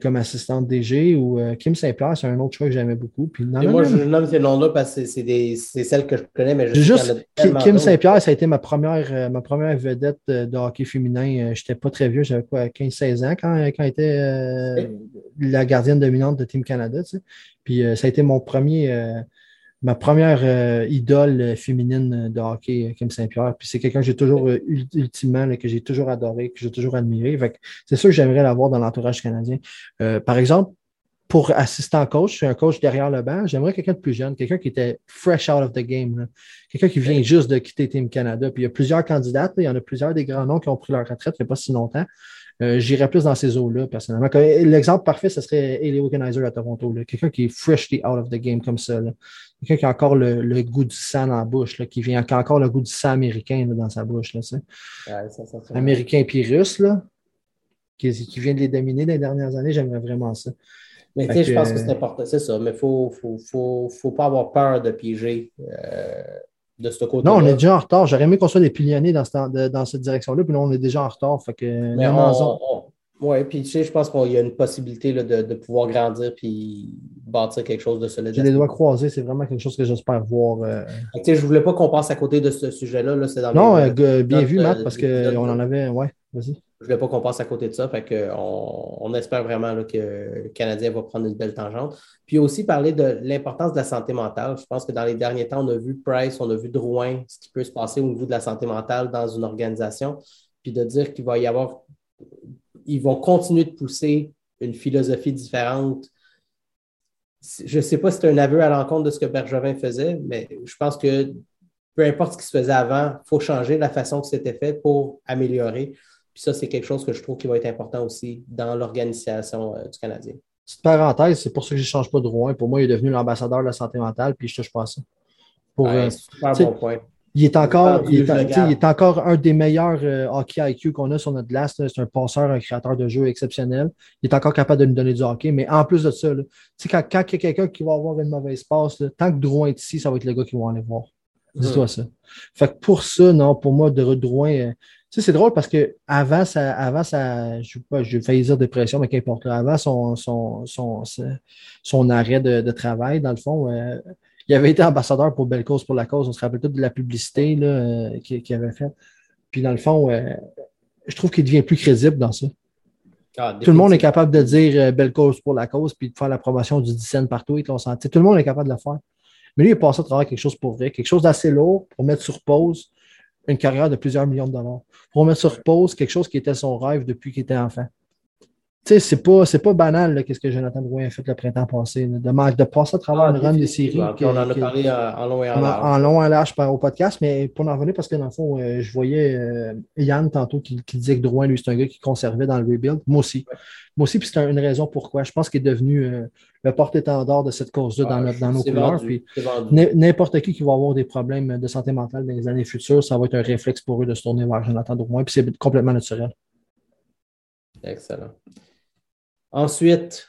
comme assistante DG ou euh, Kim Saint-Pierre, c'est un autre choix que j'aimais beaucoup. Puis, moi, je nomme ces noms-là parce que c'est celles que je connais, mais je juste Kim Saint-Pierre, ça a été ma première, euh, ma première vedette de hockey féminin. Je n'étais pas très vieux, j'avais quoi, 15-16 ans quand, quand elle était la gardienne dominante de Team Canada. Puis ça a été mon premier ma première euh, idole féminine de hockey, euh, Kim Saint-Pierre. Puis c'est quelqu'un que j'ai toujours, euh, ultimement, que j'ai toujours adoré, que j'ai toujours admiré. C'est sûr que j'aimerais l'avoir dans l'entourage canadien. par exemple, pour assistant coach, je suis un coach derrière le banc, j'aimerais quelqu'un de plus jeune, quelqu'un qui était fresh out of the game, quelqu'un qui vient juste de quitter Team Canada. Puis il y a plusieurs candidats, il y en a plusieurs des grands noms qui ont pris leur retraite il n'y a pas si longtemps. Euh, j'irais plus dans ces eaux-là, personnellement. L'exemple parfait, ce serait Ellie Organizer à Toronto. Quelqu'un qui est freshly out of the game comme ça. Quelqu'un qui a encore le, goût du sang dans la bouche, qui, vient, a encore le goût du sang américain dans sa bouche. américain puis russe, là, qui, vient de les dominer les dernières années, j'aimerais vraiment ça. Mais tu sais, je pense que c'est important, c'est ça, mais il ne faut, faut, pas avoir peur de piéger. Euh, de ce côté Non, on est déjà en retard. J'aurais aimé qu'on soit des pionniers dans, dans cette direction-là, puis là, on est déjà en retard. Fait que, oui, puis tu sais, je pense qu'il y a une possibilité de, pouvoir grandir puis bâtir quelque chose de solide. J'ai les doigts croisés, c'est vraiment quelque chose que j'espère voir. Euh... je ne voulais pas qu'on passe à côté de ce sujet-là. Là, non, euh, bien vu, Matt, parce qu'on en avait. Ouais, vas-y. Je ne voulais pas qu'on passe à côté de ça. Fait que on, espère vraiment que le Canadien va prendre une belle tangente. Puis aussi parler de l'importance de la santé mentale. Je pense que dans les derniers temps, on a vu Price, on a vu Drouin, ce qui peut se passer au niveau de la santé mentale dans une organisation. Puis de dire qu'il va y avoir. Ils vont continuer de pousser une philosophie différente. Je ne sais pas si c'est un aveu à l'encontre de ce que Bergevin faisait, mais je pense que peu importe ce qui se faisait avant, il faut changer la façon que c'était fait pour améliorer. Puis ça, c'est quelque chose que je trouve qui va être important aussi dans l'organisation euh, du Canadien. Petite parenthèse, c'est pour ça que je ne change pas de Rouen. Pour moi, il est devenu l'ambassadeur de la santé mentale, puis je touche pas à ça. Pour, euh, super bon point. Il est, encore, il, est, encore un des meilleurs euh, hockey IQ qu'on a sur notre glace. C'est un penseur, un créateur de jeu exceptionnel. Il est encore capable de nous donner du hockey. Mais en plus de ça, quand, quand il y a quelqu'un qui va avoir une mauvaise passe, tant que Drouin est ici, ça va être le gars qui va aller voir. Dis-toi ça. Fait que pour ça, non, pour moi, de Drouin, c'est drôle parce que avant, ça, avant ça, je vais failli dire dépression, mais qu'importe, avant son, son, son, son, arrêt de, travail, dans le fond, euh, il avait été ambassadeur pour Belle Cause pour la cause. On se rappelle tout de la publicité euh, qu'il avait faite. Puis dans le fond, euh, je trouve qu'il devient plus crédible dans ça. Ah, tout le monde est capable de dire Belle Cause pour la cause, puis de faire la promotion du design partout. Et tout le monde est capable de le faire. Mais lui, il est passé à travers quelque chose pour vrai, quelque chose d'assez lourd pour mettre sur pause une carrière de plusieurs millions de dollars. Pour mettre sur pause quelque chose qui était son rêve depuis qu'il était enfant. Tu sais, c'est pas, pas banal, qu'est-ce que Jonathan Drouin a fait le printemps passé. De, de, passer à travers ah, une run de série. on en a parlé en, long et en large. En, long et en large au podcast, mais pour en revenir, parce que dans le fond, euh, je voyais euh, Yann tantôt qui, disait que Drouin, lui, c'est un gars qui conservait dans le rebuild. Moi aussi. Moi aussi, puis c'est une raison pourquoi. Je pense qu'il est devenu euh, le porte-étendard de cette cause-là dans, dans, nos couleurs. N'importe qui qui va avoir des problèmes de santé mentale dans les années futures, ça va être un réflexe pour eux de se tourner vers Jonathan Drouin, puis c'est complètement naturel. Excellent. Ensuite.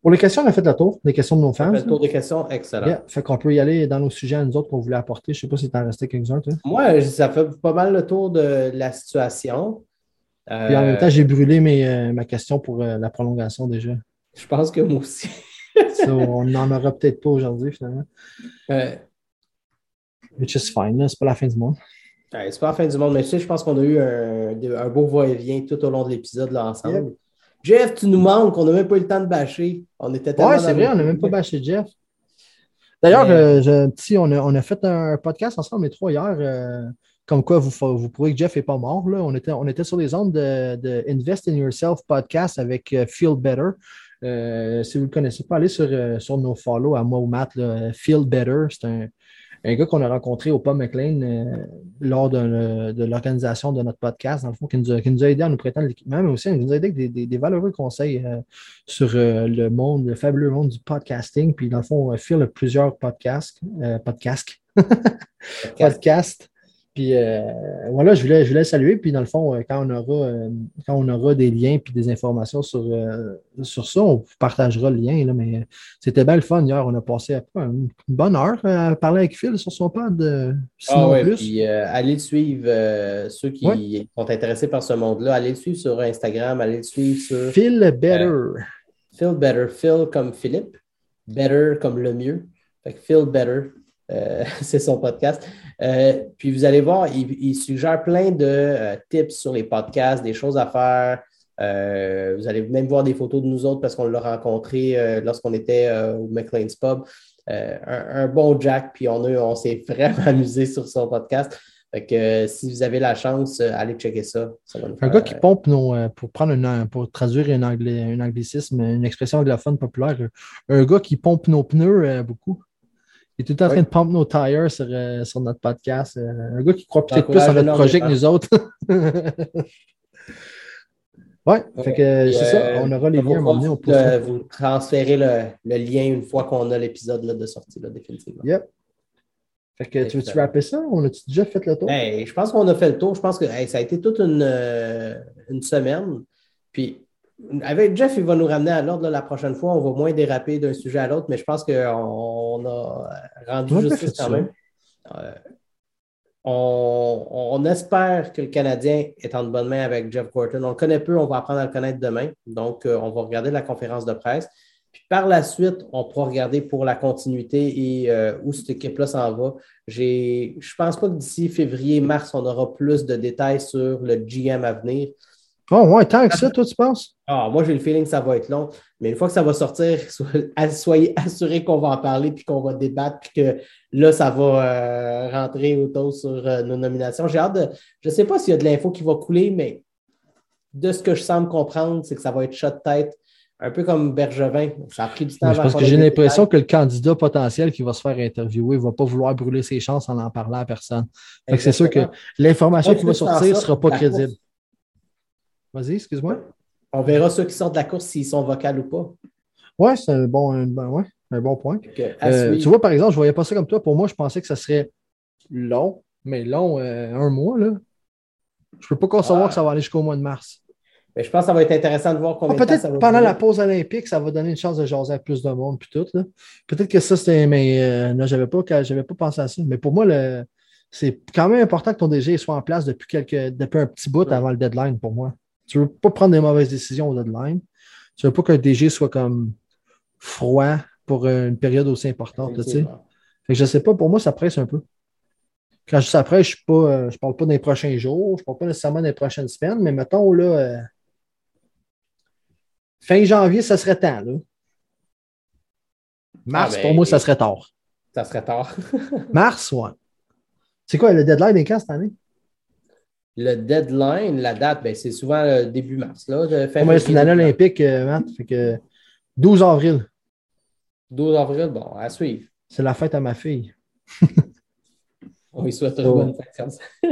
Pour les questions, on a fait le tour des questions de nos fans. On a fait le tour des questions, excellent. Fait qu'on peut y aller dans nos sujets à nous autres qu'on voulait apporter. Je ne sais pas si tu en restais quelques-uns, toi. Moi, ça fait pas mal le tour de la situation. Puis en même temps, j'ai brûlé mes, euh, ma question pour euh, la prolongation déjà. Je pense que moi aussi. on n'en aura peut-être pas aujourd'hui, finalement. Euh, Which is fine, c'est pas la fin du monde. c'est pas la fin du monde, mais tu sais, je pense qu'on a eu un, beau va-et-vient tout au long de l'épisode là, ensemble. Jeff, tu nous manques, on n'a même pas eu le temps de bâcher. On était Ouais, c'est vrai, on n'a même pas bâché Jeff. D'ailleurs, euh, on, a, on, a, fait un podcast ensemble, les trois hier, euh, comme quoi vous, vous prouvez que Jeff n'est pas mort. Là. On, était, on était sur les ondes de, Invest in Yourself podcast avec euh, Feel Better. si vous ne le connaissez pas, allez sur, sur nos follow à moi ou Matt. Feel Better, c'est un, un gars qu'on a rencontré au Pub McLean euh, lors de, de l'organisation de notre podcast, dans le fond, qui nous a, qui nous a aidé à nous prêter l'équipement, mais aussi qui nous a aidé avec des, des, des valeureux conseils euh, sur euh, le monde, le fabuleux monde du podcasting. Puis, dans le fond, on fait plusieurs podcasts, podcasts, podcasts puis euh, voilà, je voulais, je voulais saluer. Puis dans le fond, euh, quand on aura, euh, quand on aura des liens puis des informations sur, sur ça, on partagera le lien. Là, mais c'était bien le fun hier. On a passé une bonne heure à parler avec Phil sur son pod. ah ouais, Puis allez suivre ceux qui sont intéressés par ce monde-là. Allez le suivre sur Instagram. Allez le suivre sur. Phil Better. Phil Better. Phil comme Philippe. Better comme le mieux. Fait Phil Better. c'est son podcast. Euh, puis vous allez voir, il, suggère plein de euh, tips sur les podcasts, des choses à faire. Euh, vous allez même voir des photos de nous autres parce qu'on l'a rencontré lorsqu'on était au McLean's Pub. Un, bon Jack, puis on, on s'est vraiment amusé sur son podcast. Fait si vous avez la chance, allez checker ça. un gars qui pompe nos, pour prendre une, pour traduire un, un anglicisme, une expression anglophone populaire, un gars qui pompe nos pneus beaucoup. Il est tout en train de pomper nos tires sur, euh, sur, notre podcast. Euh, un gars qui croit peut-être plus en notre projet que nous autres. ouais, fait que c'est ça. On aura les liens à un On peut vous transférer le, le, lien une fois qu'on a l'épisode de sortie, là, définitivement. Yep. Fait que tu veux-tu rapper ça? On a-tu déjà fait le tour? je pense qu'on a fait le tour. Je pense que ça a été toute une, euh, une semaine. Puis avec Jeff, il va nous ramener à l'ordre la prochaine fois. On va moins déraper d'un sujet à l'autre, mais je pense qu'on a rendu justice quand même. Euh, on, espère que le Canadien est en bonne main avec Jeff Gorton. On le connaît peu, on va apprendre à le connaître demain. Donc, euh, on va regarder la conférence de presse. Puis par la suite, on pourra regarder pour la continuité et euh, où cette équipe-là s'en va. Je ne pense pas que d'ici février-mars, on aura plus de détails sur le GM à venir. Oh, ouais, tant que ça, toi, tu penses? Ah, moi, j'ai le feeling que ça va être long. Mais une fois que ça va sortir, soyez assurés qu'on va en parler puis qu'on va débattre puis que là, ça va euh, rentrer autour sur euh, nos nominations. J'ai hâte de. Je ne sais pas s'il y a de l'info qui va couler, mais de ce que je semble comprendre, c'est que ça va être shot de tête. Un peu comme Bergevin. Ça a pris du temps. Parce que j'ai l'impression que le candidat potentiel qui va se faire interviewer ne va pas vouloir brûler ses chances en en parlant à personne. C'est sûr que l'information qui va sortir ne sera pas crédible. Vas-y, excuse-moi. On verra ceux qui sortent de la course s'ils sont vocaux ou pas. Oui, c'est un bon, un, bon point. Euh, tu vois, par exemple, je ne voyais pas ça comme toi. Pour moi, je pensais que ça serait long, mais long, euh, un mois. Là. Je ne peux pas concevoir ah. que ça va aller jusqu'au mois de mars. Mais je pense que ça va être intéressant de voir combien ah, Peut-être pendant la pause olympique, ça va donner une chance de jaser à plus de monde puis tout. Peut-être que ça, c'était. Mais euh, non, j'avais pas, pas pensé à ça. Mais pour moi, c'est quand même important que ton DG soit en place depuis, quelques, depuis un petit bout avant le deadline pour moi. Tu ne veux pas prendre des mauvaises décisions au deadline. Tu ne veux pas qu'un DG soit comme froid pour une période aussi importante. je ne sais pas, pour moi, ça presse un peu. Quand je dis ça presse, je ne euh, parle pas des prochains jours, je ne parle pas nécessairement des prochaines semaines, mais mettons là, euh, fin janvier, ça serait temps. Mars, ah, pour moi, ça ben, serait tard. Ça serait tard. Mars, ouais. C'est quoi le deadline est quand cette année? Le deadline, la date, ben, c'est souvent le début mars. Là, c'est une année olympique, euh, Matt. Fait que 12 avril. 12 avril, bon, à suivre. C'est la fête à ma fille. On lui souhaite une bonne fête comme ça.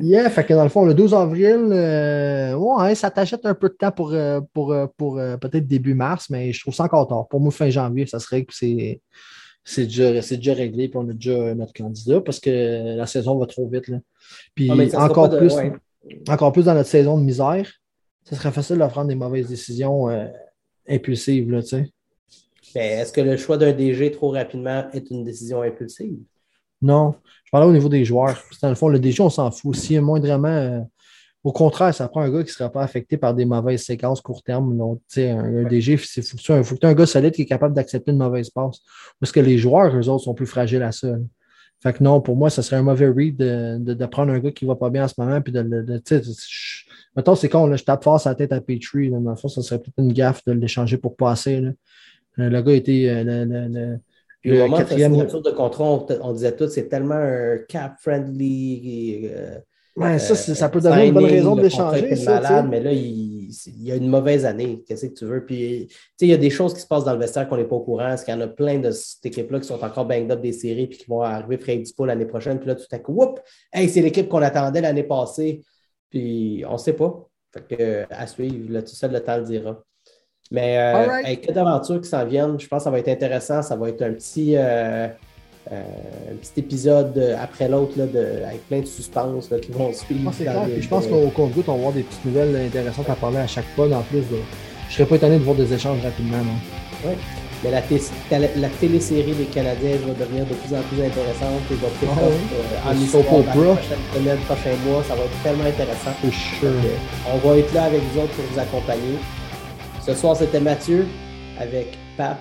yeah, fait que dans le fond, le 12 avril, euh, ouais, ça t'achète un peu de temps pour, euh, pour, pour peut-être début mars, mais je trouve ça encore tard. Pour moi, fin janvier, ça serait que c'est c'est déjà, déjà, réglé, puis on a déjà notre candidat parce que la saison va trop vite. Là. Puis ah, encore, plus, encore plus dans notre saison de misère, ce serait facile de prendre des mauvaises décisions euh, impulsives. Là, ben, Est-ce que le choix d'un DG trop rapidement est une décision impulsive? Non. Je parlais au niveau des joueurs. Dans le fond, le DG, on s'en fout. Si moindrement euh, au contraire, ça prend un gars qui ne sera pas affecté par des mauvaises séquences court terme. Donc, un, un DG, il faut, que tu aies un gars solide qui est capable d'accepter une mauvaise passe. Parce que les joueurs, eux autres, sont plus fragiles à ça. Fait que non, pour moi, ça serait un mauvais read de, prendre un gars qui ne va pas bien en ce moment. Puis de, de, mettons, c'est con, là, je tape fort sa tête à Petrie. Dans le fond, ça serait peut-être une gaffe de l'échanger pour passer. Là. Euh, le gars était. Euh, le, le, moment quatrième... de signature de contrat, on, disait tout, c'est tellement un cap-friendly. Euh, Ouais, ça, ça peut donner une bonne raison de l'échanger. malade, mais là, il, il, y a une mauvaise année. Qu'est-ce que tu veux? Puis, il y a des choses qui se passent dans le vestiaire qu'on n'est pas au courant. Est-ce qu'il y en a plein de cette équipe-là qui sont encore banged up des séries puis qui vont arriver frais dispo l'année prochaine? Puis là, tout à coup, whoop! Hey, c'est l'équipe qu'on attendait l'année passée. Puis, on ne sait pas. Fait que, à suivre, là, tout seul le temps le dira. Mais euh, avec que d'aventures qui s'en viennent, je pense que ça va être intéressant. Ça va être un petit. Euh, euh, un petit épisode après l'autre avec plein de suspense qui vont suivre. je pense qu'au compte on va avoir des petites nouvelles intéressantes à parler à chaque fois. En plus, de... je serais pas étonné de voir des échanges rapidement. Oui. Mais la, la, télésérie des Canadiens va devenir de plus en plus intéressante et va ah, euh, en histoire dans les prochaines semaines, prochains mois. Ça va être tellement intéressant. on va être là avec vous autres pour vous accompagner. Ce soir, c'était Mathieu avec Pat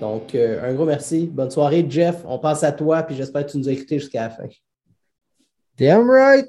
donc, euh, un gros merci. Bonne soirée, Jeff. On passe à toi, puis j'espère que tu nous as écoutés jusqu'à la fin. Damn right!